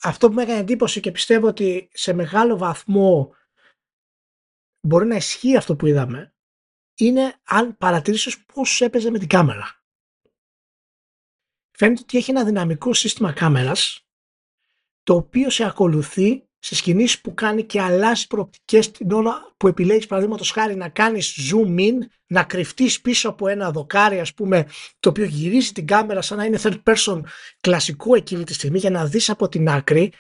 αυτό που με έκανε εντύπωση και πιστεύω ότι σε μεγάλο βαθμό μπορεί να ισχύει αυτό που είδαμε είναι αν παρατηρήσεις πώς έπαιζε με την κάμερα. Φαίνεται ότι έχει ένα δυναμικό σύστημα κάμερας το οποίο σε ακολουθεί σε σκηνήσεις που κάνει και αλλάζει προοπτικές την ώρα που επιλέγεις παραδείγματος χάρη να κάνεις zoom in, να κρυφτείς πίσω από ένα δοκάρι ας πούμε το οποίο γυρίζει την κάμερα σαν να είναι third person κλασικό εκείνη τη στιγμή για να δεις από την άκρη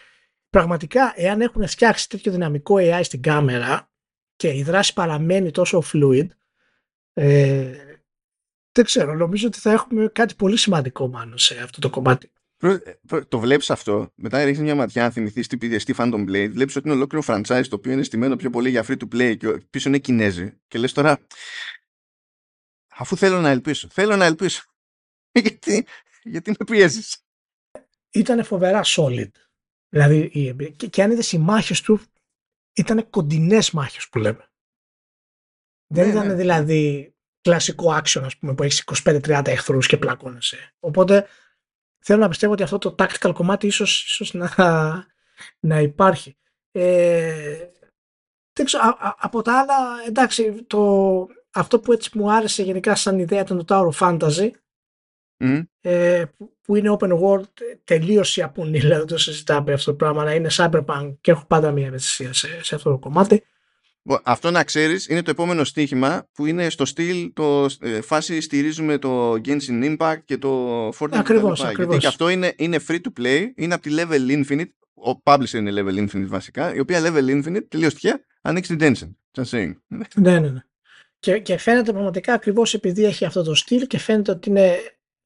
πραγματικά εάν έχουν φτιάξει τέτοιο δυναμικό AI στην κάμερα και η δράση παραμένει τόσο fluid ε, δεν ξέρω, νομίζω ότι θα έχουμε κάτι πολύ σημαντικό μάλλον σε αυτό το κομμάτι. Το βλέπεις αυτό, μετά ρίχνεις μια ματιά, αν θυμηθείς τι πήγε στη Phantom Blade, βλέπεις ότι είναι ολόκληρο franchise το οποίο είναι στημένο πιο πολύ για free to play και πίσω είναι Κινέζοι. Και λες τώρα, αφού θέλω να ελπίσω, θέλω να ελπίσω. [laughs] γιατί, γιατί με πιέζεις; Ήταν φοβερά solid. Δηλαδή, και, και αν είδες οι μάχες του, ήταν κοντινές μάχες που λέμε. Δεν ναι, ήταν ναι. δηλαδή κλασικό action, ας πούμε, που έχεις 25-30 εχθρούς και πλακώνεσαι. Οπότε θέλω να πιστεύω ότι αυτό το tactical κομμάτι ίσως, ίσως να, [laughs] να υπάρχει. Ε, δεν ξέρω, από τα άλλα, εντάξει, το, αυτό που έτσι μου άρεσε γενικά σαν ιδέα ήταν το Tower of Fantasy, ε, που, είναι open world, τελείως Ιαπωνία, [laughs] δηλαδή το συζητάμε αυτό το πράγμα, να είναι cyberpunk και έχω πάντα μια ευαισθησία σε, σε αυτό το κομμάτι. Αυτό να ξέρεις είναι το επόμενο στοίχημα που είναι στο στυλ το ε, φάση στηρίζουμε το Genshin Impact και το Fortnite. Ακριβώς, ακριβώς. Γιατί και αυτό είναι, είναι free to play, είναι από τη Level Infinite, ο publisher είναι Level Infinite βασικά, η οποία Level Infinite τελείως τυχαία ανοίξει την Tencent. Just saying. Ναι, ναι, ναι. Και, και φαίνεται πραγματικά ακριβώς επειδή έχει αυτό το στυλ και φαίνεται ότι είναι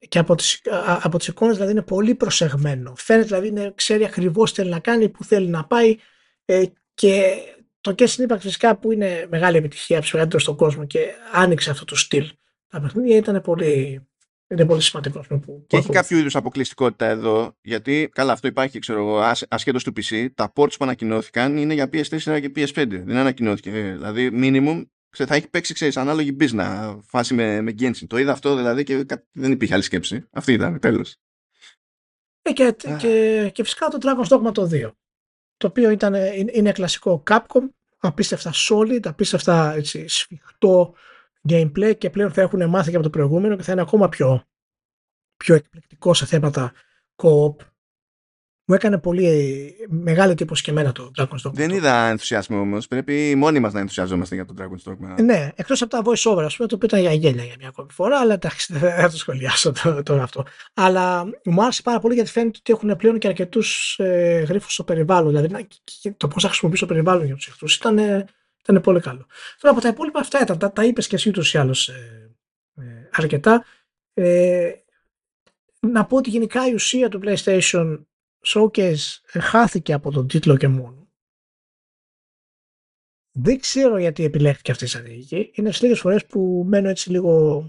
και από τις, από τις εικόνες δηλαδή είναι πολύ προσεγμένο. Φαίνεται δηλαδή είναι, ξέρει ακριβώς τι θέλει να κάνει, που θέλει να πάει ε, και το Genshin Impact φυσικά που είναι μεγάλη επιτυχία από μεγαλύτερο στον κόσμο και άνοιξε αυτό το στυλ τα παιχνίδια ήταν πολύ, είναι πολύ σημαντικό. Που, και έχει κάποιο είδους αποκλειστικότητα εδώ, γιατί καλά, αυτό υπάρχει, ξέρω εγώ, ασχέτως του PC. Τα ports που ανακοινώθηκαν είναι για PS4 και PS5. Δεν ανακοινώθηκε. Δηλαδή, minimum θα έχει παίξει, ξέρεις, ανάλογη business φάση με, με Genshin. Το είδα αυτό δηλαδή και δεν υπήρχε άλλη σκέψη. Αυτή ήταν, τέλο. Ε, και, και, και, φυσικά το Dragon's Dogma το 2. Το οποίο ήταν, είναι κλασικό. Capcom, απίστευτα solid, απίστευτα έτσι, σφιχτό gameplay και πλέον θα έχουν μάθει και από το προηγούμενο και θα είναι ακόμα πιο, πιο εκπληκτικό σε θέματα co-op μου έκανε πολύ ε, μεγάλη εντύπωση και εμένα το Dragon's Dogma. Δεν είδα ενθουσιασμό όμως. Πρέπει μόνοι μας να ενθουσιαζόμαστε για το Dragon's Dogma. Ναι, εκτός από τα voice over, ας πούμε, το οποίο ήταν για γέλια για μια ακόμη φορά, αλλά εντάξει, δεν θα το σχολιάσω τώρα αυτό. Αλλά μου άρεσε πάρα πολύ γιατί φαίνεται ότι έχουν πλέον και αρκετούς ε, γρήφου στο περιβάλλον. Δηλαδή το πώς θα χρησιμοποιήσω το περιβάλλον για τους εχθρούς ήταν, ήταν πολύ καλό. Τώρα από τα υπόλοιπα αυτά ήταν, τα, τα είπες και εσύ ούτως ή άλλως ε, ε, αρκετά. Ε, να πω ότι γενικά η ουσία του PlayStation showcase χάθηκε από τον τίτλο και μόνο. Δεν ξέρω γιατί επιλέχθηκε αυτή η στρατηγική. Είναι στις λίγες φορές που μένω έτσι λίγο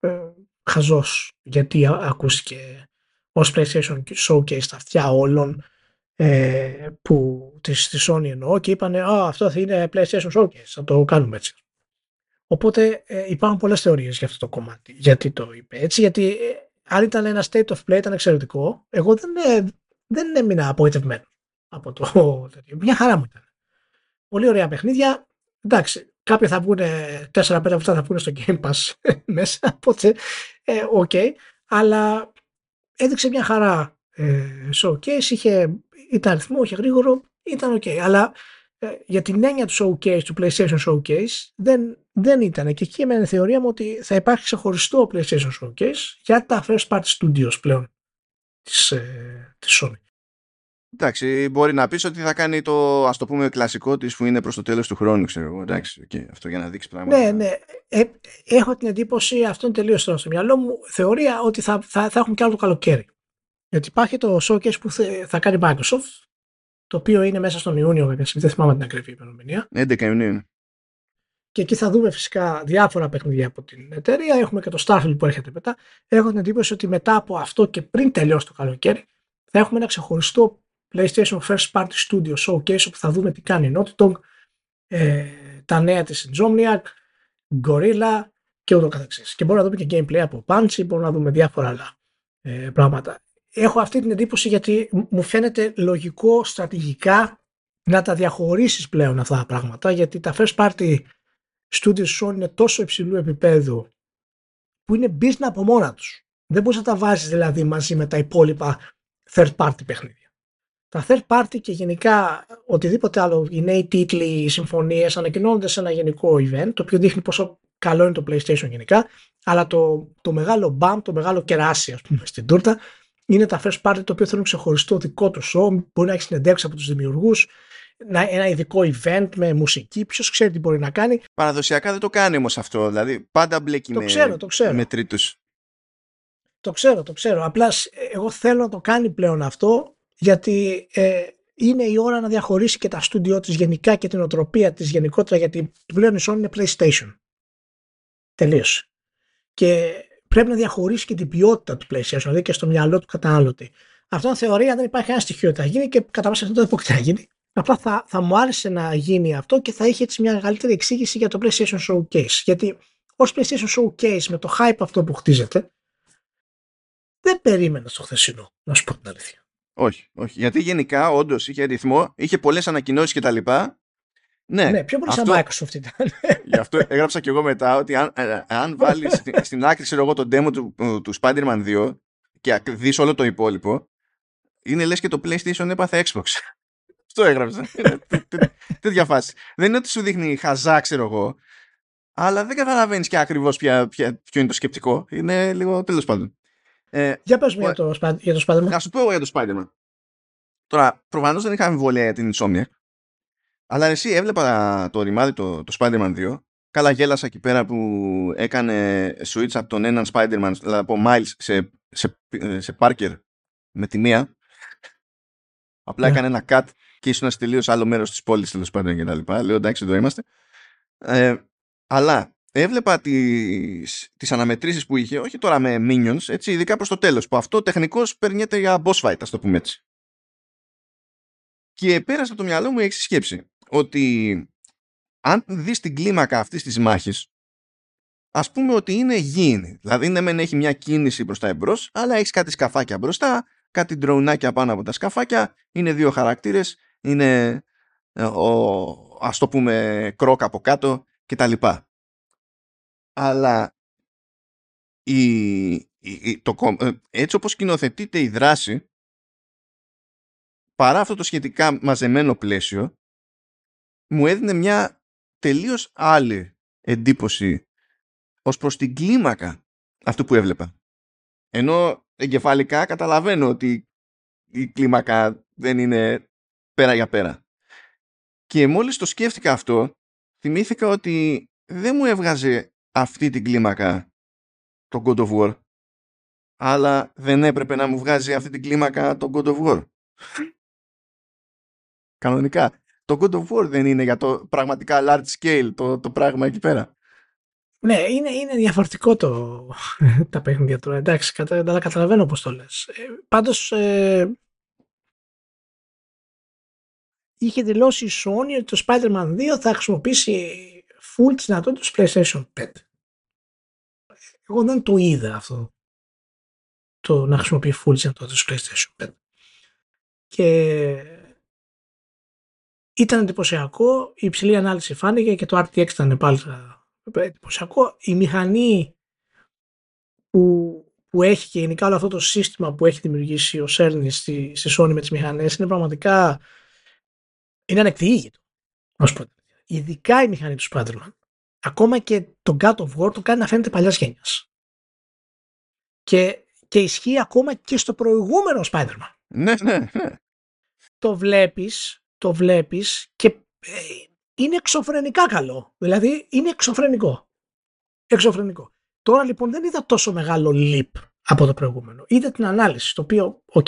ε, χαζός γιατί ακούστηκε ως PlayStation Showcase στα αυτιά όλων ε, που της, της Sony εννοώ και είπανε «Α, αυτό θα είναι PlayStation Showcase, θα το κάνουμε έτσι». Οπότε ε, υπάρχουν πολλές θεωρίες για αυτό το κομμάτι. Γιατί το είπε έτσι, γιατί ε, αν ήταν ένα state of play ήταν εξαιρετικό. Εγώ δεν, ε, δεν έμεινα απογοητευμένος από το [laughs] τέτοιο. Μια χαρά μου ήταν. Πολύ ωραία παιχνίδια. Εντάξει, κάποιοι θα βγουν 4-5 αυτά θα βγουν στο Game Pass [laughs] μέσα, οπότε ε, ok. okay, αλλά έδειξε μια χαρά ε, showcase, είχε, ήταν ρυθμό, είχε γρήγορο, ήταν ok. Okay, αλλά ε, για την έννοια του showcase, του PlayStation Showcase, δεν, δεν ήταν. Και εκεί η θεωρία μου ότι θα υπάρχει ξεχωριστό PlayStation Showcase για τα first party studios πλέον της, ε, της Sony. Εντάξει, μπορεί να πεις ότι θα κάνει το ας το πούμε κλασικό της που είναι προς το τέλος του χρόνου, ξέρω εγώ. Εντάξει, okay, αυτό για να δείξει πράγματα. Ναι, ναι. Ε, έχω την εντύπωση, αυτό είναι τελείως τώρα στο μυαλό μου, θεωρία ότι θα, θα, θα έχουν κι άλλο το καλοκαίρι. Γιατί υπάρχει το showcase που θα κάνει Microsoft, το οποίο είναι μέσα στον Ιούνιο, βέβαια, δεν θυμάμαι την ακριβή ημερομηνία. 11 Ιουνίου. Και εκεί θα δούμε φυσικά διάφορα παιχνίδια από την εταιρεία. Έχουμε και το Starfield που έρχεται μετά. Έχω την εντύπωση ότι μετά από αυτό και πριν τελειώσει το καλοκαίρι, θα έχουμε ένα ξεχωριστό PlayStation First Party Studio Showcase όπου θα δούμε τι κάνει η Naughty Dog, ε, τα νέα της Insomniac, Gorilla και ούτω καθεξής. Και μπορούμε να δούμε και gameplay από Punchy, μπορούμε να δούμε διάφορα άλλα ε, πράγματα έχω αυτή την εντύπωση γιατί μου φαίνεται λογικό στρατηγικά να τα διαχωρίσεις πλέον αυτά τα πράγματα γιατί τα first party studios Sony είναι τόσο υψηλού επίπεδου που είναι business από μόνα τους. Δεν μπορείς να τα βάζεις δηλαδή μαζί με τα υπόλοιπα third party παιχνίδια. Τα third party και γενικά οτιδήποτε άλλο, οι νέοι τίτλοι, οι συμφωνίες ανακοινώνονται σε ένα γενικό event το οποίο δείχνει πόσο καλό είναι το PlayStation γενικά αλλά το, το μεγάλο bump, το μεγάλο κεράσι ας πούμε στην τούρτα είναι τα first party το οποίο θέλουν ξεχωριστό δικό τους show. Μπορεί να έχεις συνεντεύξει από τους δημιουργούς, ένα ειδικό event με μουσική. Ποιος ξέρει τι μπορεί να κάνει. Παραδοσιακά δεν το κάνει όμως αυτό. Δηλαδή πάντα μπλέκει το με, ξέρω, το ξέρω. με τρίτους. Το ξέρω, το ξέρω. Απλά εγώ θέλω να το κάνει πλέον αυτό γιατί ε, είναι η ώρα να διαχωρίσει και τα στούντιό της γενικά και την οτροπία της γενικότερα γιατί πλέον η Sony είναι PlayStation. Τελείωσε. Και πρέπει να διαχωρίσει και την ποιότητα του PlayStation, δηλαδή και στο μυαλό του καταναλωτή. Αυτό είναι θεωρία, δεν υπάρχει ένα στοιχείο ότι θα γίνει και κατά πάσα αυτό δεν πρόκειται να γίνει. Απλά θα, θα μου άρεσε να γίνει αυτό και θα έχει έτσι μια μεγαλύτερη εξήγηση για το PlayStation Showcase. Γιατί ως PlayStation Showcase με το hype αυτό που χτίζεται, δεν περίμενα στο χθεσινό, να σου πω την αλήθεια. Όχι, όχι. Γιατί γενικά όντως είχε ρυθμό, είχε πολλές ανακοινώσεις κτλ. Ναι, ναι πιο πολύ αυτό, σαν Microsoft ήταν. Γι' αυτό έγραψα και εγώ μετά ότι αν, ε, αν βάλεις [laughs] στην, άκρη ξέρω εγώ, το demo του, του Spider-Man 2 και δεις όλο το υπόλοιπο, είναι λες και το PlayStation έπαθε Xbox. Αυτό έγραψα. Τέτοια φάση. Δεν είναι ότι σου δείχνει χαζά, ξέρω εγώ, αλλά δεν καταλαβαίνεις και ακριβώς ποιο είναι το σκεπτικό. Είναι λίγο τέλος πάντων. Ε, για πες μου για το, για το Spider-Man. Να σου πω εγώ για το Spider-Man. Τώρα, προφανώς δεν είχα αμφιβολία για την Insomniac. Αλλά εσύ έβλεπα το ρημάδι το, το Spider-Man 2. Καλά γέλασα εκεί πέρα που έκανε switch από τον έναν Spider-Man, δηλαδή από Miles σε, σε, σε Parker με τη μία. Απλά Ναι. έκανε ένα cut και ήσουν σε τελείως άλλο μέρος της πόλης τέλος πάντων και τα λοιπά. Λέω εντάξει, εδώ είμαστε. Ε, αλλά έβλεπα τις, τις αναμετρήσεις που είχε, όχι τώρα με minions, έτσι, ειδικά προς το τέλος, που αυτό τεχνικώς περνιέται για boss fight, ας το πούμε έτσι. Και πέρασε από το μυαλό μου η εξής σκέψη, ότι αν δεις την κλίμακα αυτής της μάχης, ας πούμε ότι είναι γήινη. Δηλαδή, ναι, μεν έχει μια κίνηση προς τα εμπρός, αλλά έχεις κάτι σκαφάκια μπροστά, κάτι ντρονάκια πάνω από τα σκαφάκια, είναι δύο χαρακτήρες, είναι ε, ο, ας το πούμε κρόκ από κάτω και τα λοιπά. Αλλά η, η- η- το, κο- ε, έτσι όπως σκηνοθετείται η δράση παρά αυτό το σχετικά μαζεμένο πλαίσιο μου έδινε μια τελείως άλλη εντύπωση ως προς την κλίμακα αυτού που έβλεπα. Ενώ εγκεφαλικά καταλαβαίνω ότι η κλίμακα δεν είναι πέρα για πέρα. Και μόλις το σκέφτηκα αυτό, θυμήθηκα ότι δεν μου έβγαζε αυτή την κλίμακα το God of War, αλλά δεν έπρεπε να μου βγάζει αυτή την κλίμακα το God of War. Κανονικά. Το God of War δεν είναι για το πραγματικά large scale το, το πράγμα εκεί πέρα. Ναι, είναι, είναι διαφορετικό το, [laughs] τα παιχνίδια τώρα. Εντάξει, κατα, αλλά καταλαβαίνω πώς το λες. Ε, πάντως, ε, είχε δηλώσει η Sony ότι το Spider-Man 2 θα χρησιμοποιήσει full τις δυνατότητες του PlayStation 5. Εγώ δεν το είδα αυτό. Το να χρησιμοποιεί full τις δυνατότητες του PlayStation 5. Και ήταν εντυπωσιακό, η υψηλή ανάλυση φάνηκε και το RTX ήταν πάλι εντυπωσιακό. Η μηχανή που, που έχει και γενικά όλο αυτό το σύστημα που έχει δημιουργήσει ο Cerny στη, στη Sony με τις μηχανές είναι πραγματικά είναι ανεκτηήγητο. Να σου πω. Ειδικά η μηχανή του Spider-Man. Ακόμα και το God of War το κάνει να φαίνεται παλιάς γενιάς. Και, και ισχύει ακόμα και στο προηγούμενο Spider-Man. Ναι, ναι, ναι. Το βλέπεις, το βλέπεις και ε, είναι εξωφρενικά καλό. Δηλαδή είναι εξωφρενικό. Εξωφρενικό. Τώρα λοιπόν δεν είδα τόσο μεγάλο leap από το προηγούμενο. Είδα την ανάλυση, το οποίο, οκ.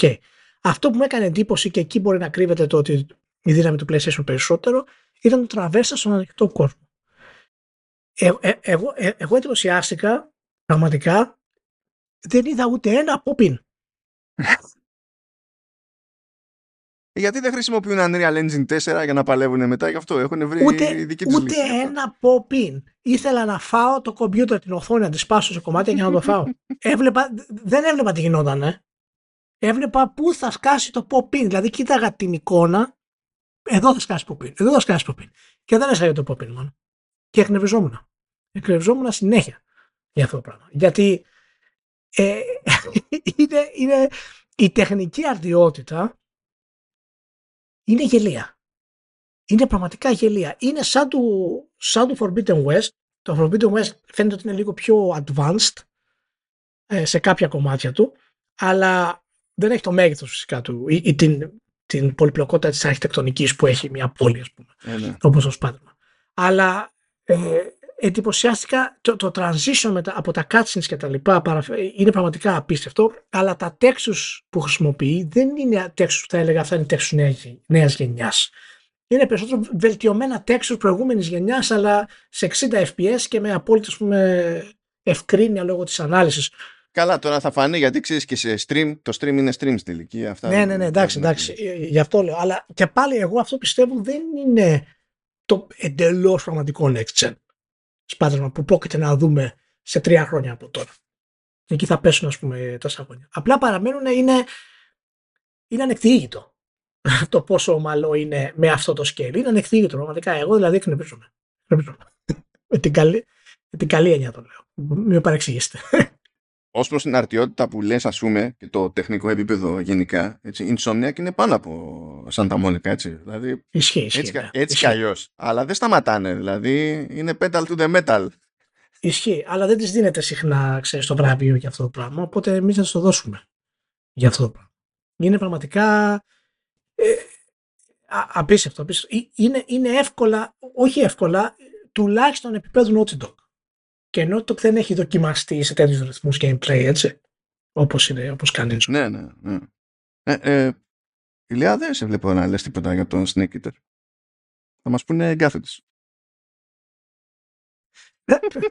Αυτό που μου έκανε εντύπωση και εκεί μπορεί να κρύβεται το ότι η δύναμη του PlayStation περισσότερο, ήταν το τραβέρσα στον ανοιχτό κόσμο. Ε, ε, εγώ, ε, εγώ εντυπωσιάστηκα, πραγματικά, δεν είδα ούτε ένα pop-in. Γιατί δεν χρησιμοποιούν Unreal Engine 4 για να παλεύουν μετά γι' αυτό. Έχουν βρει Ούτε, η δική τους ούτε λύση. ένα pop-in. Ήθελα να φάω το κομπιούτερ, την οθόνη, να τη σπάσω σε κομμάτια για να το φάω. [laughs] έβλεπα, δεν έβλεπα τι γινόταν, ε. Έβλεπα πού θα σκάσει το pop-in. Δηλαδή, κοίταγα την εικόνα. Εδώ θα σκάσει pop-in. Εδώ θα σκάσει pop-in. Και δεν έσαγε το pop-in μόνο. Και εκνευριζόμουν. Εκνευριζόμουν συνέχεια για αυτό το πράγμα. Γιατί ε, [laughs] είναι, είναι η τεχνική αρτιότητα είναι γελία. Είναι πραγματικά γελία. Είναι σαν του, σαν του Forbidden West. Το Forbidden West φαίνεται ότι είναι λίγο πιο advanced ε, σε κάποια κομμάτια του, αλλά δεν έχει το μέγεθος φυσικά του ή, ή την, την πολυπλοκότητα της αρχιτεκτονικής που έχει μια πόλη, ας πούμε, Ε, ναι. όπως το Spider-Man. Αλλά ε, εντυπωσιάστηκα το, το transition μετά, από τα cutscenes και τα λοιπά παραφε- είναι πραγματικά απίστευτο, αλλά τα textures που χρησιμοποιεί δεν είναι textures που θα έλεγα αυτά είναι textures νέας, νέας γενιάς. Είναι περισσότερο βελτιωμένα textures προηγούμενης γενιάς, αλλά σε 60 fps και με απόλυτη ας πούμε, ευκρίνεια λόγω της ανάλυσης. Καλά, τώρα θα φανεί γιατί ξέρεις και σε stream. Το stream είναι stream στη ηλικία. Αυτά Ναι, ναι, ναι, εντάξει, εντάξει. ε, Γι' αυτό λέω. Αλλά και πάλι εγώ αυτό πιστεύω δεν είναι το εντελώς πραγματικό next gen Spider-Man που πρόκειται να δούμε σε τρία χρόνια από τώρα. Εκεί θα πέσουν, ας πούμε, τα σαγόνια. Απλά παραμένουν, είναι, είναι ανεκτήγητο [laughs] το πόσο ομαλό είναι με αυτό το scale. Είναι ανεκτήγητο, πραγματικά. Εγώ δηλαδή εκνευρίζομαι. Εκνευρίζομαι. [laughs] με, την καλή, με την καλή έννοια το λέω. Μην με παρεξηγήσετε. Ω προς την αρτιότητα που λες, ας πούμε, και το τεχνικό επίπεδο γενικά, έτσι, η Insomniac είναι πάνω από Santa Monica, έτσι. Δηλαδή, Ισχύει, ισχύει. έτσι, ναι. κα- έτσι Ισχύει. κι αλλιώς. Αλλά δεν σταματάνε. Δηλαδή, είναι pedal to the metal. Ισχύει, αλλά δεν τη δίνεται συχνά ξέρεις, το βραβείο για αυτό το πράγμα. Οπότε εμείς θα το δώσουμε για αυτό το πράγμα. Είναι πραγματικά ε, α, απίστευτο. απίστευτο. Ε, Είναι, είναι εύκολα, όχι εύκολα, τουλάχιστον επίπεδου Naughty Dog. Και Naughty Dog δεν έχει δοκιμαστεί σε τέτοιους ρυθμούς gameplay, έτσι. Όπως είναι, όπως κάνει. Ναι, ναι, ναι. Ε, ε, Ηλία δεν σε βλέπω να λες τίποτα για τον Snake Eater. Θα μας πούνε εγκάθετες.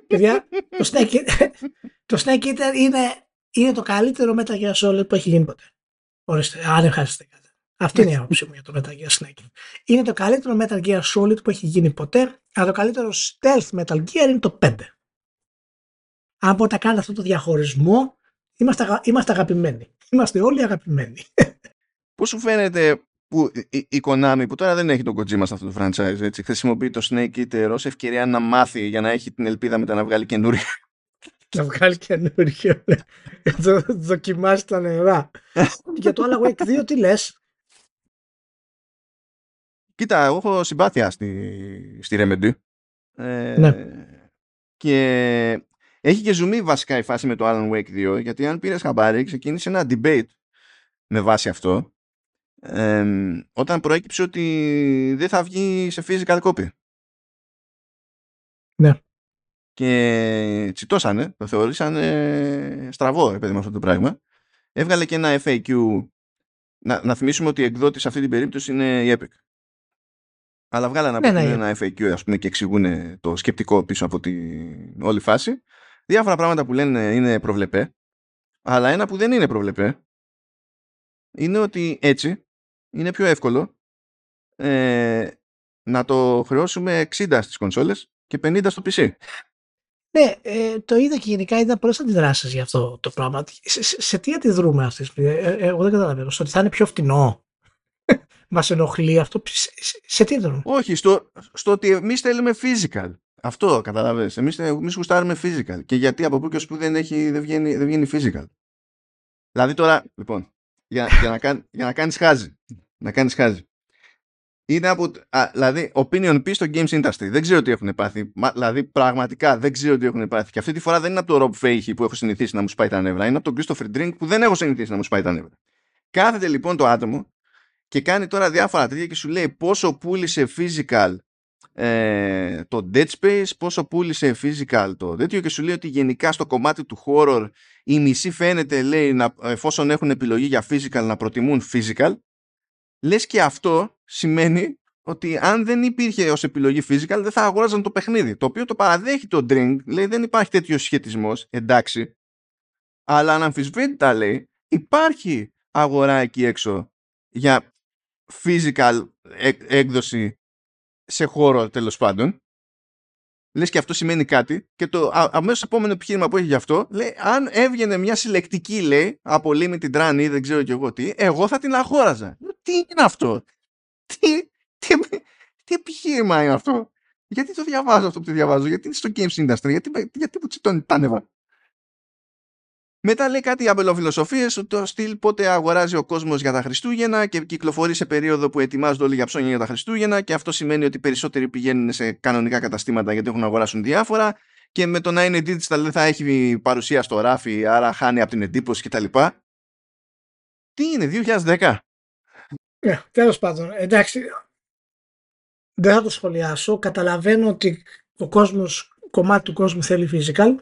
Παιδιά, το Snake, Eater, το Snake Eater είναι, είναι το καλύτερο Metal Gear Solid που έχει γίνει ποτέ. Ορίστε, αν ευχαριστείτε. Αυτή είναι η άποψή μου για το Metal Gear Snake. Είναι το καλύτερο Metal Gear Solid που έχει γίνει ποτέ, αλλά το καλύτερο stealth Metal Gear είναι το 5. Αν μπορείτε να κάνετε αυτό το διαχωρισμό, είμαστε, είμαστε αγαπημένοι. Είμαστε όλοι αγαπημένοι. Πώς σου φαίνεται που η, η Konami, που τώρα δεν έχει τον Kojima σε αυτό το franchise, έτσι, χρησιμοποιεί το Snake Eater ως ευκαιρία να μάθει για να έχει την ελπίδα μετά να βγάλει καινούριο. να βγάλει καινούριο. Ναι. το δοκιμάσει τα νερά. για το Alan Wake 2 τι λες; Κοίτα, εγώ έχω συμπάθεια στη, στη Remedy. Ε, ναι. Και έχει και ζουμί βασικά η φάση με το Alan Wake 2, γιατί αν πήρες χαμπάρι, ξεκίνησε ένα debate με βάση αυτό, ε, όταν προέκυψε ότι δεν θα βγει σε physical copy. Ναι. Και τσιτώσανε, το θεωρήσανε στραβό, επειδή με αυτό το πράγμα. Έβγαλε και ένα FAQ. Να, να θυμίσουμε ότι η εκδότης σε αυτή την περίπτωση είναι η Epic. Αλλά βγάλανε ναι, ναι, ένα FAQ ας πούμε, και εξηγούν το σκεπτικό πίσω από την όλη φάση. Διάφορα πράγματα που λένε είναι προβλεπέ. Αλλά ένα που δεν είναι προβλεπέ είναι ότι έτσι είναι πιο εύκολο ε, να το χρεώσουμε 60 στις κονσόλες και 50 στο PC. Ναι, ε, το είδα και γενικά είδα πολλές αντιδράσεις για αυτό το πράγμα. Σε, σε, σε τι αντιδρούμε αυτέ, ε, ε, εγώ δεν καταλαβαίνω. Στο ότι θα είναι πιο φτηνό. [laughs] Μας ενοχλεί αυτό. Σε, σε τι αντιδρούμε; Όχι, στο, στο ότι εμείς θέλουμε physical. Αυτό καταλαβαίνεις. Εμείς, εμείς γουστάρουμε physical. Και γιατί από πού και ως που δεν, έχει, δεν, βγαίνει, δεν βγαίνει physical. Δηλαδή τώρα, λοιπόν, για, για, να, κάνει, για να κάνεις χάζι. Να κάνεις χάζι. Είναι από, α, δηλαδή, opinion piece στο games industry. Δεν ξέρω τι έχουν πάθει. Μα, δηλαδή, πραγματικά δεν ξέρω τι έχουν πάθει. Και αυτή τη φορά δεν είναι από το Rob Fahey που έχω συνηθίσει να μου σπάει τα νεύρα. Είναι από τον Christopher Drink που δεν έχω συνηθίσει να μου σπάει τα νεύρα. Κάθεται λοιπόν το άτομο και κάνει τώρα διάφορα τέτοια και σου λέει πόσο πούλησε physical ε, το Dead Space, πόσο πούλησε physical το τέτοιο και σου λέει ότι γενικά στο κομμάτι του horror η μισή φαίνεται λέει να, εφόσον έχουν επιλογή για physical να προτιμούν physical. Λες και αυτό σημαίνει ότι αν δεν υπήρχε ως επιλογή physical δεν θα αγόραζαν το παιχνίδι το οποίο το παραδέχει το Drink λέει δεν υπάρχει τέτοιος σχετισμός εντάξει. Αλλά αναμφισβήτητα λέει υπάρχει αγορά εκεί έξω για physical έκδοση σε χώρο τέλος πάντων. Λες και αυτό σημαίνει κάτι. Και το αμέσως επόμενο επιχείρημα που έχει γι' αυτό λέει: Αν έβγαινε μια συλλεκτική, λέει, από limited run ή δεν ξέρω κι εγώ τι, εγώ θα την αγόραζα. Τι είναι αυτό, Τι, τι, τι επιχείρημα είναι αυτό, Γιατί το διαβάζω αυτό που το διαβάζω, Γιατί είναι στο Games Industry, Γιατί, γιατί μου τσιτώνει τα νεύρα; Μετά λέει κάτι αμπελοφιλοσοφίες, το στυλ πότε αγοράζει ο κόσμος για τα Χριστούγεννα και κυκλοφορεί σε περίοδο που ετοιμάζονται όλοι για ψώνια για τα Χριστούγεννα και αυτό σημαίνει ότι περισσότεροι πηγαίνουν σε κανονικά καταστήματα γιατί έχουν να αγοράσουν διάφορα και με το να είναι digital δεν θα έχει παρουσία στο ράφι άρα χάνει από την εντύπωση κτλ. Τι είναι, 2010? Ναι, τέλος πάντων, εντάξει, δεν θα το σχολιάσω. Καταλαβαίνω ότι ο κόσμος, κομμάτι του κόσμου θέλει physical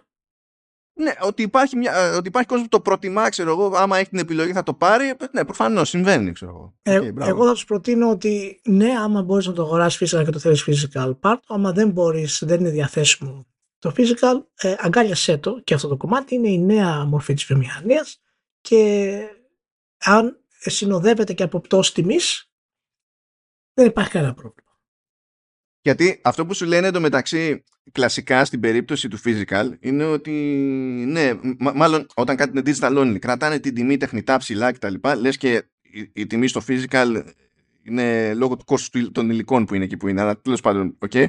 ναι, ότι υπάρχει, μια, ε, ότι υπάρχει κόσμος που το προτιμά, ξέρω εγώ, άμα έχει την επιλογή θα το πάρει. Ναι, προφανώς συμβαίνει, ξέρω εγώ. Ε, εγώ θα τους προτείνω ότι ναι, άμα μπορείς να το αγοράσεις physical και το θέλεις physical part, άμα δεν μπορείς, δεν είναι διαθέσιμο το physical, ε, αγκάλιασέ το και αυτό το κομμάτι είναι η νέα μορφή της βιομηχανίας και αν συνοδεύεται και από πτώση τιμής, δεν υπάρχει κανένα πρόβλημα. Γιατί αυτό που σου λένε εντωμεταξύ κλασικά στην περίπτωση του physical είναι ότι ναι, μάλλον όταν κάτι είναι digital only κρατάνε την τιμή τεχνητά ψηλά κτλ. Λες και η, η, τιμή στο physical είναι λόγω του κόστους των υλικών που είναι εκεί που είναι. Αλλά τέλος πάντων, ok. Okay.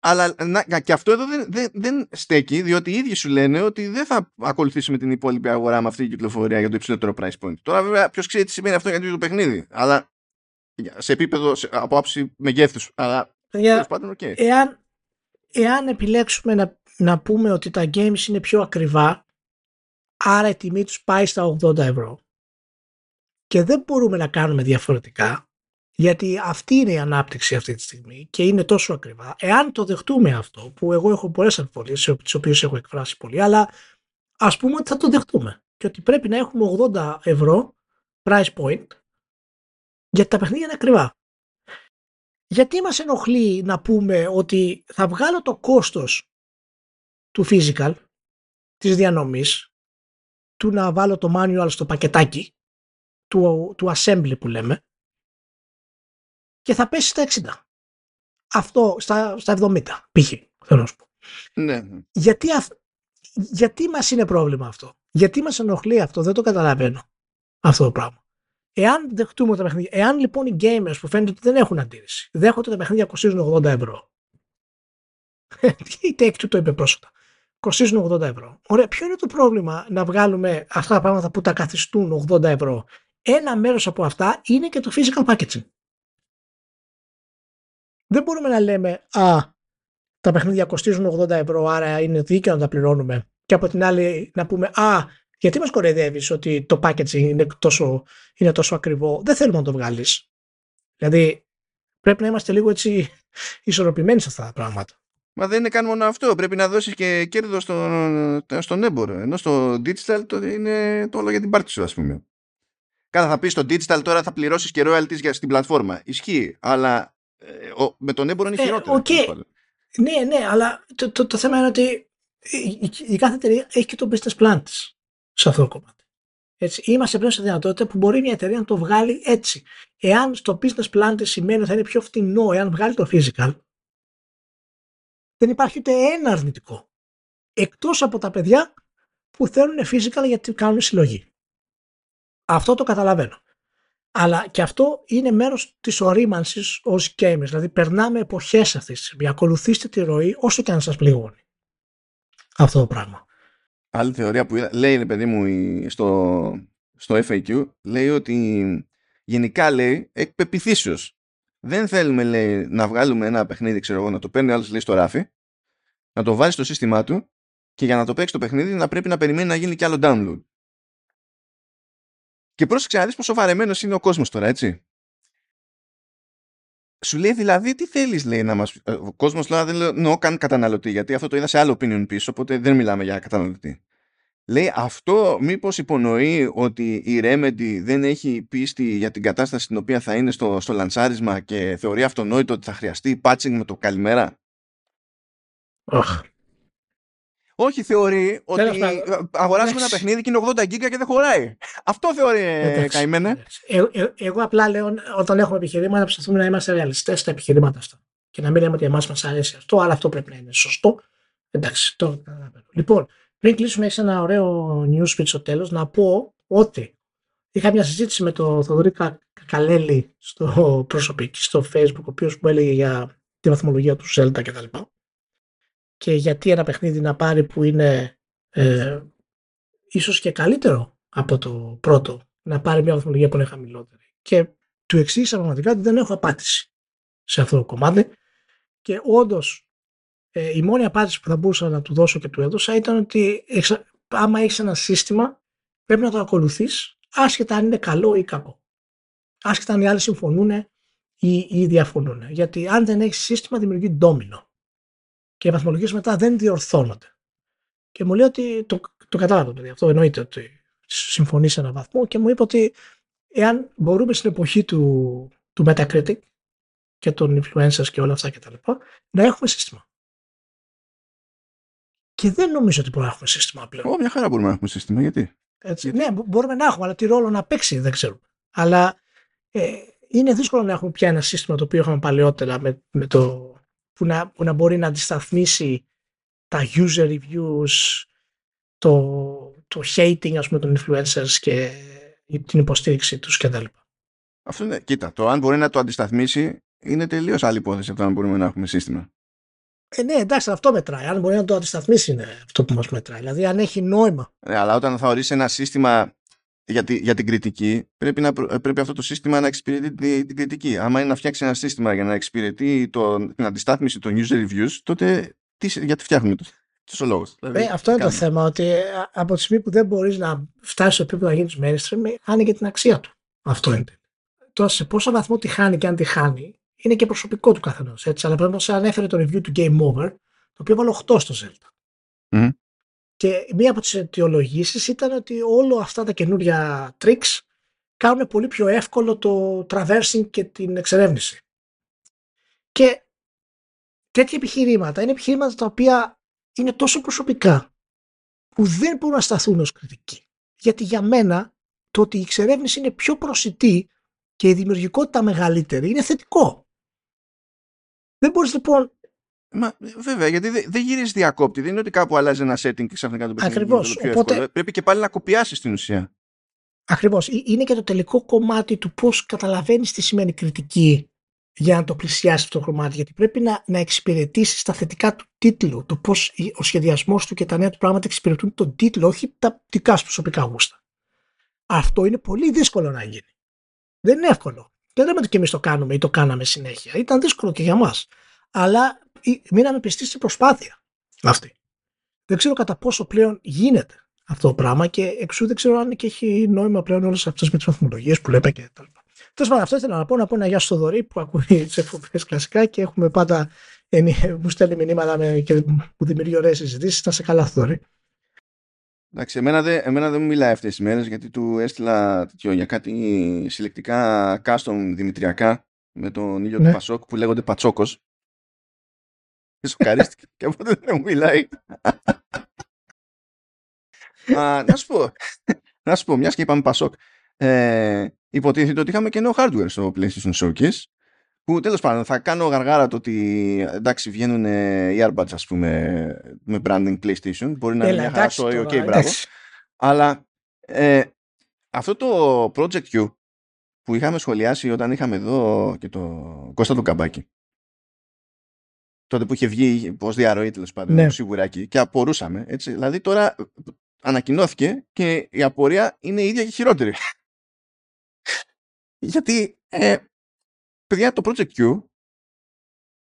Αλλά να, και αυτό εδώ δεν, δεν, δεν στέκει, διότι οι ίδιοι σου λένε ότι δεν θα ακολουθήσουμε την υπόλοιπη αγορά με αυτή την κυκλοφορία για το υψηλότερο price point. Τώρα, βέβαια, ποιος ξέρει τι σημαίνει αυτό για το παιχνίδι. Αλλά σε επίπεδο σε, από άψη μεγέθους. Αλλά για, πάντων, okay. εάν, εάν επιλέξουμε να, να πούμε ότι τα games είναι πιο ακριβά, άρα η τιμή τους πάει στα 80 ευρώ. Και δεν μπορούμε να κάνουμε διαφορετικά, γιατί αυτή είναι η ανάπτυξη αυτή τη στιγμή και είναι τόσο ακριβά. Εάν το δεχτούμε αυτό, που εγώ έχω πολλές αμφιβολίες, τις οποίες έχω εκφράσει πολύ, αλλά ας πούμε ότι θα το δεχτούμε και ότι πρέπει να έχουμε 80 ευρώ price point γιατί τα παιχνίδια είναι ακριβά. Γιατί μας ενοχλεί να πούμε ότι θα βγάλω το κόστος του physical, της διανομής, του να βάλω το manual στο πακετάκι, του, του assembly που λέμε, και θα πέσει στα 60. Αυτό στα, στα 70 π.χ. θέλω να σου πω. Ναι. Γιατί, γιατί μας είναι πρόβλημα αυτό; Γιατί μας ενοχλεί αυτό; Δεν το καταλαβαίνω αυτό το πράγμα. Εάν δεχτούμε τα παιχνίδια, εάν λοιπόν οι gamers που φαίνεται ότι δεν έχουν αντίρρηση, δέχονται τα παιχνίδια κοστίζουν 80 ευρώ. [laughs] Η take το είπε πρόσφατα. Κοστίζουν 80 ευρώ. Ωραία, ποιο είναι το πρόβλημα να βγάλουμε αυτά τα πράγματα που τα καθιστούν 80 ευρώ; Ένα μέρος από αυτά είναι και το physical packaging. Δεν μπορούμε να λέμε Α, τα παιχνίδια κοστίζουν 80 ευρώ, άρα είναι δίκαιο να τα πληρώνουμε. Και από την άλλη να πούμε Α, γιατί μας κοροϊδεύεις ότι το packaging είναι τόσο, είναι τόσο ακριβό; Δεν θέλουμε να το βγάλεις. Δηλαδή πρέπει να είμαστε λίγο έτσι [laughs] ισορροπημένοι σε αυτά τα πράγματα. Μα δεν είναι καν μόνο αυτό. Πρέπει να δώσεις και κέρδο στον, στον έμπορο. Ενώ στο digital το είναι το όλο για την πάρτι σου ας πούμε. Κάθε θα πεις στο digital τώρα θα πληρώσεις και royalties για στην πλατφόρμα. Ισχύει. Αλλά ε, ο, με τον έμπορο είναι ε, χειρότερο. Okay. Ναι, ναι, αλλά το, το, το, θέμα είναι ότι η, η, η κάθε εταιρεία έχει και το business plan της σε αυτό το κομμάτι. Έτσι, είμαστε πλέον σε δυνατότητα που μπορεί μια εταιρεία να το βγάλει έτσι. Εάν στο business plan της σημαίνει ότι θα είναι πιο φτηνό, εάν βγάλει το physical, δεν υπάρχει ούτε ένα αρνητικό. Εκτός από τα παιδιά που θέλουν physical γιατί κάνουν συλλογή. Αυτό το καταλαβαίνω. Αλλά και αυτό είναι μέρος της ορίμανσης ως gamers. Δηλαδή περνάμε εποχές αυτής της στιγμή. Ακολουθήστε τη ροή όσο και αν σας πληγώνει. Αυτό το πράγμα. Άλλη θεωρία που είδα, λέει παιδί μου στο, στο FAQ, λέει ότι γενικά λέει εκ Δεν θέλουμε λέει να βγάλουμε ένα παιχνίδι, ξέρω εγώ, να το παίρνει άλλος λέει στο ράφι, να το βάλει στο σύστημά του και για να το παίξει το παιχνίδι να πρέπει να περιμένει να γίνει κι άλλο download. Και πρόσεξε να δεις πόσο βαρεμένος είναι ο κόσμος τώρα, έτσι. Σου λέει δηλαδή τι θέλεις λέει να μας... Ε, ο κόσμος τώρα δεν λέω καν καταναλωτή γιατί αυτό το είδα σε άλλο opinion πίσω οπότε δεν μιλάμε για καταναλωτή. Λέει αυτό μήπως υπονοεί ότι η Remedy δεν έχει πίστη για την κατάσταση στην οποία θα είναι στο, στο λανσάρισμα και θεωρεί αυτονόητο ότι θα χρειαστεί patching με το καλημέρα. Όχι, θεωρεί ότι αγοράζουμε ένα παιχνίδι και είναι 80 γίγκα και δεν χωράει. Αυτό θεωρεί ε, καημένε. Ε, ε, εγώ απλά λέω όταν έχουμε επιχειρήματα προσπαθούμε να είμαστε ρεαλιστές στα επιχειρήματα αυτά. Και να μην λέμε ότι εμάς μας αρέσει αυτό, αλλά αυτό πρέπει να είναι σωστό. Εντάξει, το καταλαβαίνω. Λοιπόν, πριν κλείσουμε, έχεις ένα ωραίο news pitch στο τέλος να πω ότι είχα μια συζήτηση με τον Θοδωρή Κακαλέλη στο [laughs] προσωπικό, στο Facebook, ο οποίος μου έλεγε για τη βαθμολογία του Zelda κτλ και γιατί ένα παιχνίδι να πάρει που είναι ε, ίσως και καλύτερο από το πρώτο να πάρει μια βαθμολογία που είναι χαμηλότερη. Και του εξήγησα πραγματικά ότι δεν έχω απάντηση σε αυτό το κομμάτι και όντως ε, η μόνη απάντηση που θα μπορούσα να του δώσω και του έδωσα ήταν ότι εξα... άμα έχεις ένα σύστημα πρέπει να το ακολουθείς άσχετα αν είναι καλό ή κακό. Άσχετα αν οι άλλοι συμφωνούν ή, ή διαφωνούν. Γιατί αν δεν έχεις σύστημα δημιουργεί ντόμινο και οι βαθμολογίες μετά δεν διορθώνονται. Και μου λέει ότι το, το κατάλαβα, παιδί. Αυτό εννοείται ότι συμφωνείς σε έναν βαθμό και μου είπε ότι εάν μπορούμε στην εποχή του, του Metacritic και των influencers και όλα αυτά και τα λοιπά, να έχουμε σύστημα. Και δεν νομίζω ότι μπορούμε να έχουμε σύστημα πλέον. Ω, μια χαρά μπορούμε να έχουμε σύστημα. Γιατί; Έτσι, γιατί; Ναι, μπορούμε να έχουμε, αλλά τι ρόλο να παίξει δεν ξέρουμε. Αλλά ε, είναι δύσκολο να έχουμε πια ένα σύστημα το οποίο είχαμε παλαιότερα με, με το που να, που να μπορεί να αντισταθμίσει τα user reviews, το, το hating ας πούμε των influencers και την υποστήριξη τους κτλ. Αυτό είναι, κοίτα, το αν μπορεί να το αντισταθμίσει είναι τελείως άλλη υπόθεση από το αν μπορούμε να έχουμε σύστημα. Ε, ναι, εντάξει, αυτό μετράει. Αν μπορεί να το αντισταθμίσει είναι αυτό που μας μετράει. Δηλαδή, αν έχει νόημα. Ναι, αλλά όταν θα ορίσει ένα σύστημα για, τη, για την κριτική, πρέπει, να, πρέπει αυτό το σύστημα να εξυπηρετεί την, την κριτική. Άμα είναι να φτιάξει ένα σύστημα για να εξυπηρετεί το, την αντιστάθμιση των user reviews, τότε τι, γιατί φτιάχνουμε το. Τόσο λόγο. Δηλαδή, ε, αυτό είναι το θέμα. Ότι ε, από τη στιγμή που δεν μπορείς να φτάσεις στο επίπεδο να γίνεις mainstream, χάνει και την αξία του. Αυτό είναι. Τώρα σε πόσο βαθμό τη χάνει και αν τη χάνει, είναι και προσωπικό του καθενός. Αλλά πρέπει να ανέφερε το review του Game Over, το οποίο βάλω 8 στο Zelda. Mm. Και μία από τις αιτιολογήσεις ήταν ότι όλο αυτά τα καινούρια tricks κάνουν πολύ πιο εύκολο το traversing και την εξερεύνηση. Και τέτοια επιχειρήματα είναι επιχειρήματα τα οποία είναι τόσο προσωπικά που δεν μπορούν να σταθούν ως κριτική. Γιατί για μένα το ότι η εξερεύνηση είναι πιο προσιτή και η δημιουργικότητα μεγαλύτερη είναι θετικό. Δεν μπορείς λοιπόν Μα, βέβαια, γιατί δεν δε γυρίζει διακόπτη. Δεν είναι ότι κάπου αλλάζει ένα setting και ξαφνικά το παιχνίδι Ακριβώς. Οπότε... Πρέπει και πάλι να κοπιάσει την ουσία. Ακριβώς. Είναι και το τελικό κομμάτι του πώς καταλαβαίνεις τι σημαίνει κριτική για να το πλησιάσεις αυτό το κομμάτι. Γιατί πρέπει να, να εξυπηρετήσεις τα θετικά του τίτλου. Το πώς ο σχεδιασμός του και τα νέα του πράγματα εξυπηρετούν τον τίτλο, όχι τα δικά σου προσωπικά γούστα. Αυτό είναι πολύ δύσκολο να γίνει. Δεν είναι εύκολο. Δεν λέμε ότι και εμείς το κάνουμε ή το κάναμε συνέχεια. Ήταν δύσκολο και για μας. Αλλά μείναμε πιστοί στην προσπάθεια αυτή. Δεν ξέρω κατά πόσο πλέον γίνεται αυτό το πράγμα και εξού δεν ξέρω αν και έχει νόημα πλέον όλες αυτές με τις βαθμολογίες που λέμε και τα λοιπά. Τέλος πάντων, αυτό ήθελα να πω, να πω ένα γεια στο Δωρή που ακούει τις εκπομπές κλασικά και έχουμε πάντα. Μου στέλνει μηνύματα με, και μου δημιουργεί ωραίες συζητήσεις. Να σε καλά, Δωρή. Εντάξει, εμένα δεν, εμένα δεν μου μιλάει αυτές τις μέρες γιατί του έστειλα τέτοιο, για κάτι συλλεκτικά custom δημητριακά με τον ήλιο ναι. του Πασόκ που λέγονται Πατσόκος. Και σοκαρίστηκε και οπότε δεν μου μιλάει. [laughs] Α, να σου πω, να σου πω, μιας και είπαμε Πασόκ. Ε, υποτίθεται ότι είχαμε και νέο hardware στο PlayStation Showcase που τέλος πάντων θα κάνω γαργάρα το ότι εντάξει βγαίνουν οι earbuds ας πούμε με branding PlayStation μπορεί να είναι μια χαρά στο OK μπράβο αλλά ε, αυτό το Project Q που είχαμε σχολιάσει όταν είχαμε εδώ και το Κώστα του Καμπάκη τότε που είχε βγει ως διαρροή τέλος πάντων ναι. σιγουράκι και απορούσαμε. Έτσι. Δηλαδή τώρα ανακοινώθηκε και η απορία είναι η ίδια και χειρότερη. [laughs] Γιατί, ε, παιδιά, το Project Q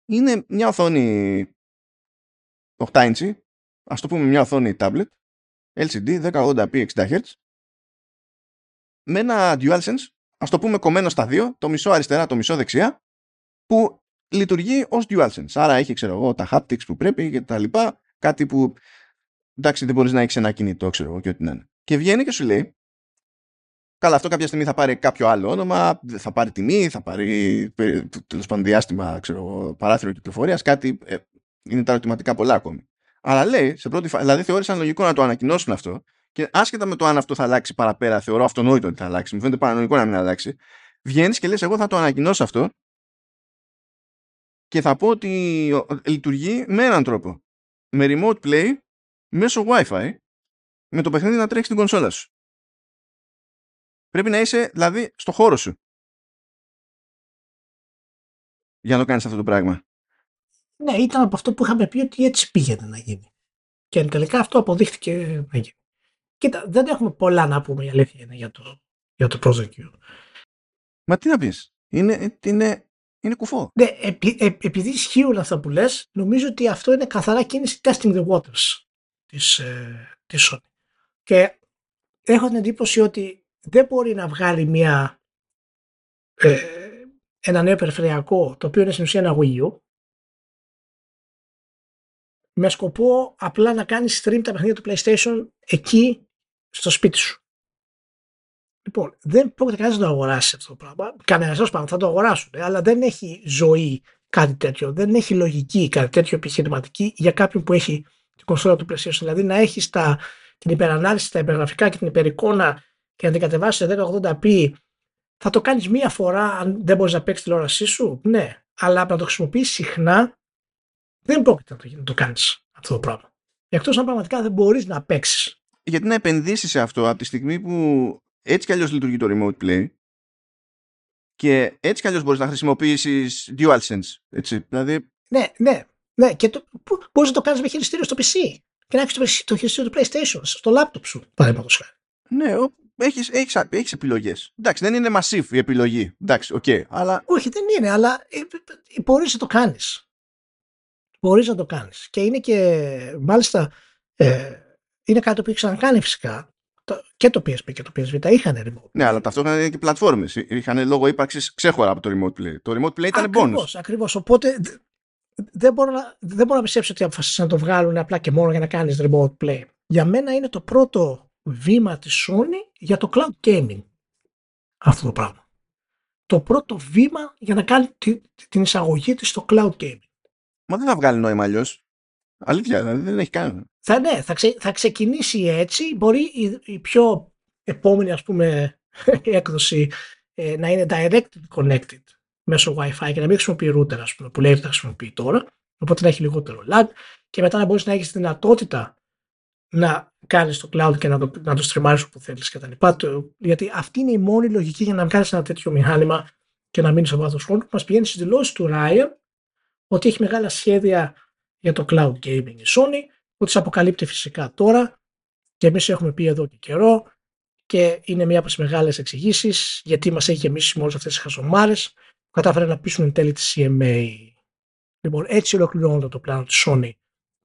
είναι μια οθόνη 8 inch, ας το πούμε μια οθόνη tablet, LCD 1080p 60 Hz, με ένα DualSense, ας το πούμε κομμένο στα δύο, το μισό αριστερά, το μισό δεξιά, που λειτουργεί ως DualSense. Άρα έχει, ξέρω εγώ, τα haptics που πρέπει και τα λοιπά, κάτι που εντάξει δεν μπορείς να έχεις ένα κινητό, ξέρω εγώ και ό,τι να είναι. Και βγαίνει και σου λέει, καλά αυτό κάποια στιγμή θα πάρει κάποιο άλλο όνομα, θα πάρει τιμή, θα πάρει τέλος πάντων διάστημα, ξέρω εγώ, παράθυρο κυκλοφορίας, κάτι, ε, είναι τα ερωτηματικά πολλά ακόμη. Αλλά λέει, σε πρώτη φάση, δηλαδή θεώρησαν λογικό να το ανακοινώσουν αυτό και άσχετα με το αν αυτό θα αλλάξει παραπέρα, θεωρώ αυτονόητο ότι θα αλλάξει, μου φαίνεται παρανοϊκό να μην αλλάξει. Βγαίνεις και λες, εγώ θα το ανακοινώσω αυτό και θα πω ότι λειτουργεί με έναν τρόπο. Με remote play μέσω Wi-Fi με το παιχνίδι να τρέχεις στην κονσόλα σου. Πρέπει να είσαι δηλαδή στο χώρο σου για να το κάνεις αυτό το πράγμα. Ναι, ήταν από αυτό που είχαμε πει ότι έτσι πήγαινε να γίνει. Και τελικά αυτό αποδείχθηκε να γίνει. Κοίτα, δεν έχουμε πολλά να πούμε η αλήθεια είναι για το, για το Project Μα τι να πεις. Είναι, είναι είναι κουφό. Ναι, επει, ε, επειδή ισχύουν αυτά που λες, νομίζω ότι αυτό είναι καθαρά κίνηση testing the waters της, ε, της Sony. Και έχω την εντύπωση ότι δεν μπορεί να βγάλει μια, ε, ένα νέο περιφερειακό, το οποίο είναι στην ουσία ένα Wii U, με σκοπό απλά να κάνει stream τα παιχνίδια του PlayStation εκεί στο σπίτι σου. Λοιπόν, δεν πρόκειται κανένας να το αγοράσει αυτό το πράγμα. Κανένας τέλος πάντων θα το αγοράσουν, αλλά δεν έχει ζωή κάτι τέτοιο. Δεν έχει λογική κάτι τέτοιο επιχειρηματική για κάποιον που έχει την κονσόλα του PlayStation. Δηλαδή να έχεις την υπερανάλυση, τα υπεργραφικά και την υπερεικόνα και να την κατεβάσεις σε 1080p. Θα το κάνεις μία φορά αν δεν μπορείς να παίξεις τηλεόρασή σου; Ναι, αλλά να το χρησιμοποιήσεις συχνά δεν πρόκειται να το, το κάνεις αυτό το πράγμα. Εκτός αν πραγματικά δεν μπορείς να παίξεις. Γιατί να επενδύσεις σε αυτό από τη στιγμή που έτσι κι αλλιώς λειτουργεί το remote play και έτσι κι αλλιώς μπορείς να χρησιμοποιήσεις DualSense. Έτσι, δηλαδή... Ναι, ναι, ναι. Και το, μπορείς να το κάνεις με χειριστήριο στο PC και να έχεις το, χειριστήριο του PlayStation στο laptop σου, παραδείγματος χάρη. Ναι, έχεις, έχεις, έχεις επιλογές. Εντάξει, δεν είναι massive η επιλογή. Εντάξει, ok, okay, αλλά... Όχι, δεν είναι, αλλά ε, ε, μπορείς να το κάνεις. Μπορείς να το κάνεις. Και είναι και, μάλιστα, ε, είναι κάτι που έχει ξανακάνει φυσικά και το PSP και το PSV τα είχαν remote. Ναι, αλλά ταυτόχρονα είναι και πλατφόρμες. Είχαν λόγο ύπαρξης ξέχωρα από το remote play. Το remote play ήταν ακριβώς, bonus. Ακριβώς. Οπότε δεν μπορώ, να, δεν μπορώ να πιστέψω ότι αποφασίσαν να το βγάλουν απλά και μόνο για να κάνεις remote play. Για μένα είναι το πρώτο βήμα της Sony για το cloud gaming. αυτό το πράγμα. Το πρώτο βήμα για να κάνει την εισαγωγή της στο cloud gaming. Μα δεν θα βγάλει νόημα αλλιώς. Αλήθεια, δηλαδή δεν έχει κάνει. Θα, ναι, θα, θα ξεκινήσει έτσι. Μπορεί η, η πιο επόμενη ας πούμε [laughs] έκδοση ε, να είναι directly connected μέσω Wi-Fi και να μην χρησιμοποιεί router ας πούμε, που λέει ότι θα χρησιμοποιεί τώρα. Οπότε να έχει λιγότερο lag και μετά να μπορείς να έχεις τη δυνατότητα να κάνεις το cloud και να το, να το στριμάρεις όπου θέλεις κτλ. Γιατί αυτή είναι η μόνη λογική για να κάνει ένα τέτοιο μηχάνημα και να μείνεις σε βάθος χρόνου. Μας πηγαίνει στις δηλώσεις του Ryan ότι έχει μεγάλα σχέδια για το cloud gaming η Sony, που τις αποκαλύπτει φυσικά τώρα και εμείς έχουμε πει εδώ και καιρό και είναι μία από τις μεγάλες εξηγήσεις γιατί μας έχει γεμίσει με όλες αυτές τις χαζομάρες που κατάφερε να πείσουν εν τέλει τη CMA. Λοιπόν, έτσι ολοκληρώνεται το πλάνο της Sony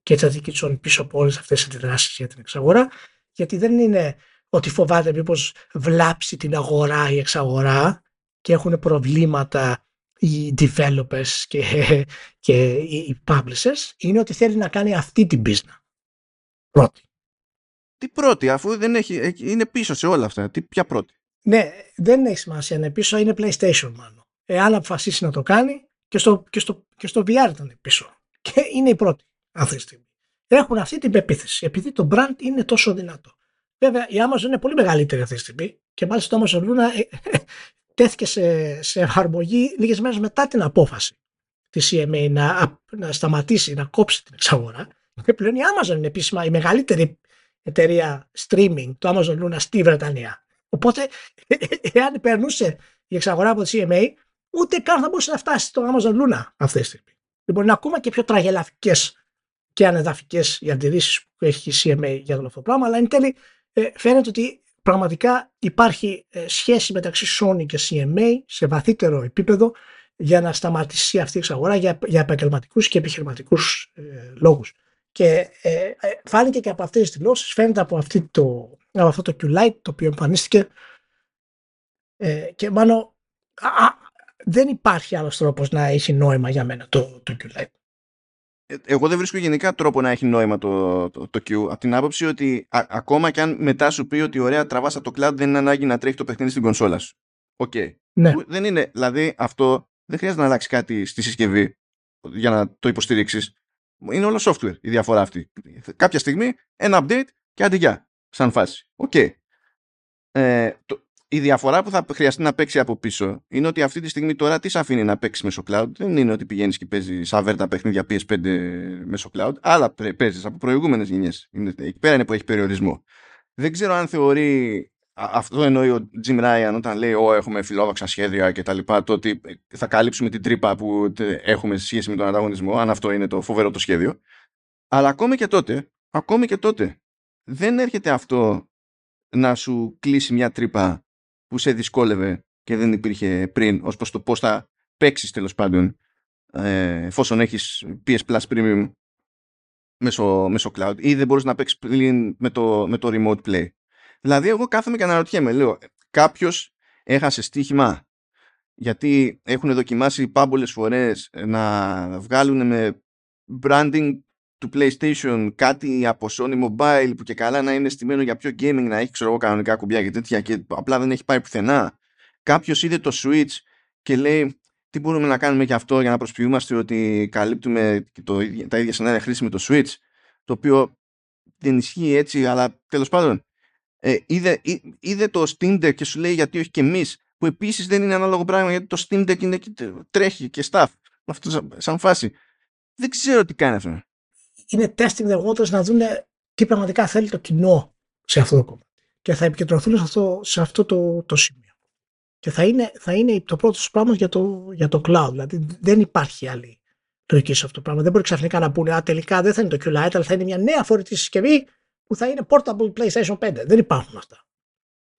και της δική Sony πίσω από όλες αυτές τις αντιδράσεις για την εξαγορά γιατί δεν είναι ότι φοβάται μήπως βλάψει την αγορά ή εξαγορά και έχουν προβλήματα οι developers και, [laughs] και οι publishers είναι ότι θέλει να κάνει αυτή την business. Πρώτη. Τι πρώτη, αφού δεν έχει, είναι πίσω σε όλα αυτά. Τι, ποια πρώτη; Ναι, δεν έχει σημασία είναι πίσω, είναι PlayStation μάλλον. Εάν αποφασίσει να το κάνει και στο, και στο, και στο VR ήταν πίσω. Και είναι η πρώτη αυτή τη στιγμή. Έχουν αυτή την πεποίθηση, επειδή το brand είναι τόσο δυνατό. Βέβαια, η Amazon είναι πολύ μεγαλύτερη αυτή τη στιγμή και μάλιστα το Amazon Luna τέθηκε σε, σε εφαρμογή λίγες μέρες μετά την απόφαση της CMA να, να σταματήσει, να κόψει την εξαγορά. Και πλέον η Amazon είναι επίσημα η μεγαλύτερη εταιρεία streaming, το Amazon Luna στη Βρετανία. Οπότε, εάν περνούσε η εξαγορά από τη CMA, ούτε καν θα μπορούσε να φτάσει στο Amazon Luna αυτή τη στιγμή. Λοιπόν, είναι ακόμα και πιο τραγελαφικές και ανεδαφικές οι αντιρρήσεις που έχει η CMA για όλο αυτό το πράγμα, αλλά εν τέλει ε, φαίνεται ότι πραγματικά υπάρχει ε, σχέση μεταξύ Sony και CMA σε βαθύτερο επίπεδο για να σταματήσει αυτή η εξαγορά για, για επαγγελματικούς και επιχειρηματικούς ε, λόγους. Και ε, ε, φάνηκε και από αυτές τις δηλώσεις, φαίνεται από, αυτή το, από αυτό το Q-Lite το οποίο εμφανίστηκε ε, και μάλλον δεν υπάρχει άλλος τρόπος να έχει νόημα για μένα το, το Q-Lite. Ε, εγώ δεν βρίσκω γενικά τρόπο να έχει νόημα το, το, το Q από την άποψη ότι ακόμα και αν μετά σου πει ότι ωραία τραβάς από το cloud δεν είναι ανάγκη να τρέχει το παιχνίδι στην κονσόλα σου. OK. Okay. Ναι. Δεν είναι, δηλαδή αυτό δεν χρειάζεται να αλλάξει κάτι στη συσκευή για να το υποστηρίξεις. Είναι όλο software η διαφορά αυτή. Κάποια στιγμή ένα update και αντί σαν φάση. OK. Okay. Ε, το, η διαφορά που θα χρειαστεί να παίξει από πίσω είναι ότι αυτή τη στιγμή τώρα τι σε αφήνει να παίξεις μέσω cloud; Δεν είναι ότι πηγαίνεις και παίζεις αβέρτα παιχνίδια PS5 μέσω cloud. Άλλα παίζεις από προηγούμενες γενιές. Εκεί πέρα είναι που έχει περιορισμό. Δεν ξέρω αν θεωρεί. Αυτό εννοεί ο Jim Ryan όταν λέει: Ω, έχουμε φιλόδοξα σχέδια και τα λοιπά. Το ότι θα καλύψουμε την τρύπα που έχουμε σε σχέση με τον ανταγωνισμό. Αν αυτό είναι το φοβερό το σχέδιο. Αλλά ακόμη και τότε, ακόμη και τότε, δεν έρχεται αυτό να σου κλείσει μια τρύπα που σε δυσκόλευε και δεν υπήρχε πριν ως προς το πώς θα παίξεις τέλος πάντων ε, εφόσον έχεις PS Plus Premium μέσω, μέσω cloud ή δεν μπορείς να παίξεις πλην με το, με το remote play. Δηλαδή εγώ κάθομαι και αναρωτιέμαι, λέω κάποιος έχασε στοίχημα; Γιατί έχουν δοκιμάσει πάμπολες φορές να βγάλουν με branding του PlayStation κάτι από Sony Mobile που και καλά να είναι στημένο για πιο gaming να έχει ξέρω εγώ κανονικά κουμπιά και τέτοια και απλά δεν έχει πάει πουθενά. Κάποιος είδε το Switch και λέει τι μπορούμε να κάνουμε και αυτό για να προσποιούμαστε ότι καλύπτουμε το, τα ίδια σενάρια χρήση με το Switch το οποίο δεν ισχύει έτσι αλλά τέλος πάντων ε, είδε, είδε το Steam Deck και σου λέει γιατί όχι και εμείς που επίσης δεν είναι ανάλογο πράγμα γιατί το Steam Deck είναι, τρέχει και stuff αυτό σαν φάση δεν ξέρω τι κάνει αυτό είναι testing the waters να δουν τι πραγματικά θέλει το κοινό σε αυτό το κομμάτι. Και θα επικεντρωθούν σε αυτό, σε αυτό το, το σημείο. Και θα είναι, θα είναι το πρώτο πράγμα για το, για το cloud. Δηλαδή δεν υπάρχει άλλη λογική σε αυτό το πράγμα. Δεν μπορεί ξαφνικά να πούνε Α, τελικά δεν θα είναι το QLite, αλλά θα είναι μια νέα φορητή συσκευή που θα είναι portable PlayStation 5. Δεν υπάρχουν αυτά.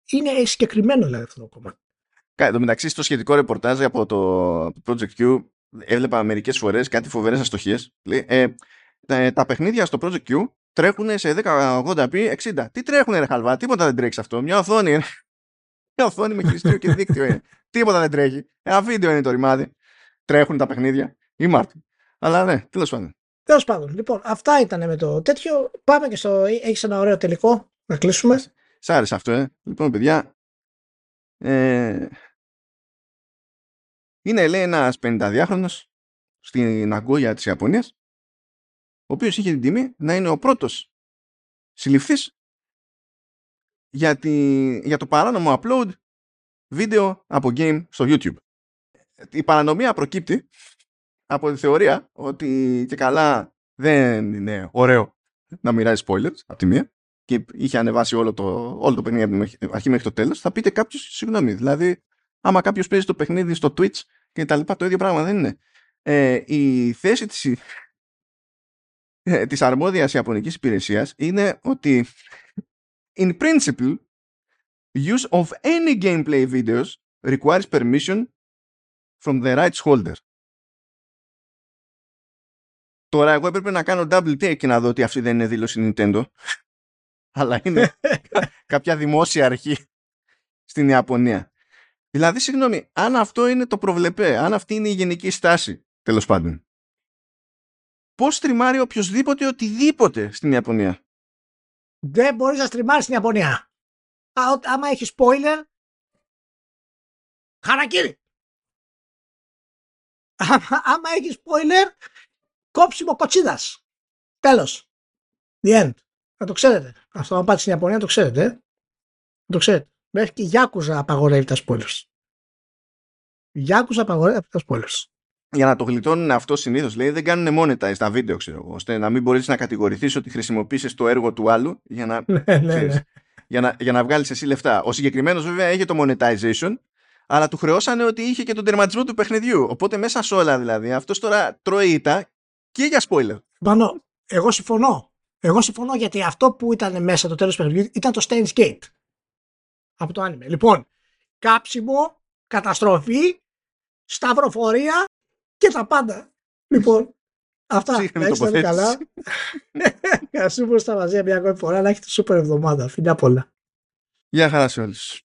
Είναι συγκεκριμένο δηλαδή αυτό το κομμάτι. Εν τω μεταξύ, στο σχετικό ρεπορτάζ από το Project Q έβλεπα μερικές φορές κάτι φοβερές αστοχίες. Ε, τα, τα παιχνίδια στο Project Q τρέχουν σε 1080p 60. Τι τρέχουν ρε χαλβά, τίποτα δεν τρέχει σε αυτό. Μια οθόνη είναι. Μια οθόνη με χειριστήριο και δίκτυο είναι. τίποτα δεν τρέχει. Ένα βίντεο είναι το ρημάδι. Τρέχουν τα παιχνίδια. Ή Μάρτιν. Αλλά ναι, τέλος πάντων. Τέλος πάντων. Λοιπόν, αυτά ήταν με το τέτοιο. Πάμε και στο. Έχεις ένα ωραίο τελικό να κλείσουμε. Σ' άρεσε αυτό, ε. Λοιπόν, παιδιά. Ε, είναι λέει ένας 52χρονος στην Αγκόγια της Ιαπωνίας ο οποίος είχε την τιμή να είναι ο πρώτος συλληφθής για, τη, για το παράνομο upload βίντεο από game στο YouTube. Η παρανομία προκύπτει από τη θεωρία ότι και καλά δεν είναι ωραίο να μοιράζει spoilers από τη μία και είχε ανεβάσει όλο το, όλο το παιχνίδι από την αρχή μέχρι το τέλος, θα πείτε κάποιος συγγνώμη. Δηλαδή, άμα κάποιος παίζει το παιχνίδι στο Twitch και τα λοιπά, το ίδιο πράγμα δεν είναι. Ε, η θέση της, ε, της αρμόδιας Ιαπωνικής υπηρεσίας είναι ότι in principle use of any gameplay videos requires permission from the rights holder. Τώρα εγώ έπρεπε να κάνω double take και να δω ότι αυτή δεν είναι δήλωση Nintendo. [laughs] Αλλά είναι κάποια δημόσια αρχή στην Ιαπωνία. Δηλαδή, συγγνώμη, αν αυτό είναι το προβλεπέ, αν αυτή είναι η γενική στάση, τέλος πάντων, πώς στριμάρει οποιοδήποτε οτιδήποτε στην Ιαπωνία; Δεν μπορείς να στριμάρει στην Ιαπωνία. Α, άμα έχεις spoiler, χαρακτήρι. Άμα, άμα έχεις spoiler, κόψιμο κοτσίδας. Τέλος. The end. Να το ξέρετε. Αυτό, αν πάτε στην Ιαπωνία, το ξέρετε. Ε; Το ξέρετε. Μέχρι και η Γιάκουζα απαγορεύει τα spoilers. Η Γιάκουζα απαγορεύει τα spoilers. Για να το γλιτώνουν αυτό συνήθως λέει δεν κάνουν monetize τα βίντεο, ξέρω εγώ. ώστε να μην μπορείς να κατηγορηθείς ότι χρησιμοποίησες το έργο του άλλου για να, [laughs] ναι, ναι, ναι. για να, για να βγάλεις εσύ λεφτά. Ο συγκεκριμένος βέβαια έχει το monetization, αλλά του χρεώσανε ότι είχε και τον τερματισμό του παιχνιδιού. Οπότε μέσα σε όλα δηλαδή αυτός τώρα τρώει ήττα και για spoiler. Πάνω, εγώ συμφωνώ. Εγώ συμφωνώ γιατί αυτό που ήταν μέσα το τέλος του παιχνιδιού ήταν το Steins Gate από το άνιμε. Λοιπόν, κάψιμο, καταστροφή, σταυροφορία και τα πάντα. Λοιπόν, αυτά. Σύγχρονη να είστε καλά. Καλώς στα μαζί μια ακόμη φορά να έχετε σούπερ εβδομάδα. Φιλιά πολλά. Γεια χαρά σε όλους.